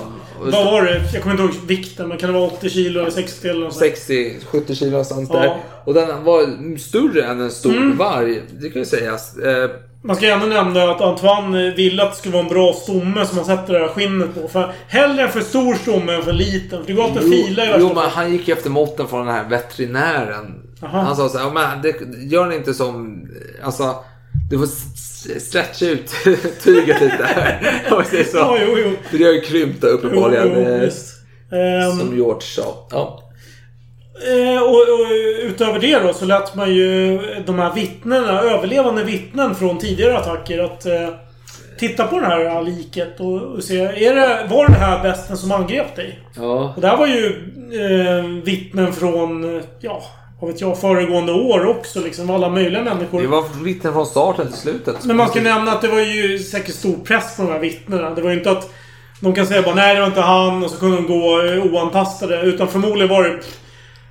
Vad var det? Jag kommer inte ihåg vikten, men kan det vara 80 kilo eller 60 eller något sånt? 60-70 kilo någonstans Ja. där. Och den var större än en stor Mm. varg. Det kan ju sägas. Eh, Man ska gärna nämna att Antoine ville att det skulle vara en bra stomme som man sätter det här skinnet på. För hellre för stor stomme än för liten. För det går alltid att fila i jo, men fall. han gick ju efter måtten från den här veterinären. Aha. Han sa så här, "Ja, men det, gör ni inte som... Alltså, du får stretcha ut tyget lite här. Om säger så. Ja, jo, jo. För det har ju krympt uppenbarligen. Jo, jo, eh. Ehm, Som George sa. Ja. Eh, och, och utöver det då så lät man ju de här vittnena, överlevande vittnen från tidigare attacker att eh, titta på det här liket och, och se. Är det, var det här besten som angrep dig? ja. Och det här var ju eh, vittnen från, ja, vad vet jag, föregående år också. Liksom alla möjliga människor. Det var vittnen från starten till slutet. Men man ska nämna att det var ju säkert stor press på de här vittnena. Det var ju inte att de kan säga bara nej, det var inte han och så kunde de gå eh, oantastade. Utan förmodligen var det...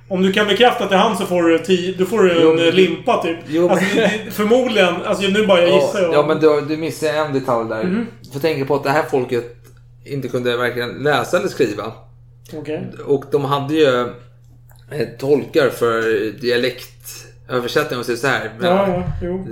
Om du kan bekräfta att det är han så får du, tio, då får du en Jo, eh, limpa typ. Jo, alltså, förmodligen. Alltså nu bara jag gissar Ja, jag. ja men du, du missar en detalj där. Du får tänka på att det här folket inte kunde verkligen läsa eller skriva. Okej. Och de hade ju tolkar för dialektöversättning och så här. Men, Ja, ja, jo.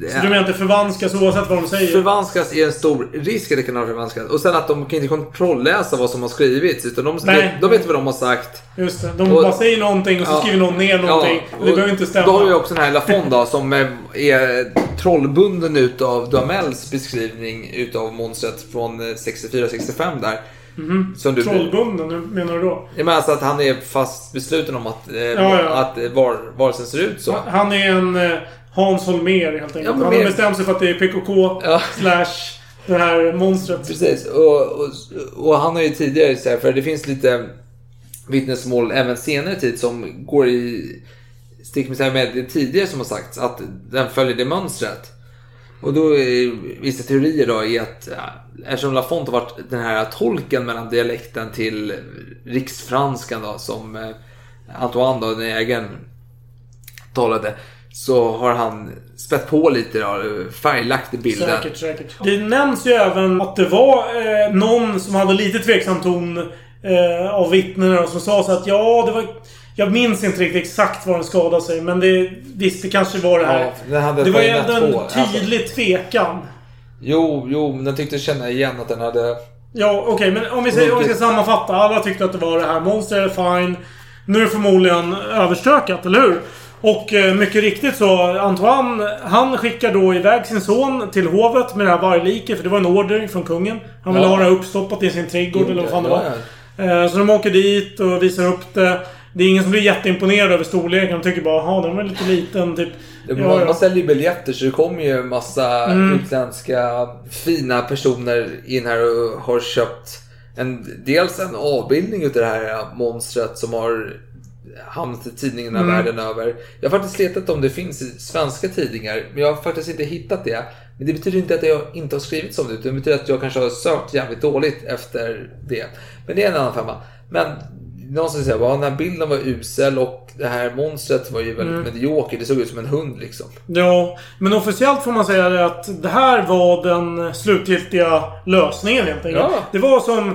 det- Så du menar att det förvanskas oavsett vad de säger? Förvanskas är en stor risk att det kan ha förvanskat. Och sen att de kan inte kontrollläsa vad som har skrivits. Utan de, Nej. de vet vad de har sagt. Just det. De Och- bara säger någonting och så Ja. skriver någon ner någonting. Ja, och det behöver inte stämma. Då har vi också den här Lafon då, som eh, är trollbunden utav Duhamels beskrivning utav monstret från eh, 64-65 där. Mhm. Som du- Trollbunden, hur menar du då? Jag menar alltså att han är fast besluten om att, eh, ja. att eh, var, varelsen ser ut så. Han är en eh, Hans Holmér helt enkelt. Ja, men han har mer- bestämt sig för att det är PKK slash det här monstret. Precis, och, och, och han har ju tidigare, så här, för det finns lite vittnesmål även senare tid som går i stick med det tidigare som har sagts, att den följer det mönstret. Och då är vissa teorier då är att eftersom Lafont har varit den här tolken mellan dialekten till riksfranskan då som eh, Antoine då, den ägaren talade, så har han spett på lite då, färglagt i bilden. Säkert, säkert. Det nämns ju även att det var eh, någon som hade lite tveksam ton eh, av vittnena och som sa så att ja, det var... Jag minns inte riktigt exakt var den skadade sig, men det, visst, det kanske var det här. Ja, den det var ju ändå en två, alltså. tydlig tvekan. Jo, jo, men jag tyckte känna igen att den hade... Ja, okej, men om vi, säger, om vi ska sammanfatta. Alla tyckte att det var det här. Monster är fine. Nu är det förmodligen överstökat, eller hur? Och eh, mycket riktigt så, Antoine, han skickar då iväg sin son till hovet med det här vargliket. För det var en order från kungen. Han ville Ja. ha det uppstoppat i sin trädgård, eller vad fan det var. Ja, Eh, Så de åker dit och visar upp det. Det är ingen som blir jätteimponerad över storleken. De tycker bara, jaha, den var lite liten, typ. Ja, man, ja. man säljer ju biljetter så det kommer ju en massa Mm. utländska fina personer in här och har köpt en, dels en avbildning utav det här monstret som har hamnat i tidningarna Mm. världen över. Jag har faktiskt letat om det finns i svenska tidningar, men jag har faktiskt inte hittat det. Men det betyder inte att jag inte har skrivit om det, utan det betyder att jag kanske har sökt jävligt dåligt efter det. Men det är en annan femma. Men någon som säger att den här bilden var usel och det här monstret var ju väldigt Mm. medioker. Det såg ut som en hund liksom. Ja, men officiellt får man säga det att det här var den slutgiltiga lösningen helt enkelt. Ja. Det var som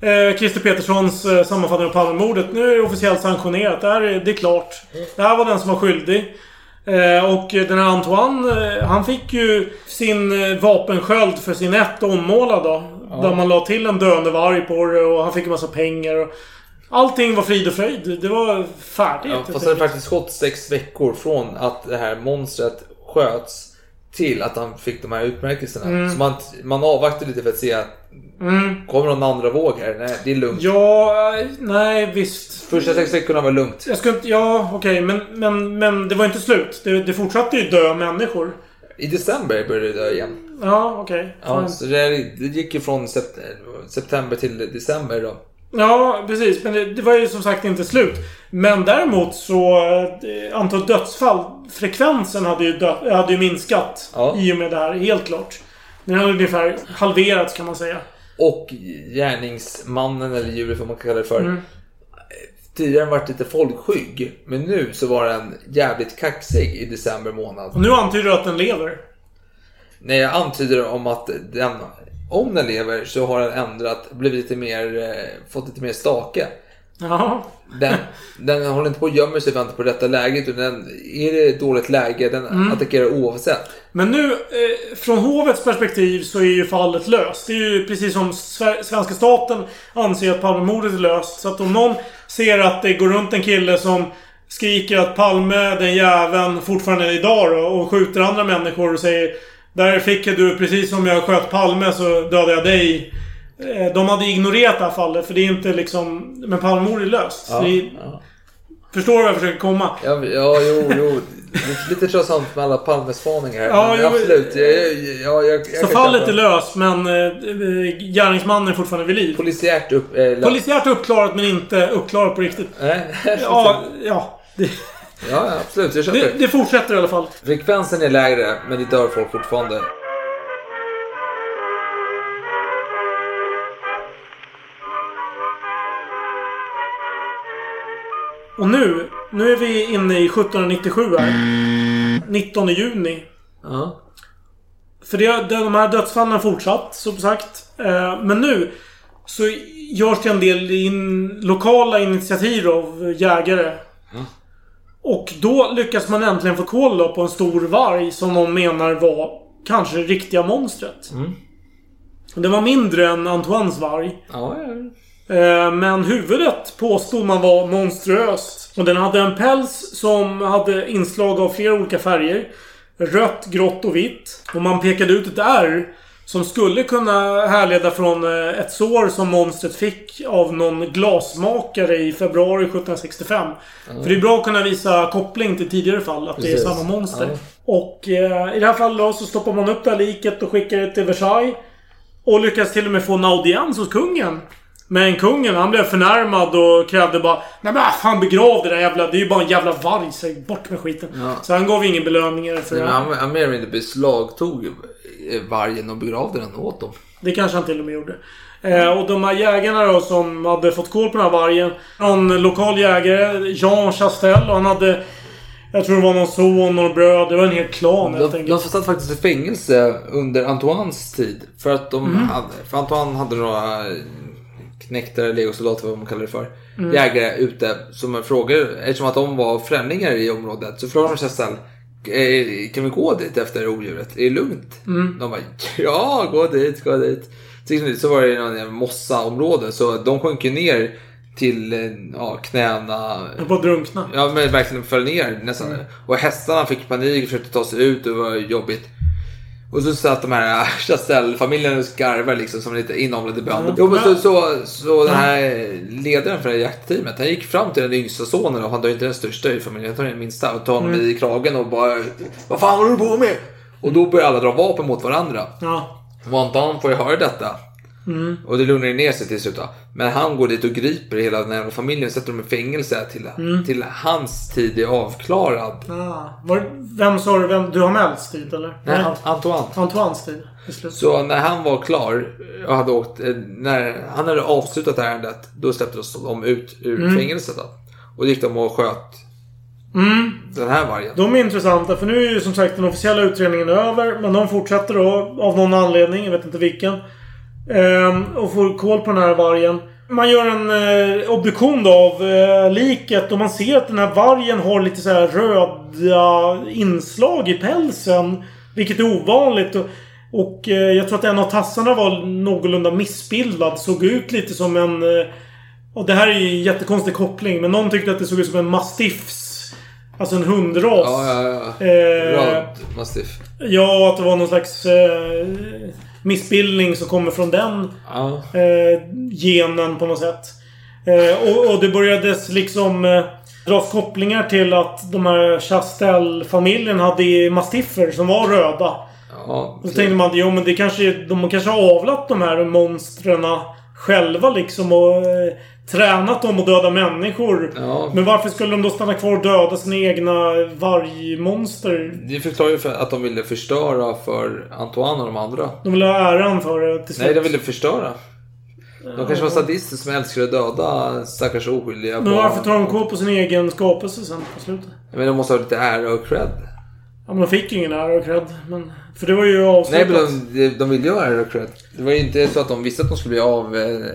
eh, Christer Peterssons eh, sammanfattning av Palmemordet. Nu är det officiellt sanktionerat. Det här är, det är klart. Det här var den som var skyldig. Eh, och den här Antoine, eh, han fick ju sin eh, vapensköld för sin ett ommålad då. Ja. Där man la till en döende varg på det och han fick en massa pengar. Och allting var frid och fröjd. Det var färdigt. Ja, fast det enkelt. faktiskt gått sex veckor från att det här monstret sköts till att han fick de här utmärkelserna. Mm. Så man, man avvaktar lite för att se Mm. Kommer någon andra våg här? Nej, det är lugnt. Ja, nej visst. Första sex veckorna var lugnt. Jag skulle inte... Ja, okej. men, men, men det var inte slut. Det, det fortsatte ju dö människor. I december började det dö igen. Ja, okej. Ja, Fine. så det, det gick ju från sept- september till december då. Ja, precis. Men det, det var ju som sagt inte slut. Men däremot så... eh, Antal dödsfall. Frekvensen hade ju, dö, hade ju minskat. I och med det här, helt klart. Den hade ungefär halverats kan man säga. Och gärningsmannen eller djuret vad man kan kalla det för. Mm. Tidigare varit lite folkskygg. Men nu så var den jävligt kaxig i december månad. Och nu antyder du att den lever. Nej, jag antyder om att den, om den lever så har den ändrat, blivit lite mer, eh, fått lite mer stake. Ja. Den, den håller inte på och gömmer sig och väntar på rätta läget. Utan den, är det ett dåligt läge, den Mm. attackerar oavsett. Men nu, eh, från hovets perspektiv så är ju fallet löst. Det är ju precis som svenska staten anser att Palmemordet är löst. Så att om någon ser att det går runt en kille som skriker att Palme, den jäveln, fortfarande är idag då, och skjuter andra människor och säger Där fick du, precis som jag sköt Palme så dödade jag dig. Eh, De hade ignorerat det här fallet för det är inte liksom... Men Palmemordet är löst. Ja, är, Förstår du vad jag försöker komma? Ja, ja jo, jo. Lite, tröttsamt med alla Palmespaningar här. Ja, men jo, absolut. Jag, jag, jag, Så fallet är löst men eh, eh, gärningsmannen är fortfarande vid liv. Polisiärt upp... Eh. Polisiärt uppklarat men inte uppklarat på riktigt. Nej. Ja, ja. Det, Ja, absolut. Jag köper Det, det. fortsätter i alla fall. Frekvensen är lägre, men det dör folk fortfarande. Och nu, nu är vi inne i 1797 här. 19 juni. Ja. För det, det, de här dödsfallen har fortsatt, som sagt. Eh, men nu så görs det en del in, lokala initiativ av jägare. Och då lyckas man äntligen få koll på en stor varg som de menar var kanske det riktiga monstret. Det var mindre än Antoines varg. Ja, ja. Eh, Men huvudet påstod man var monstruöst. Och den hade en päls som hade inslag av flera olika färger. Rött, grått och vitt. Och man pekade ut ett R som skulle kunna härleda från eh, ett sår som monstret fick av någon glasmakare i februari 1765. För det är bra att kunna visa koppling till tidigare fall. Att det är Precis. samma monster. Ja. Och eh, i det här fallet då så stoppar man upp det här liket och skickar det till Versailles. Och lyckas till och med få en audiens hos kungen. Men kungen han blev förnärmad och krävde bara Nej men fan begrav det där jävla... Det är ju bara en jävla varg. Så bort med skiten. Ja. Så han gav ingen belöningar för Nej, det här. han, han mer eller mindre beslagtog vargen och begravde den åt dem. Det kanske han till och med gjorde. Eh, och de här jägarna då som hade fått koll på den här vargen. Någon lokal jägare, Jean Chastel. Och han hade... Jag tror det var någon son och bröd. Det var en hel klan helt De, enkelt. de satt faktiskt i fängelse under Antoines tid. För att de Mhm. hade, för Antoine hade några knektar, legosoldater vad man kallar det för. Mm. Jägare ute som frågade, eftersom att de var främlingar i området. Så frågade de Chastel, "Eh, kan vi gå dit efter odjuret? Är det lugnt? Mm. De bara, ja gå dit, gå dit. De dit, så var det någon mossaområde så de sjönk ju ner till eh, ja, knäna. Jag bara drunkna. Ja men verkligen föll ner nästan. Och hästarna fick panik och försökte ta sig ut och det var jobbigt. Och så satt de här Chastel-familjen och skarvade liksom som lite inavlade bönder. Jo, men så, så, så den här ledaren för det här jaktteamet, han gick fram till den yngsta sonen och han var inte den största i familjen, han tar den minsta och tar honom i kragen och bara Vad fan håller du på med? Och då börjar alla dra vapen mot varandra. Ja. Montan får ju höra detta. Mm. Och det lugnar ner sig till slut. då. Men han går dit och griper hela den här familjen och sätter dem i fängelse till, Mm. till hans tid är avklarad. Ah. Var, vem sa du? Vem, du har Mels tid eller? Nej, An- Antoine. Antoines tid. Så när han var klar och hade åkt, eh, när han hade avslutat ärendet, då släpptes de ut ur Mm. fängelset. Då. Och gick de och sköt Mm. den här vargen. De är intressanta för nu är ju som sagt den officiella utredningen över. Men de fortsätter då av någon anledning. Jag vet inte vilken. Ehm, och får koll på den här vargen. Man gör en eh, obduktion då av eh, liket och man ser att den här vargen har lite så här röda inslag i pälsen. Vilket är ovanligt. Och, och eh, jag tror att en av tassarna var någorlunda missbildad. Såg ut lite som en... Eh, och det här är ju en jättekonstig koppling. Men någon tyckte att det såg ut som en mastiffs. Alltså en hundras. Ja, ja, ja. Eh, Röd mastiff. Ja, att det var någon slags eh, missbildning som kommer från den Ja. eh, genen på något sätt. Eh, och, och det började liksom eh, dras kopplingar till att de här Chastel-familjen hade mastiffer som var röda. Ja, Och så tänkte man att jo, men det kanske, de kanske har avlat de här monstren själva liksom och eh, tränat dem att döda människor. Ja. Men varför skulle de då stanna kvar och döda sina egna vargmonster? Det förklarar ju för att de ville förstöra för Antoine och de andra. De vill ha äran för det till slut. Nej, de ville förstöra. De kanske var sadister som älskade att döda stackars oskyldiga Men varför tar de koll på sin egen skapelse sen på slutet? Men de måste ha lite ära och cred. Ja, men de fick ju ingen ära och cred. Men, för det var ju avslutat. Nej, men de, de, de ville ju ha ära och cred. Det var ju inte så att de visste att de skulle bli av eh,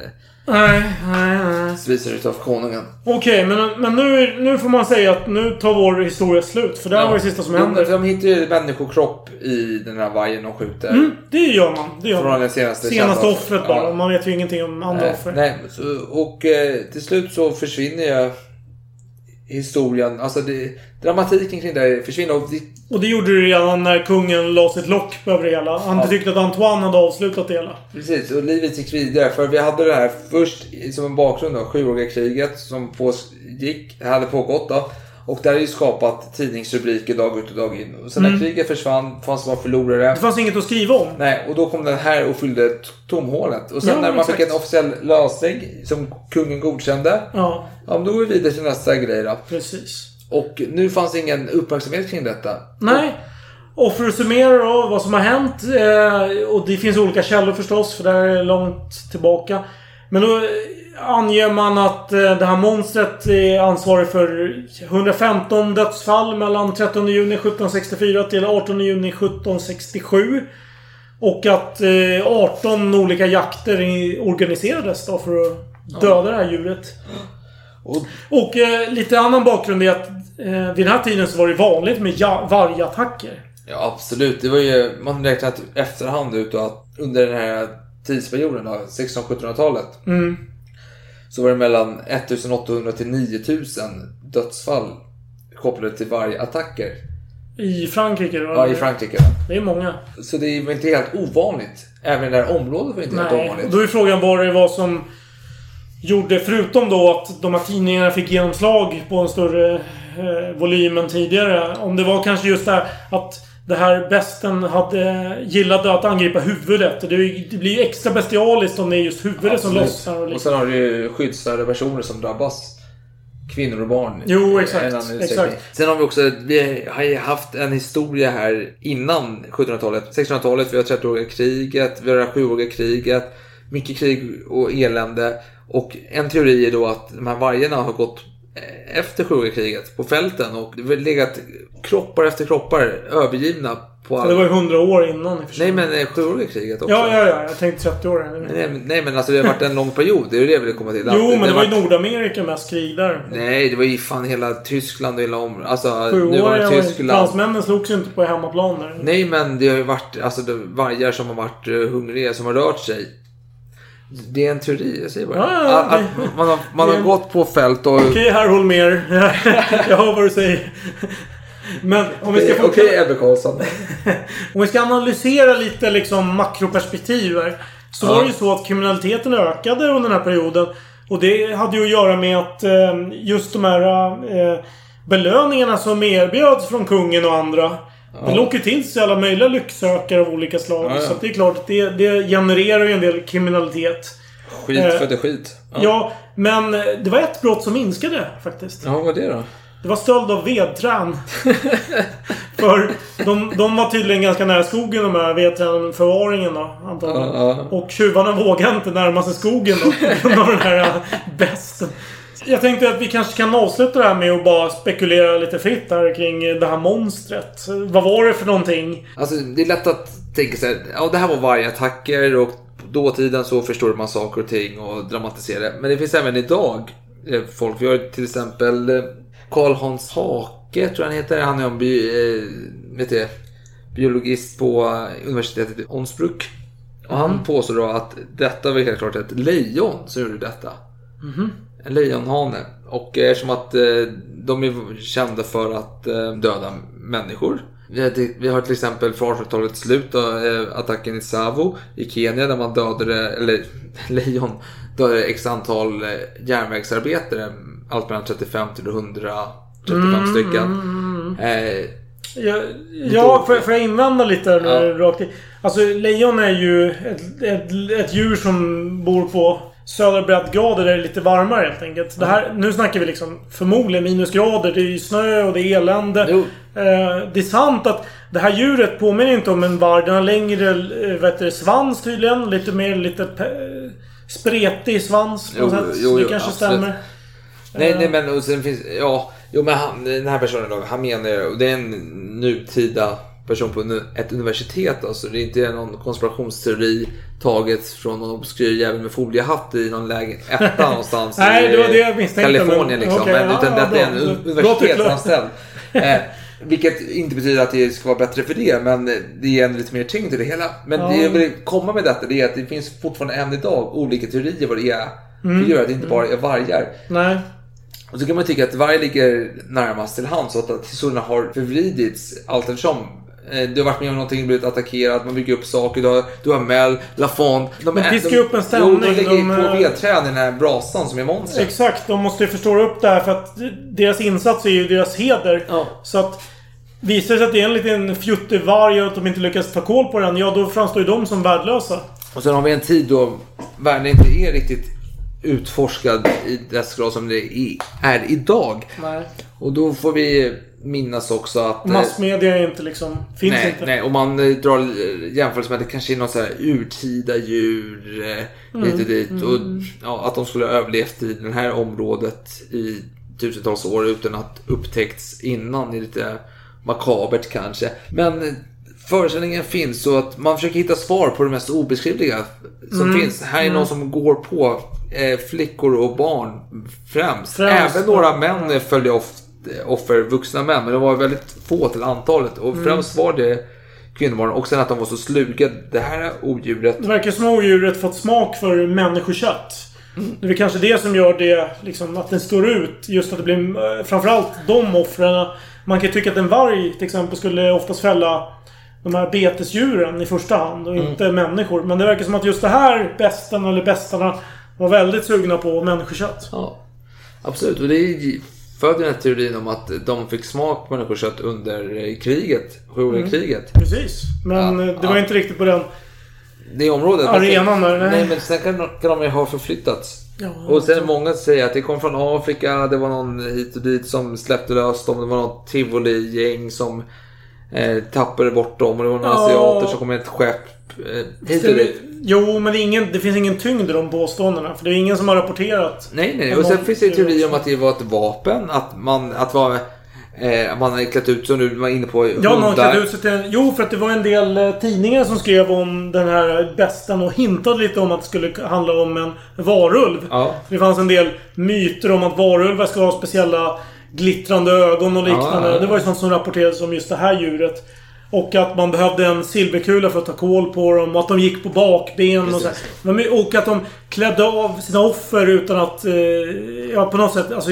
Nej, nej, nej. svisare utav konungen. Okej, men, men nu, nu får man säga att nu tar vår historia slut. För det här var det sista som de, hände. de hittar ju människokropp i den här vargen de skjuter. Mm, det gör man. Det gör Från man. det senaste Senaste offret bara. Ja. Man vet ju ingenting om andra Nej, offer. nej så, och eh, till slut så försvinner ju historien. Alltså det, dramatiken kring det försvinner. Och det, Och det gjorde det redan när kungen la sitt lock över det hela. Han Ja. tyckte att Antoine hade avslutat det hela. Precis, och livet gick vidare. För vi hade det här först som en bakgrund då, sjuåriga kriget som pågick, hade pågått då. Och det hade ju skapat tidningsrubriker dag ut och dag in. Och sen när Mm. kriget försvann fanns det bara förlorare. Det fanns inget att skriva om. Nej, och då kom den här och fyllde tomhålet. Och sen Ja, när man exakt. fick en officiell lösning som kungen godkände. Ja, Ja, men då går vi vidare till nästa grej då. precis. Och nu fanns ingen uppmärksamhet kring detta. Nej. Och för att summera då vad som har hänt. Eh, och det finns olika källor förstås, för det här är långt tillbaka. Men då anger man att eh, det här monstret är ansvarig för 115 dödsfall mellan 13 juni 1764 till 18 juni 1767. Och att eh, 18 olika jakter organiserades då för att döda det här djuret. Och, Och eh, lite annan bakgrund är att eh, vid den här tiden så var det vanligt med ja- vargattacker. ja, absolut. Det var ju, man räknat efterhand ut då att under den här tidsperioden, då, 1600-1700-talet, Mm. Så var det mellan 1800 till 9000 dödsfall kopplade till vargattacker. I Frankrike då? Ja, i Frankrike. Det är många. Så det är inte helt ovanligt. Även i det här området var det inte helt Nej. Och ovanligt. då är frågan vad det var som gjorde, förutom då att de här tidningarna fick genomslag på en större eh, volym än tidigare. Om det var kanske just det här att det här besten hade gillade att angripa huvudet. Ju- det blir ju extra bestialiskt om det är just huvudet som Absolut. lossnar. Och Och liksom. sen har du ju skyddsvärda personer som drabbas. Kvinnor och barn. Jo, exakt. Exakt. Sen har vi också, vi har ju haft en historia här innan 1700-talet. 1600-talet, vi har 30-åriga kriget, vi har det här sjuåriga kriget. Mycket krig och elände. Och en teori är då att de här vargarna har gått efter sjuåriga kriget på fälten och det har legat kroppar efter kroppar övergivna på Så det var ju hundra år innan i. Nej men eh, sjuåriga kriget också. Ja, ja, ja. Jag tänkte 30 år. Nej, men- nej men alltså det har varit en lång period. Det är ju det jag ville komma till. Jo, men det var ju varit- Nordamerika mest krig där. Nej, det var ju fan hela Tyskland och hela området. Alltså, nuvarande var- Tyskland. fransmännen slogs ju inte på hemmaplan där. Nej, men det har ju varit alltså, vargar som har varit eh, hungriga, som har rört sig. Det är en teori, jag säger bara. Ja, ja, ja, att, att man har, man har gått på fält och... Okej, herr Holmér. jag hör vad du säger. Men om vi ska Okej, fortsätta- okej, Ebbe Carlsson. Om vi ska analysera lite liksom makroperspektiv här. Så Ja. var det ju så att kriminaliteten ökade under den här perioden. Och det hade ju att göra med att eh, just de här eh, belöningarna som erbjöds från kungen och andra. Det lockade till sig alla möjliga lycksökare av olika slag. Ja, ja. Så det är klart det, det genererar ju en del kriminalitet. Skit Eh, föder skit. Ja. men eh, det var ett brott som minskade faktiskt. Ja, vad var det då? Det var stöld av vedträn. För de, de var tydligen ganska nära skogen de här vedtränförvaringen då. Antagligen. Ja, ja. Och tjuvarna vågade inte närma sig skogen då. På grund av den här besten. Jag tänkte att vi kanske kan avsluta det här med att bara spekulera lite fritt här kring det här monstret. Vad var det för någonting? Alltså, det är lätt att tänka sig ja det här var vargattacker och på dåtiden så förstår man saker och ting och dramatiserar det. Men det finns även idag eh, folk. Vi har till exempel eh, Karl Hans Hake, tror jag han heter. Han är en bi, eh, vet du, biologist på eh, universitetet i Onsbruck. Och han påstår då att detta var helt klart ett lejon som gjorde detta. En lejonhane. Och eftersom att eh, de är kända för att eh, döda människor. Vi har, till- exempel från 1800-talets slut eh, attacken i Savo i Kenya där man dödade, eller lejon, dödade x antal järnvägsarbetare. Allt mellan 35 till 135 stycken. Eh, Ja, ja får, får jag invända lite Ja. rakt i? Alltså lejon är ju ett, ett, ett djur som bor på södra breddgrader där det är lite varmare helt enkelt. Det här, nu snackar vi liksom förmodligen minusgrader. Det är ju snö och det är elände. Jo. Eh, det är sant att det här djuret påminner inte om en varg. Den har längre eh, heter det, svans tydligen. Lite mer lite pe- spretig svans på Jo, sätt. jo, Så det jo, kanske absolut. stämmer. Nej, nej men och sen finns, ja, jo men han, den här personen då, han menar, och det är en nutida person på ett universitet alltså. Det är inte någon konspirationsteori taget från någon obskyr jävel med foliehatt i någon lägen etta någonstans Nej, det var det jag misstänkte, Kalifornien men- liksom. okej, men, ja, utan ja, detta är en universitetsanställd. eh, vilket inte betyder att det ska vara bättre för det, men det ger en lite mer tyngd till det hela. Men Ja. det jag vill komma med detta det är att det finns fortfarande än idag olika teorier vad det är Mm. för djur, att det inte bara är vargar. Nej. Och så kan man tycka att varg ligger närmast till hands och att historierna har förvridits allt eftersom. Eh, Du har varit med om någonting, blivit attackerad, man bygger upp saker. Du har, du har Mel, Lafont. De, De är- piskar de, upp en stämning, Jo, de ligger de, på eh, vedträn i den här brasan som är monstret. Exakt, de måste ju förstora upp det här för att deras insats är ju deras heder. Ja. Så att visar det sig att det är en liten fjuttevarg och att de inte lyckas ta koll på den, ja då framstår ju de som värdelösa. Och sen har vi en tid då världen inte är riktigt utforskad i dess grad som det är idag. Nej. Och då får vi minnas också att... eh, Massmedia är inte liksom... Finns nej, inte. nej, och man eh, drar eh, jämförelse med att det kanske är något så här urtida djur eh, hit och dit. Och ja, att de skulle ha överlevt i det här området i tusentals år utan att upptäckts innan. Det är lite makabert kanske. Men föreställningen finns så att man försöker hitta svar på det mest obeskrivliga som finns. Här är någon som går på eh, flickor och barn främst. Främst, Även några män följer ofta offer, vuxna män, men de var väldigt få till antalet. Och främst var det kvinnobarn och sen att de var så sluga. Det här odjuret. Det verkar som att odjuret fått smak för människokött. Det är kanske det som gör det, liksom, att den står ut. Just att det blir eh, framförallt de offren. Man kan ju tycka att en varg till exempel skulle oftast fälla de här betesdjuren i första hand och inte människor. Men det verkar som att just det här besten eller bestarna var väldigt sugna på människokött. Ja, absolut. Och det är- föder den här teorin om att de fick smak på människokött under eh, kriget. Sjuåriga kriget. Precis. Men Ja, det var ja. inte riktigt på den... Det området. Arenan där, nej. nej. men sen kan, kan de ju ha förflyttats. Ja, Och sen många säger att det kom från Afrika, det var någon hit och dit som släppte lös dem. Det var något tivoli-gäng som eh, tappade bort dem. Och det var några Ja. asiater som kom med ett skepp eh, hit och dit. Jo, men det, ingen, det finns ingen tyngd i de påståendena. För det är ingen som har rapporterat. Nej, nej. Och sen finns det teorier om att det var ett vapen. Att man, att var, eh, man hade klätt ut, som du var inne på, Ja, hundar. klädde ut sig till en... Jo, för att det var en del eh, tidningar som skrev om den här besten och hintade lite om att det skulle handla om en varulv. Ja. Det fanns en del myter om att varulvar ska ha speciella glittrande ögon och liknande. Ja. Det var ju sånt som rapporterades om just det här djuret. Och att man behövde en silverkula för att ta koll på dem. Och att de gick på bakben och så. Och att de klädde av sina offer utan att... Eh, ja, på något sätt. Alltså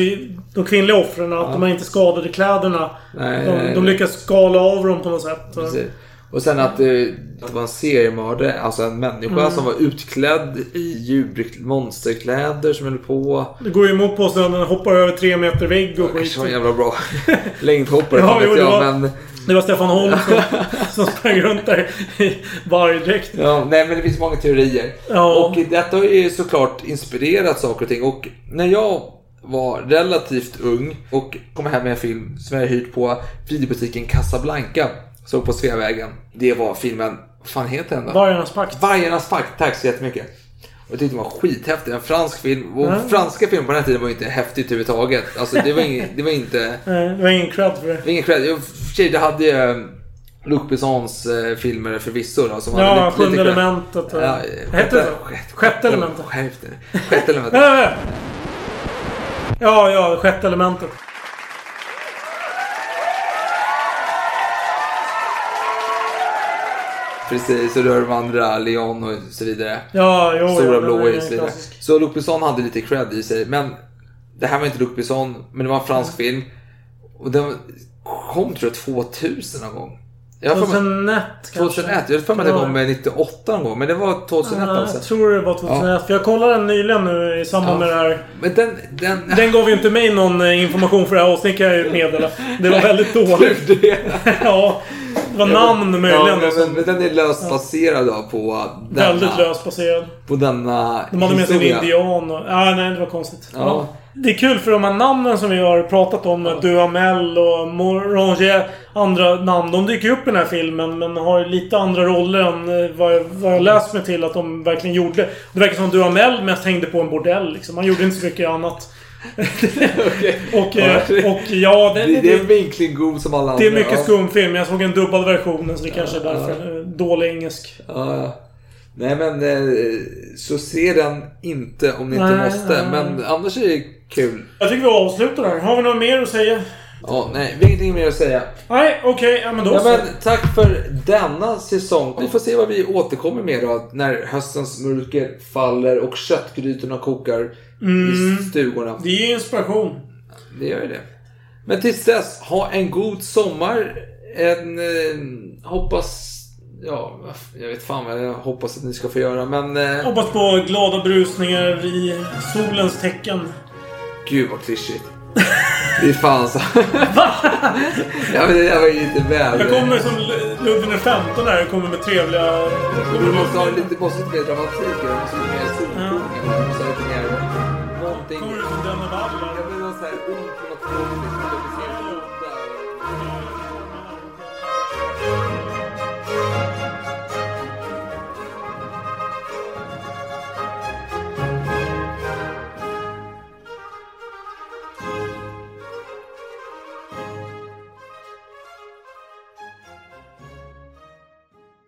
de kvinnliga offren. Att de inte skadade kläderna. Nej, de, de lyckas skala av dem på något sätt. Precis. Och sen att eh, det var en seriemördare, alltså en människa Mm. som var utklädd i djur, monsterkläder som höll på. Det går ju emot påståendet att den hoppar över tre meter vägg och skit. Kanske var en jävla bra längdhoppare, Ja, jo, det jag. var- Men, Det var Stefan Holm som, som sprang runt där i vargdräkt. ja, nej, men det finns många teorier. Ja. Och detta har ju såklart inspirerat saker och ting. Och när jag var relativt ung och kom hem med en film som jag hyrt på videobutiken Casablanca. Såg på Sveavägen. Det var filmen, vad fan heter den då? Vargarnas pakt. Vargarnas pakt, tack så jättemycket. Och jag tyckte det var skithäftigt. En fransk film. Och Ja. franska filmer på den här tiden var ju inte häftigt överhuvudtaget. Alltså det var, ing, det var inte... Nej, det var ingen cred för det. Det var ingen cred. I och för sig, det hade ju eh, Luc Bessons eh, filmer förvisso då. Som Ja, lite, Sjunde elementet. och- Ja, Hette det så? sjätte- elementet. Sjätte, sjätte elementet. Ja, ja, sjätte elementet. Precis, och då är de andra, Leon och så vidare. Ja, jo. Stora ja, blå och så vidare. klassisk. Så Luc hade lite cred i sig. Men det här var inte Luc men det var en fransk film. Och den kom tror jag 2000 någon gång. Jag har för mig- 2001 kanske. 2001. Jag har för mig att det Ja. kom med 98 någon gång. Men det var 2001 Ja, alltså. jag tror det var 2001. För jag kollade den nyligen nu i samband Ja. med det här. Men den... Den, Den gav ju inte mig någon eh, information för det här avsnittet kan jag ju meddela. Det var väldigt dåligt. ja. Det var namn möjligen. Ja, men, men, den är löst baserad då på denna, Väldigt löst baserad. på denna De hade med sig en indian och... Ah, nej, det var konstigt. Ja. Det är kul för de här namnen som vi har pratat om. Ja. Duhamel och Moranger. Andra namn. De dyker upp i den här filmen men har lite andra roller än eh, vad jag, vad jag läst mig till att de verkligen gjorde. Det verkar som att Duhamel mest hängde på en bordell liksom. Han gjorde inte så mycket annat. och, eh, och ja, det, Det, det, är en vinkling god som alla det är andra. mycket ja. skumfilm. Jag såg en dubbad version så det kanske är därför. Eh, Dålig engelsk. Ja, ja. Nej men eh, så se den inte om ni inte Nej, måste. nej. Men annars är det kul. Jag tycker vi avslutar där. Har vi något mer att säga? Ja, nej, vi har ingenting mer att säga. Nej, okej. ja, men då Ja, men, tack för denna säsong. Vi får se vad vi återkommer med då. När höstens mörker faller och köttgrytorna kokar i stugorna. Det ger inspiration. Det gör ju det. Men tills dess, ha en god sommar. En, eh, hoppas... Ja, jag vet fan vad jag hoppas att ni ska få göra. Men... Eh, Hoppas på glada brusningar i solens tecken. Gud vad klyschigt. Det är fan så. ja men det där var ju inte väl. Jag kommer som Ludvig den 15 här. Jag kommer med trevliga... Du måste ha lite, måste lite mer dramatik. Det måste lite solsken. Ha lite mer... Någonting. Kommer du från Dennevalle? Jag